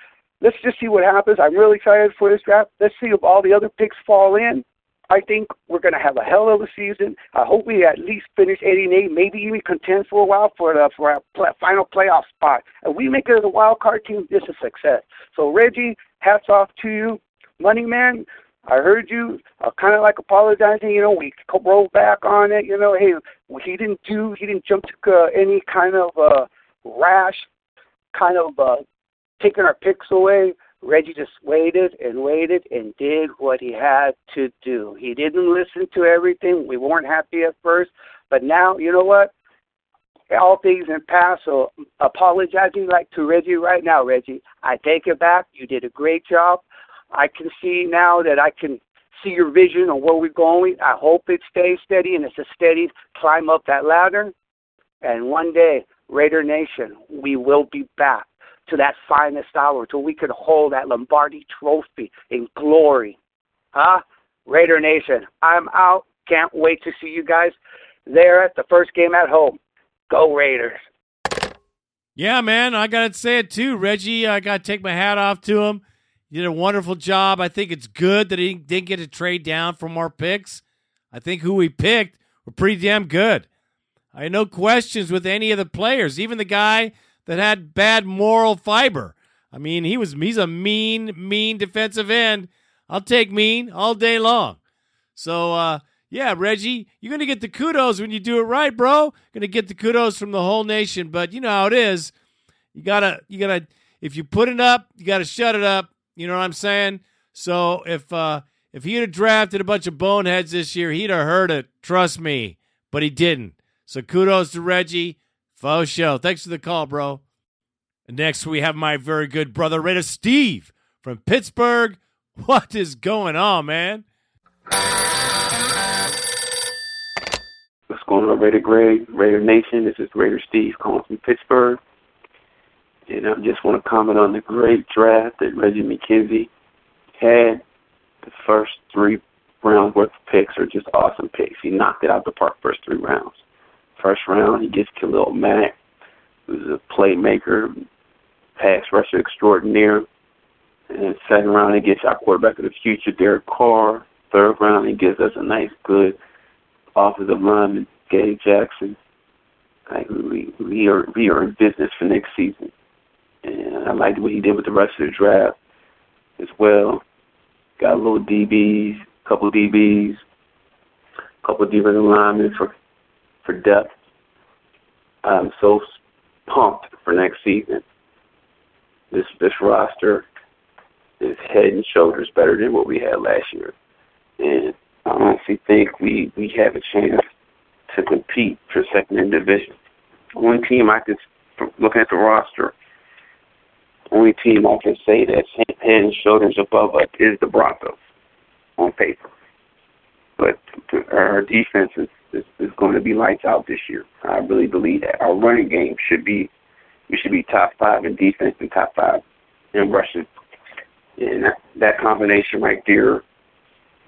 let's just see what happens. I'm really excited for this draft. Let's see if all the other picks fall in. I think we're going to have a hell of a season. I hope we at least finish 8 and 8, maybe even contend for a while for the for our final playoff spot. If we make it as a wild card team, this is success. So Reggie, hats off to you, Money Man. I heard you uh, kind of like apologizing. You know, we rolled back on it. You know, hey, he didn't do, he didn't jump to uh, any kind of uh, rash, kind of uh, taking our picks away. Reggie just waited and waited and did what he had to do. He didn't listen to everything. We weren't happy at first, but now, you know what? All things in past. So apologizing like to Reggie right now, Reggie. I take it back. You did a great job. I can see now that I can see your vision on where we're going. I hope it stays steady and it's a steady climb up that ladder. And one day, Raider Nation, we will be back to that finest hour till we could hold that Lombardi trophy in glory. Huh? Raider Nation, I'm out. Can't wait to see you guys there at the first game at home. Go Raiders. Yeah, man, I got to say it too. Reggie, I got to take my hat off to him. He did a wonderful job. I think it's good that he didn't get to trade down from our picks. I think who we picked were pretty damn good. I had no questions with any of the players, even the guy that had bad moral fiber. I mean, he was he's a mean, mean defensive end. I'll take mean all day long. So uh, yeah, Reggie, you're gonna get the kudos when you do it right, bro. Gonna get the kudos from the whole nation. But you know how it is. You gotta you gotta if you put it up, you gotta shut it up. You know what I'm saying? So if uh if he'd have drafted a bunch of boneheads this year, he'd have heard it. Trust me. But he didn't. So kudos to Reggie. Faux show. Thanks for the call, bro. Next we have my very good brother Raider Steve from Pittsburgh. What is going on, man? What's going on, Raider Greg, Raider Nation? This is Raider Steve calling from Pittsburgh. And I just want to comment on the great draft that Reggie McKenzie had. The first three rounds worth of picks are just awesome picks. He knocked it out the park first three rounds. First round, he gets Khalil Mack, who's a playmaker, pass rusher extraordinaire. And second round, he gets our quarterback of the future, Derek Carr. Third round, he gives us a nice, good offensive lineman, Gabe Jackson. Like we we are we are in business for next season, and I like what he did with the rest of the draft as well. Got a little DBs, couple DBs, a couple defensive linemen for for depth. I'm so pumped for next season. This this roster is head and shoulders better than what we had last year, and I honestly think we we have a chance to compete for second in division. One team I could, looking at the roster, only team I can say that's head and shoulders above us is the Broncos on paper. But our defense is, is, is going to be lights out this year. I really believe that. Our running game should be, we should be top five in defense and top five in rushing. And that, that combination right there,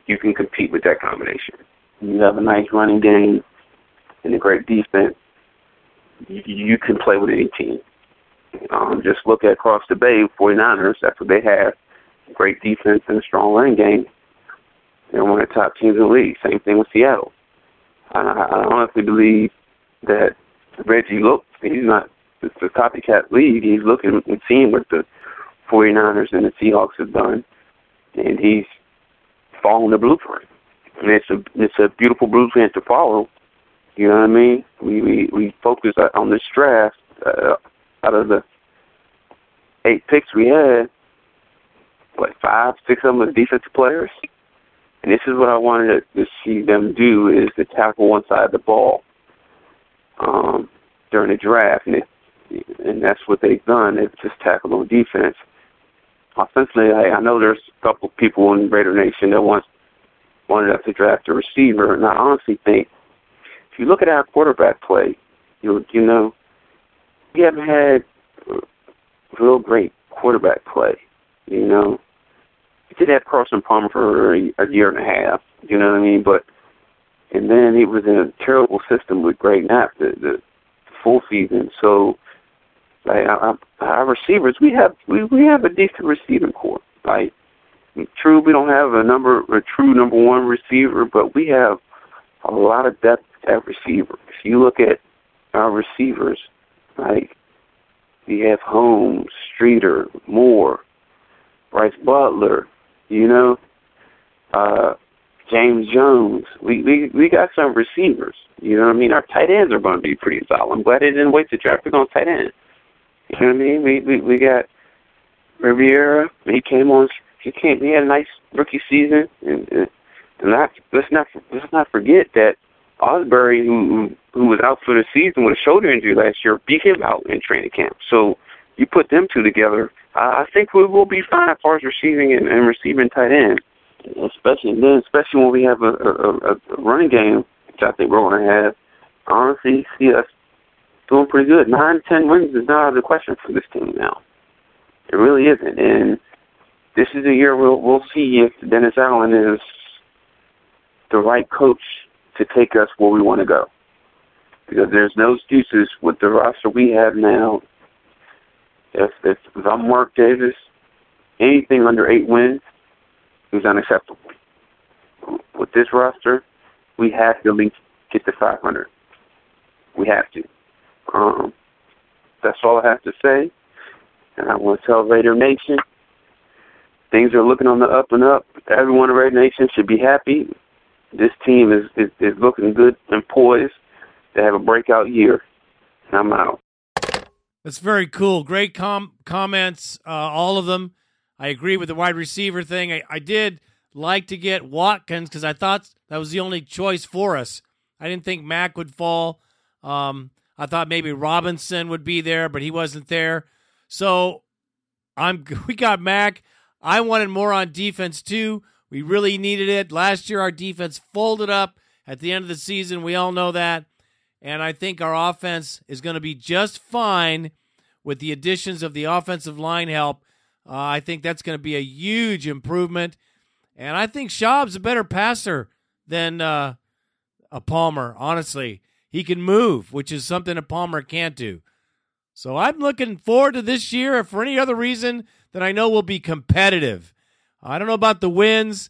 you can compete with that combination. You have a nice running game and a great defense. You, you can play with any team. Um, just look at across the bay, 49ers, that's what they have. Great defense and a strong running game. They're one of the top teams in the league. Same thing with Seattle. I, I honestly believe that Reggie looks, he's not, a copycat league. He's looking and seeing what the 49ers and the Seahawks have done, and he's following the blueprint. And it's a it's a beautiful blueprint to follow. You know what I mean? We we we focus on this draft. Uh, out of the eight picks we had, what five, six of them are defensive players. And this is what I wanted to see them do is to tackle one side of the ball um, during the draft, and it, and that's what they've done. They've just tackled on defense. Offensively, I, I know there's a couple people in Raider Nation that wants wanted us to draft a receiver, and I honestly think if you look at our quarterback play, you you know we haven't had real great quarterback play. You know, did have Carson Palmer for a, a year and a half. You know what I mean? But and then he was in a terrible system with Greg Knapp the, the full season. So, like our, our receivers, we have we we have a decent receiving core. Like, true, we don't have a number a true number one receiver, but we have a lot of depth at receiver. If you look at our receivers, like we have Holmes, Streater, Moore, Brice Butler, you know, uh, James Jones. We we we got some receivers. You know what I mean? Our tight ends are going to be pretty solid. I'm glad they didn't wait to draft on tight end. You know what I mean? We we we got Rivera. He came on. He came. He had a nice rookie season, and and, and not let's not let's not forget that Ausberry, who who was out for the season with a shoulder injury last year, beat him out in training camp. So you put them two together, I think we will be fine as far as receiving and, and receiving tight end, especially then especially when we have a, a, a a running game, which I think we're going to have. Honestly see us doing pretty good. Nine, ten wins is not out of the question for this team now. It really isn't, and this is the year we'll we'll see if Dennis Allen is the right coach to take us where we want to go. Because there's no excuses with the roster we have now. If if, if I'm Mark Davis, anything under eight wins is unacceptable. With this roster, we have to at least get to 500. We have to. Um, that's all I have to say. And I want to tell Raider Nation, things are looking on the up and up. Everyone in Raider Nation should be happy. This team is, is, is looking good and poised to have a breakout year. And I'm out. That's very cool. Great com- comments, uh, all of them. I agree with the wide receiver thing. I, I did like to get Watkins because I thought that was the only choice for us. I didn't think Mack would fall. Um, I thought maybe Robinson would be there, but he wasn't there. So I'm we got Mack. I wanted more on defense too. We really needed it. Last year our defense folded up at the end of the season. We all know that. And I think our offense is going to be just fine with the additions of the offensive line help. Uh, I think that's going to be a huge improvement. And I think Schaub's a better passer than uh, a Palmer, honestly. He can move, which is something a Palmer can't do. So I'm looking forward to this year, if for any other reason, that I know we'll be competitive. I don't know about the wins,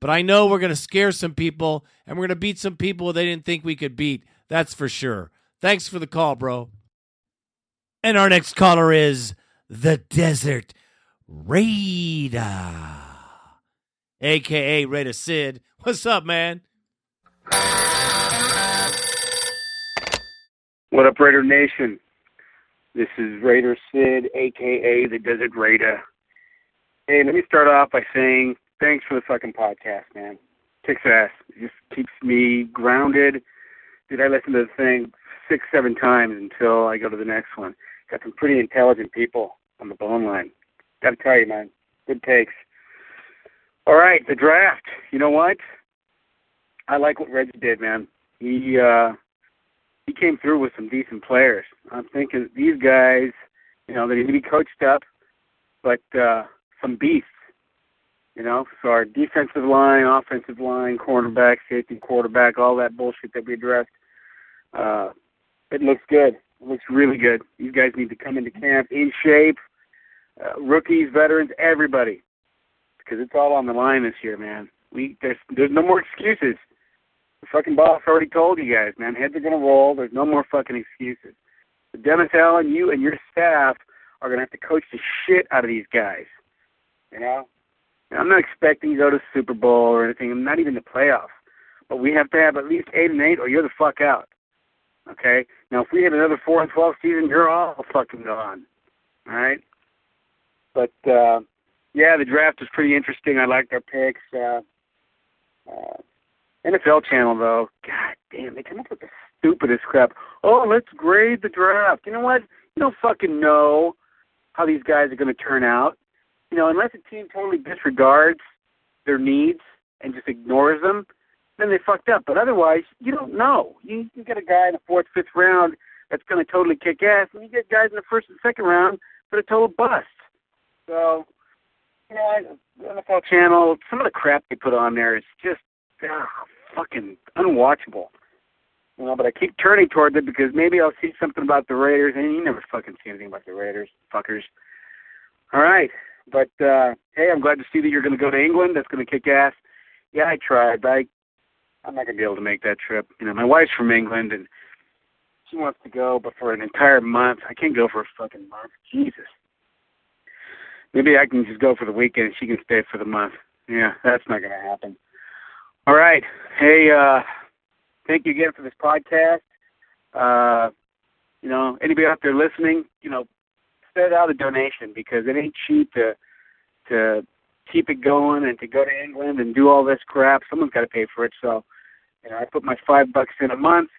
but I know we're going to scare some people and we're going to beat some people they didn't think we could beat. That's for sure. Thanks for the call, bro. And our next caller is the Desert Raider, aka Raider Sid. What's up, man? What up, Raider Nation? This is Raider Sid, aka the Desert Raider. Hey, let me start off by saying thanks for the fucking podcast, man. Kicks ass. It just keeps me grounded. Did I listen to the thing six, seven times until I go to the next one? Got some pretty intelligent people on the bone line. Gotta tell you, man. Good takes. All right, the draft. You know what? I like what Reggie did, man. He uh he came through with some decent players. I'm thinking these guys, you know, they need to be coached up, but uh some beasts. You know, so our defensive line, offensive line, cornerback, safety, quarterback, all that bullshit that we addressed, uh, it looks good. It looks really good. These guys need to come into camp in shape. Uh, rookies, veterans, everybody, because it's all on the line this year, man. We there's there's no more excuses. The fucking boss already told you guys, man. Heads are gonna roll. There's no more fucking excuses. But Dennis Allen, you and your staff are gonna have to coach the shit out of these guys. You know, I'm not expecting to go to the Super Bowl or anything. I'm not even the playoffs. But we have to have at least eight and eight, or you're the fuck out. Okay. Now, if we had another four and twelve season, you're all fucking gone. All right. But uh, yeah, the draft was pretty interesting. I liked our picks. Uh, uh, NFL Channel, though, god damn, they come up with the stupidest crap. Oh, let's grade the draft. You know what? You don't fucking know how these guys are going to turn out. You know, unless a team totally disregards their needs and just ignores them, then they fucked up. But otherwise, you don't know. You you get a guy in the fourth, fifth round that's going to totally kick ass, and you get guys in the first and second round that are total bust. So, you know, NFL Channel, some of the crap they put on there is just ah, fucking unwatchable. You know, but I keep turning towards it because maybe I'll see something about the Raiders, and you never fucking see anything about the Raiders, fuckers. All right, but uh hey, I'm glad to see that you're going to go to England. That's going to kick ass. Yeah, I tried, but I, I'm not going to be able to make that trip. You know, my wife's from England, and she wants to go, but for an entire month, I can't go for a fucking month. Jesus. Maybe I can just go for the weekend. and She can stay for the month. Yeah, that's not going to happen. All right. Hey, uh, thank you again for this podcast. Uh, you know, anybody out there listening, you know, set out a donation because it ain't cheap to to keep it going and to go to England and do all this crap. Someone's got to pay for it. So, you know, I put my five bucks in a month,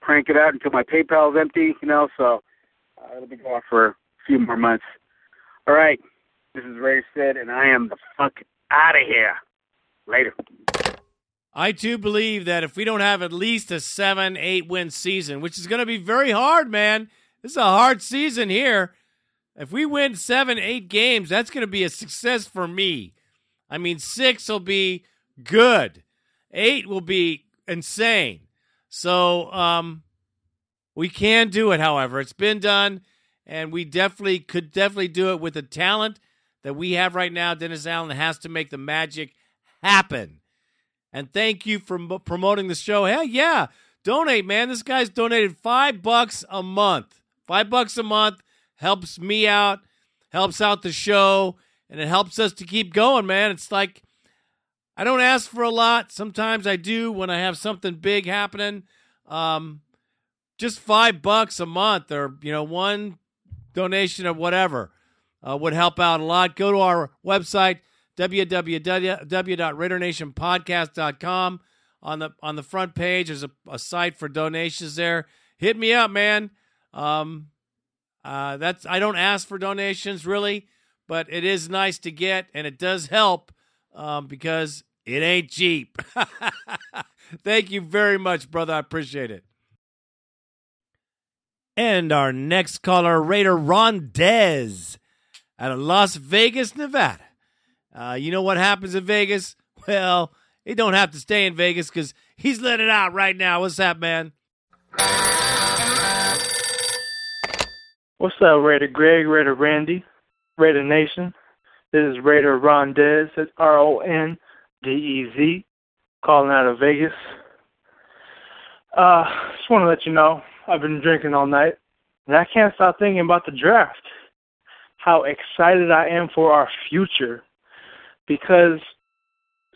crank it out until my PayPal's empty. You know, so uh, it'll be going for a few more months. All right. This is Ray Sid, and I am the fuck out of here. Later. I too believe that if we don't have at least a seven, eight win season, which is going to be very hard, man. This is a hard season here. If we win seven, eight games, that's going to be a success for me. I mean, six will be good, eight will be insane. So, um, we can do it, however. It's been done, and we definitely could definitely do it with the talent that we have right now. Dennis Allen has to make the magic happen. And thank you for m- promoting the show. Hell yeah, donate, man. This guy's donated five bucks a month. Five bucks a month helps me out, helps out the show, and it helps us to keep going, man. It's like I don't ask for a lot. Sometimes I do when I have something big happening. Um, just five bucks a month, or you know, one donation or whatever uh, would help out a lot. Go to our website www.raidernationpodcast.com. On the on the front page, there's a, a site for donations there. Hit me up, man. Um, uh, that's I don't ask for donations really, but it is nice to get, and it does help um, because it ain't cheap. Thank you very much, brother. I appreciate it. And our next caller, Raider Ron Dez out of Las Vegas, Nevada. Uh, you know what happens in Vegas? Well, he don't have to stay in Vegas because he's letting out right now. What's that, man? What's up, Raider Greg, Raider Randy, Raider Nation? This is Raider Ron Dez. That's R O N D E Z, calling out of Vegas. Uh, just want to let you know I've been drinking all night, and I can't stop thinking about the draft. How excited I am for our future, because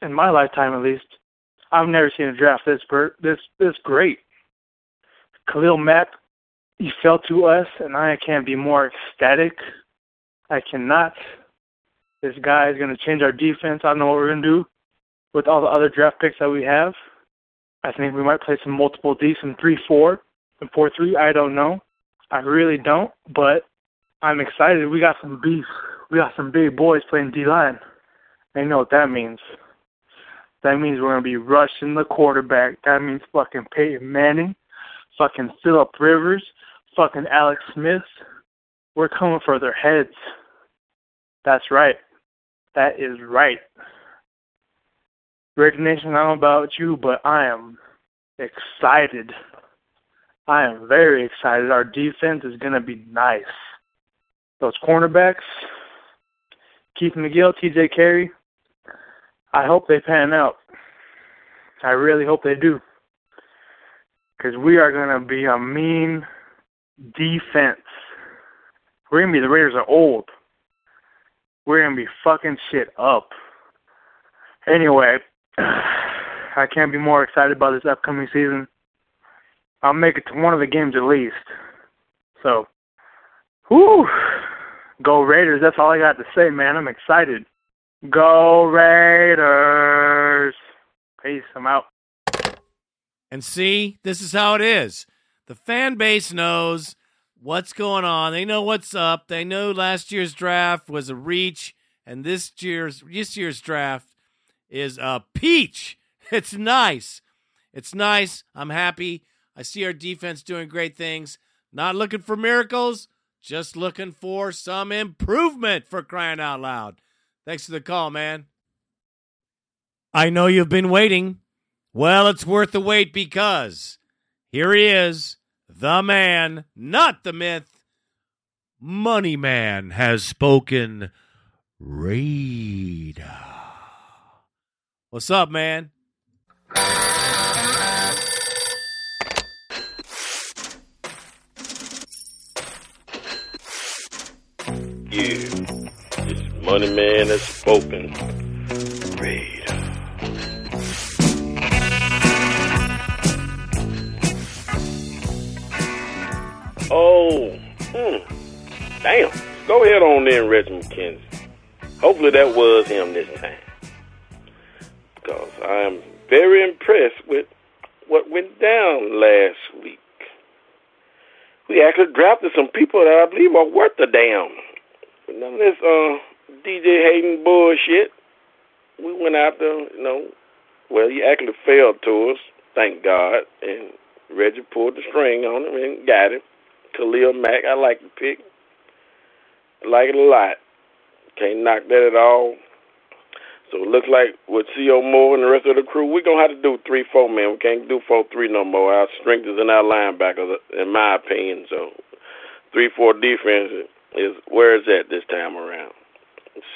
in my lifetime, at least, I've never seen a draft this per- this this great. Khalil Mack he fell to us, and I can't be more ecstatic. I cannot. This guy is going to change our defense. I don't know what we're going to do with all the other draft picks that we have. I think we might play some multiple D, some 3 4 and 4 3. I don't know. I really don't, but I'm excited. We got some beef. We got some big boys playing D line. I know what that means. That means we're going to be rushing the quarterback. That means fucking Peyton Manning, fucking Philip Rivers, fucking Alex Smith. We're coming for their heads. That's right. That is right. Raider Nation, I don't know about you, but I am excited. I am very excited. Our defense is going to be nice. Those cornerbacks, Keith McGill, TJ Carrie, I hope they pan out. I really hope they do. Because we are going to be a mean defense. We're to be, the Raiders are old. We're to be fucking shit up. Anyway, I can't be more excited about this upcoming season. I'll make it to one of the games at least. So, whoo, go Raiders. That's all I got to say, man. I'm excited. Go Raiders. Peace. I'm out. And see, this is how it is. The fan base knows what's going on. They know what's up. They know last year's draft was a reach, and this year's this year's draft is a peach. It's nice. It's nice. I'm happy. I see our defense doing great things. Not looking for miracles, just looking for some improvement for crying out loud. Thanks for the call, man. I know you've been waiting. Well, it's worth the wait because here he is, the man, not the myth. Money Man has spoken. Raider. What's up, man? Yeah, this money man has spoken. Go ahead on in, Reggie McKenzie. Hopefully that was him this time. Because I am very impressed with what went down last week. We actually drafted some people that I believe are worth the damn. None of this uh, DJ Hayden bullshit. We went out there, you know. Well, he actually failed to us, thank God. And Reggie pulled the string on him and got him. Khalil Mack, I like the pick. I like it a lot. Can't knock that at all. So it looks like with Sio Moore and the rest of the crew, we're going to have to do 3 4 man. We can't do 4 3 no more. Our strength is in our linebackers, in my opinion. So 3 4 defense is where it's at this time around.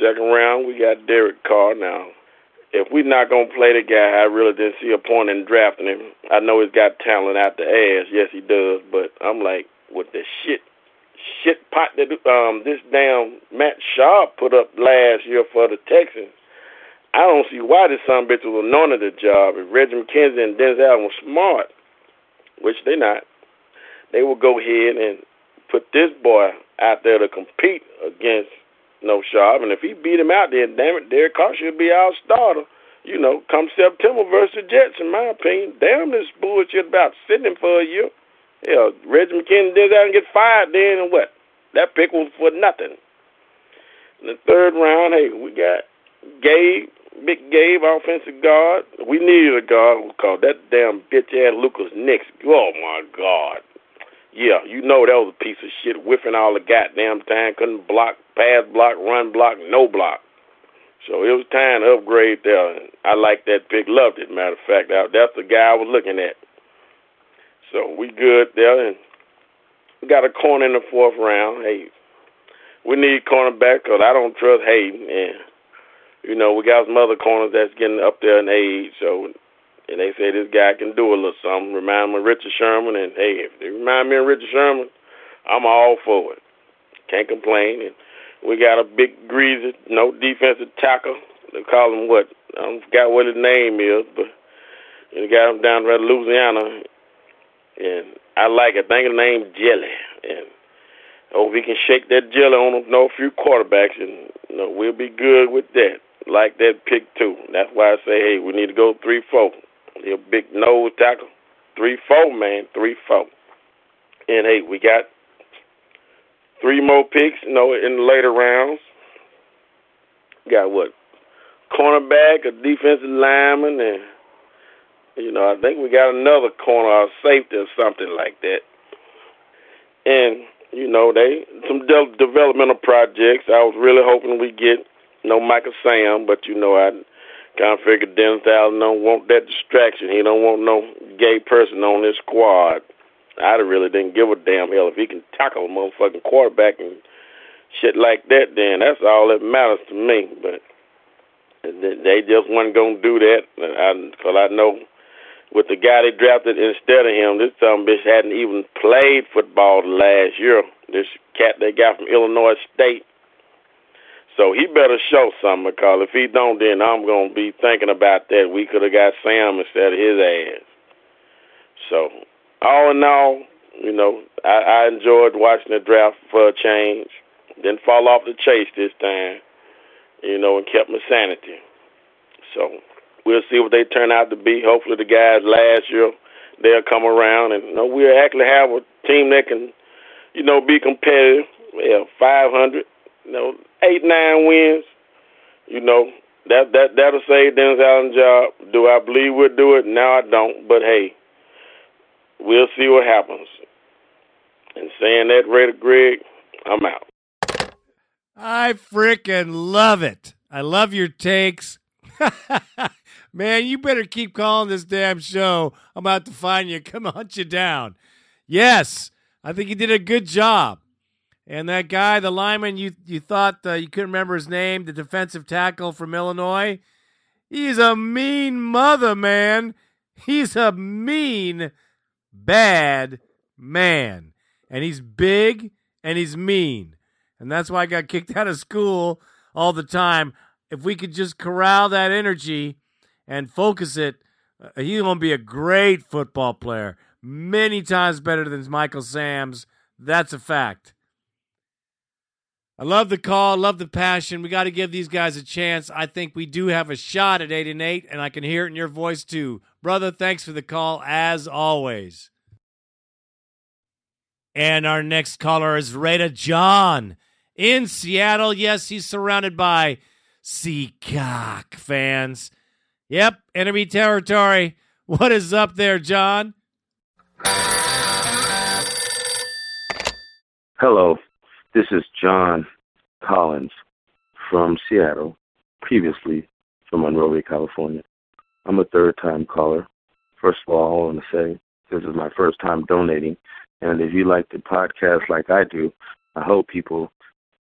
Second round, we got Derek Carr. Now, if we're not going to play the guy, I really didn't see a point in drafting him. I know he's got talent out the ass. Yes, he does. But I'm like, with the shit shit pot that um this damn Matt Schaub put up last year for the Texans. I don't see why this son bitch was anointed the job. If Reggie McKenzie and Denzel were smart, which they not, they will go ahead and put this boy out there to compete against no Schaub. And if he beat him out there, damn it, Derek Carr should be our starter. You know, come September versus the Jets, in my opinion. Damn this bullshit about sitting him for a year. Hell, Reggie McKenzie did that and get fired then, and what? That pick was for nothing. In the third round, hey, we got Gabe, Big Gabe, offensive guard. We needed a guard because that damn bitch ass Lucas Nix. Oh my God. Yeah, you know that was a piece of shit, whiffing all the goddamn time, couldn't block, pass block, run block, no block. So it was time to upgrade there. I like that pick, loved it. Matter of fact, that's the guy I was looking at. So we good there, and we got a corner in the fourth round. Hey, we need cornerback because I don't trust Hayden, and you know we got some other corners that's getting up there in age. So, and they say this guy can do a little something. Remind me of Richard Sherman, and hey, if they remind me of Richard Sherman, I'm all for it. Can't complain. And we got a big greasy, no defensive tackle. They call him what? I don't forgot what his name is, but you got him down in Louisiana and I like it. I think his name Jelly, and oh, hope he can shake that jelly on him, know a few quarterbacks, and you know we'll be good with that. Like that pick too. That's why I say, hey, we need to go three four. A big nose tackle, three four man, three four. And hey, we got three more picks, you know, in the later rounds. Got what? Cornerback, a defensive lineman, and you know, I think we got another corner or safety or something like that. And you know, they some de- developmental projects. I was really hoping we get you know Michael Sam, but you know I kind of figured Dennis Allen don't want that distraction. He don't want no gay person on his squad. I really didn't give a damn hell if he can tackle a motherfucking quarterback and shit like that. Then that's all that matters to me. But they just wasn't gonna do that, because I, I know with the guy they drafted instead of him. This some bitch hadn't even played football last year. This cat they got from Illinois State. So he better show something because if he don't, then I'm gonna be thinking about that. We could have got Sam instead of his ass. So all in all, you know, I, I enjoyed watching the draft for a change. Didn't fall off the chase this time, you know, and kept my sanity. So We'll see what they turn out to be. Hopefully, the guys last year they'll come around, and you know, we'll actually have a team that can, you know, be competitive. Yeah, 500, you know, eight nine wins. You know, that that that'll save Dennis Allen's job. Do I believe we'll do it? No, I don't. But hey, we'll see what happens. And saying that, Raider Greg, I'm out. I freaking love it. I love your takes. Man, you better keep calling this damn show. I'm about to find you, come hunt you down. Yes, I think you did a good job. And that guy, the lineman, you you thought uh, you couldn't remember his name, the defensive tackle from Illinois. He's a mean mother, man. He's a mean, bad man, and he's big and he's mean, and that's why I got kicked out of school all the time. If we could just corral that energy and focus it, uh, he's going to be a great football player. Many times better than Michael Sams. That's a fact. I love the call, love the passion. We got to give these guys a chance. I think we do have a shot at eight and eight, and I can hear it in your voice too, brother. Thanks for the call as always. And our next caller is Rada John in Seattle. Yes, he's surrounded by Seacock fans. Yep, enemy territory. What is up there, John? Hello, this is John Collins from Seattle, previously from Monrovia, California. I'm a third time caller. First of all, I want to say this is my first time donating. And if you like the podcast like I do, I hope people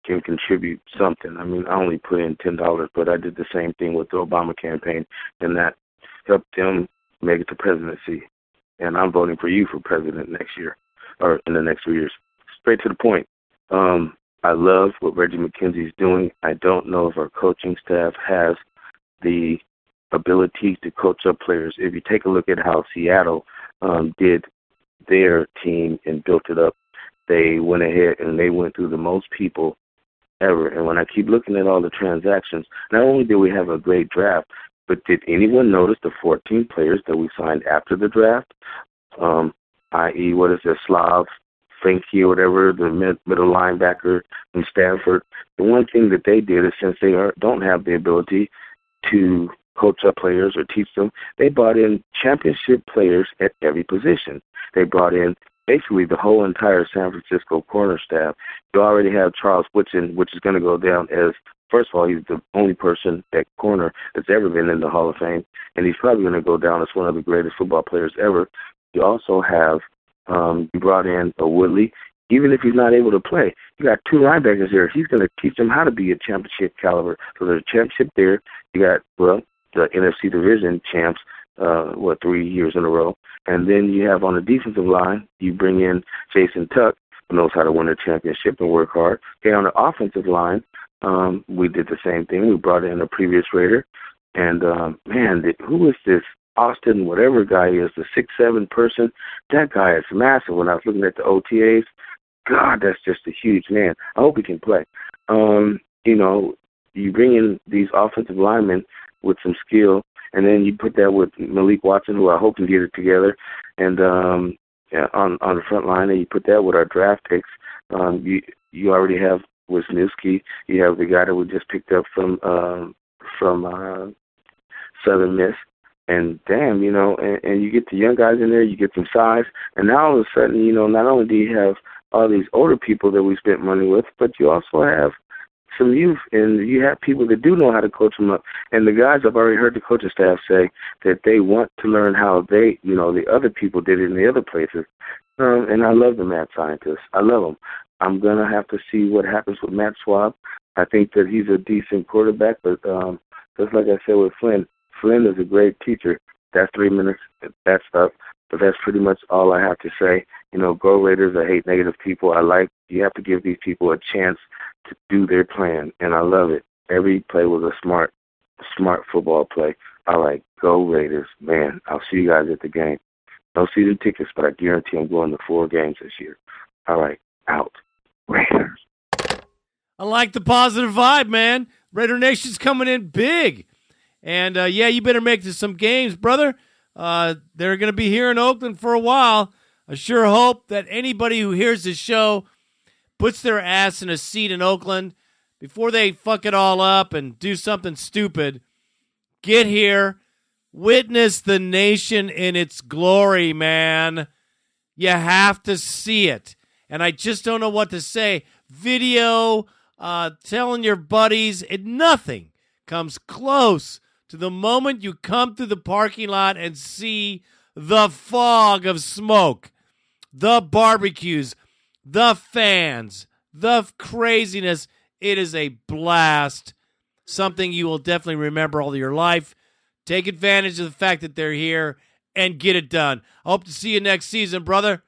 can contribute something. I mean, I only put in $10, but I did the same thing with the Obama campaign, and that helped them make it to presidency. And I'm voting for you for president next year, or in the next few years straight to the point. Um, I love what Reggie McKenzie's doing. I don't know if our coaching staff has the ability to coach up players. If you take a look at how Seattle um, did their team and built it up, they went ahead and they went through the most people ever. And when I keep looking at all the transactions, not only did we have a great draft, but did anyone notice the 14 players that we signed after the draft? Um, i.e., what is it, Slav, Finke or whatever, the mid, middle linebacker in Stanford. The one thing that they did is since they are, don't have the ability to coach up players or teach them, they brought in championship players at every position. They brought in basically the whole entire San Francisco corner staff. You already have Charles Woodson, which is going to go down as First of all, he's the only person at corner that's ever been in the Hall of Fame, and he's probably going to go down as one of the greatest football players ever. You also have um, you brought in a Woodley. Even if he's not able to play, you got two linebackers there. He's going to teach them how to be a championship caliber. So there's a championship there. You got well the NFC division champs, uh, what three years in a row, and then you have on the defensive line, you bring in Jason Tuck, who knows how to win a championship and work hard. Okay, on the offensive line, um, we did the same thing. We brought in a previous Raider, and um, man, the, who is this Austin, whatever guy is, the six seven person, that guy is massive. When I was looking at the OTAs, God, that's just a huge man. I hope he can play. Um, you know, you bring in these offensive linemen with some skill, and then you put that with Malik Watson, who I hope can get it together, and um, yeah, on on the front line, and you put that with our draft picks. Um, you you already have Wisniewski. You have the guy that we just picked up from um, from uh, Southern Miss and damn, you know, and, and you get the young guys in there, you get some size, and now all of a sudden, you know, not only do you have all these older people that we spent money with, but you also have some youth, and you have people that do know how to coach them up. And the guys, I've already heard the coaching staff say that they want to learn how they, you know, the other people did it in the other places. Um, and I love the mad scientists. I love them. I'm gonna have to see what happens with Matt Schaub. I think that he's a decent quarterback, but um, just like I said with Flynn, Flynn is a great teacher. That's three minutes, that stuff. But that's pretty much all I have to say. You know, go Raiders. I hate negative people. I like you have to give these people a chance to do their plan, and I love it. Every play was a smart, smart football play. I like go Raiders, man. I'll see you guys at the game. No season tickets, but I guarantee I'm going to four games this year. All right, out Raiders. I like the positive vibe, man. Raider Nation's coming in big. And uh, yeah, you better make some games, brother. Uh, they're going to be here in Oakland for a while. I sure hope that anybody who hears this show puts their ass in a seat in Oakland before they fuck it all up and do something stupid. Get here, witness the nation in its glory, man. You have to see it. And I just don't know what to say. Video, uh, telling your buddies, it nothing comes close to the moment you come through the parking lot and see the fog of smoke, the barbecues, the fans, the craziness. It is a blast. Something you will definitely remember all your life. Take advantage of the fact that they're here and get it done. I hope to see you next season, brother.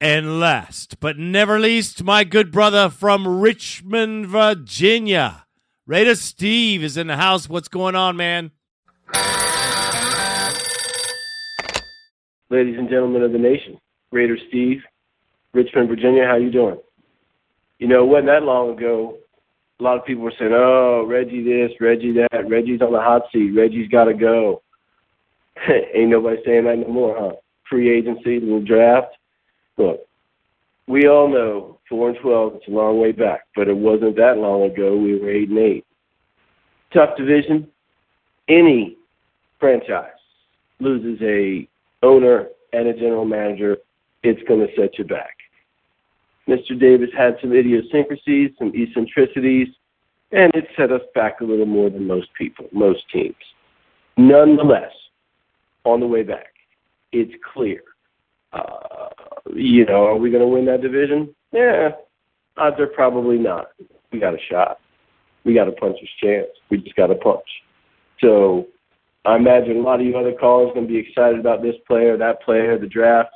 And last but never least, my good brother from Richmond, Virginia. Raider Steve is in the house. What's going on, man? Ladies and gentlemen of the nation, Raider Steve, Richmond, Virginia, how you doing? You know, it wasn't that long ago. A lot of people were saying, "Oh, Reggie this, Reggie that, Reggie's on the hot seat, Reggie's got to go." Ain't nobody saying that no more, huh? Free agency, little draft. Look, we all know four and twelve. It's a long way back, but it wasn't that long ago. We were eight and eight. Tough division. Any franchise loses a owner and a general manager, it's going to set you back. Mr. Davis had some idiosyncrasies, some eccentricities, and it set us back a little more than most people, most teams. Nonetheless, on the way back, it's clear. Uh, you know, are we going to win that division? Yeah, odds are probably not. We got a shot. We got a puncher's chance. We just got a punch. So I imagine a lot of you other callers are going to be excited about this player, that player, the draft.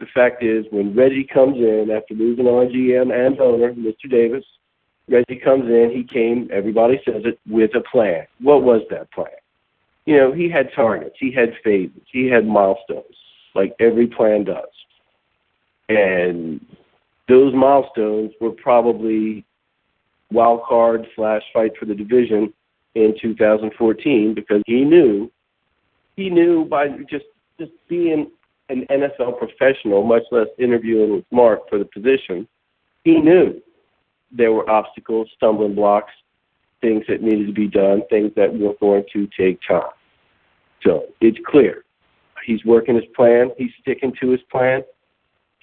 The fact is, when Reggie comes in after losing on GM and owner, Mr. Davis, Reggie comes in, he came, everybody says it, with a plan. What was that plan? You know, he had targets, he had phases, he had milestones, like every plan does. And those milestones were probably wild card slash fight for the division in 2014 because he knew he knew by just just being an NFL professional, much less interviewing with Mark for the position, he knew there were obstacles, stumbling blocks, things that needed to be done, things that were going to take time. So it's clear. He's working his plan. He's sticking to his plan.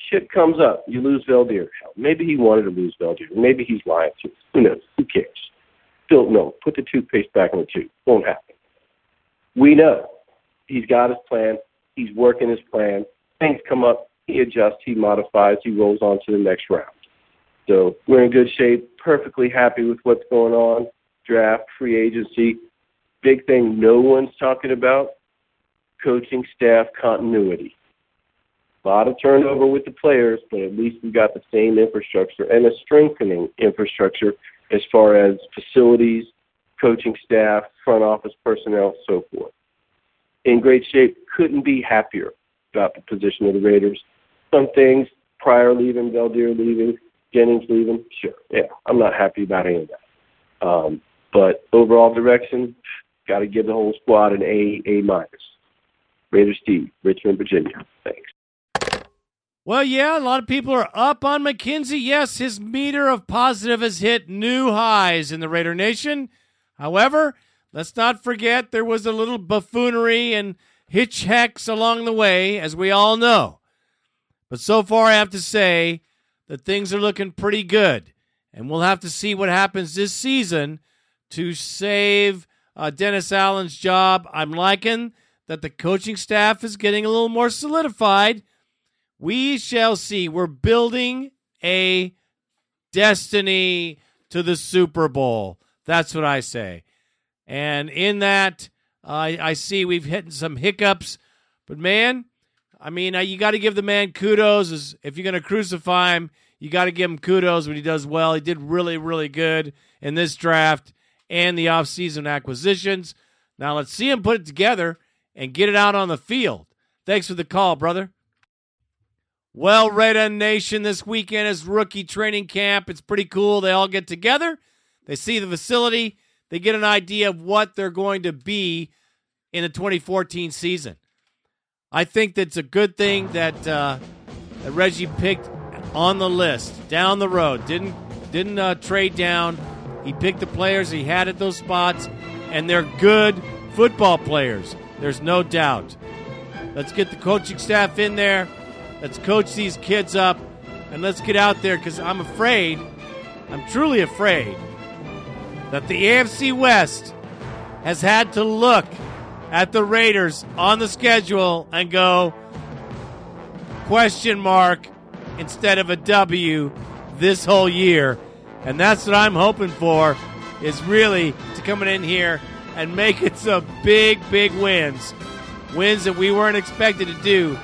Shit comes up. You lose. Hell, maybe he wanted to lose Veldheer. Maybe he's lying to us. Who knows? Who cares? Still, no. Put the toothpaste back in the tube. Won't happen. We know he's got his plan. He's working his plan. Things come up. He adjusts. He modifies. He rolls on to the next round. So we're in good shape. Perfectly happy with what's going on. Draft, free agency. Big thing no one's talking about coaching staff continuity. A lot of turnover with the players, but at least we got the same infrastructure and a strengthening infrastructure as far as facilities, coaching staff, front office personnel, so forth. In great shape, couldn't be happier about the position of the Raiders. Some things, Pryor leaving, Veldheer leaving, Jennings leaving, sure, yeah, I'm not happy about any of that. Um, but overall direction, got to give the whole squad an A, A minus. Raider Steve, Richmond, Virginia. Thanks. Well, yeah, a lot of people are up on McKenzie. Yes, his meter of positive has hit new highs in the Raider Nation. However, let's not forget there was a little buffoonery and hitchhacks along the way, as we all know. But so far, I have to say that things are looking pretty good. And we'll have to see what happens this season to save uh, Dennis Allen's job. I'm liking that the coaching staff is getting a little more solidified. We shall see. We're building a destiny to the Super Bowl. That's what I say. And in that, uh, I see we've hit some hiccups. But man, I mean, uh, you got to give the man kudos. If you're going to crucify him, you got to give him kudos when he does well. He did really, really good in this draft and the offseason acquisitions. Now let's see him put it together and get it out on the field. Thanks for the call, brother. Well, Raider Nation, this weekend is rookie training camp. It's pretty cool. They all get together, they see the facility, they get an idea of what they're going to be in the 2014 season. I think that's a good thing that uh, that Reggie picked on the list down the road. Didn't didn't uh, trade down. He picked the players he had at those spots, and they're good football players. There's no doubt. Let's get the coaching staff in there. Let's coach these kids up, and let's get out there because I'm afraid, I'm truly afraid, that the AFC West has had to look at the Raiders on the schedule and go question mark instead of a W this whole year. And that's what I'm hoping for is really to coming in here and making some big, big wins. Wins that we weren't expected to do.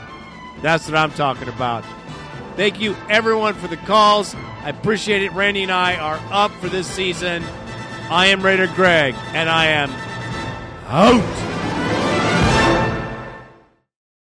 That's what I'm talking about. Thank you, everyone, for the calls. I appreciate it. Randy and I are up for this season. I am Raider Greg, and I am out.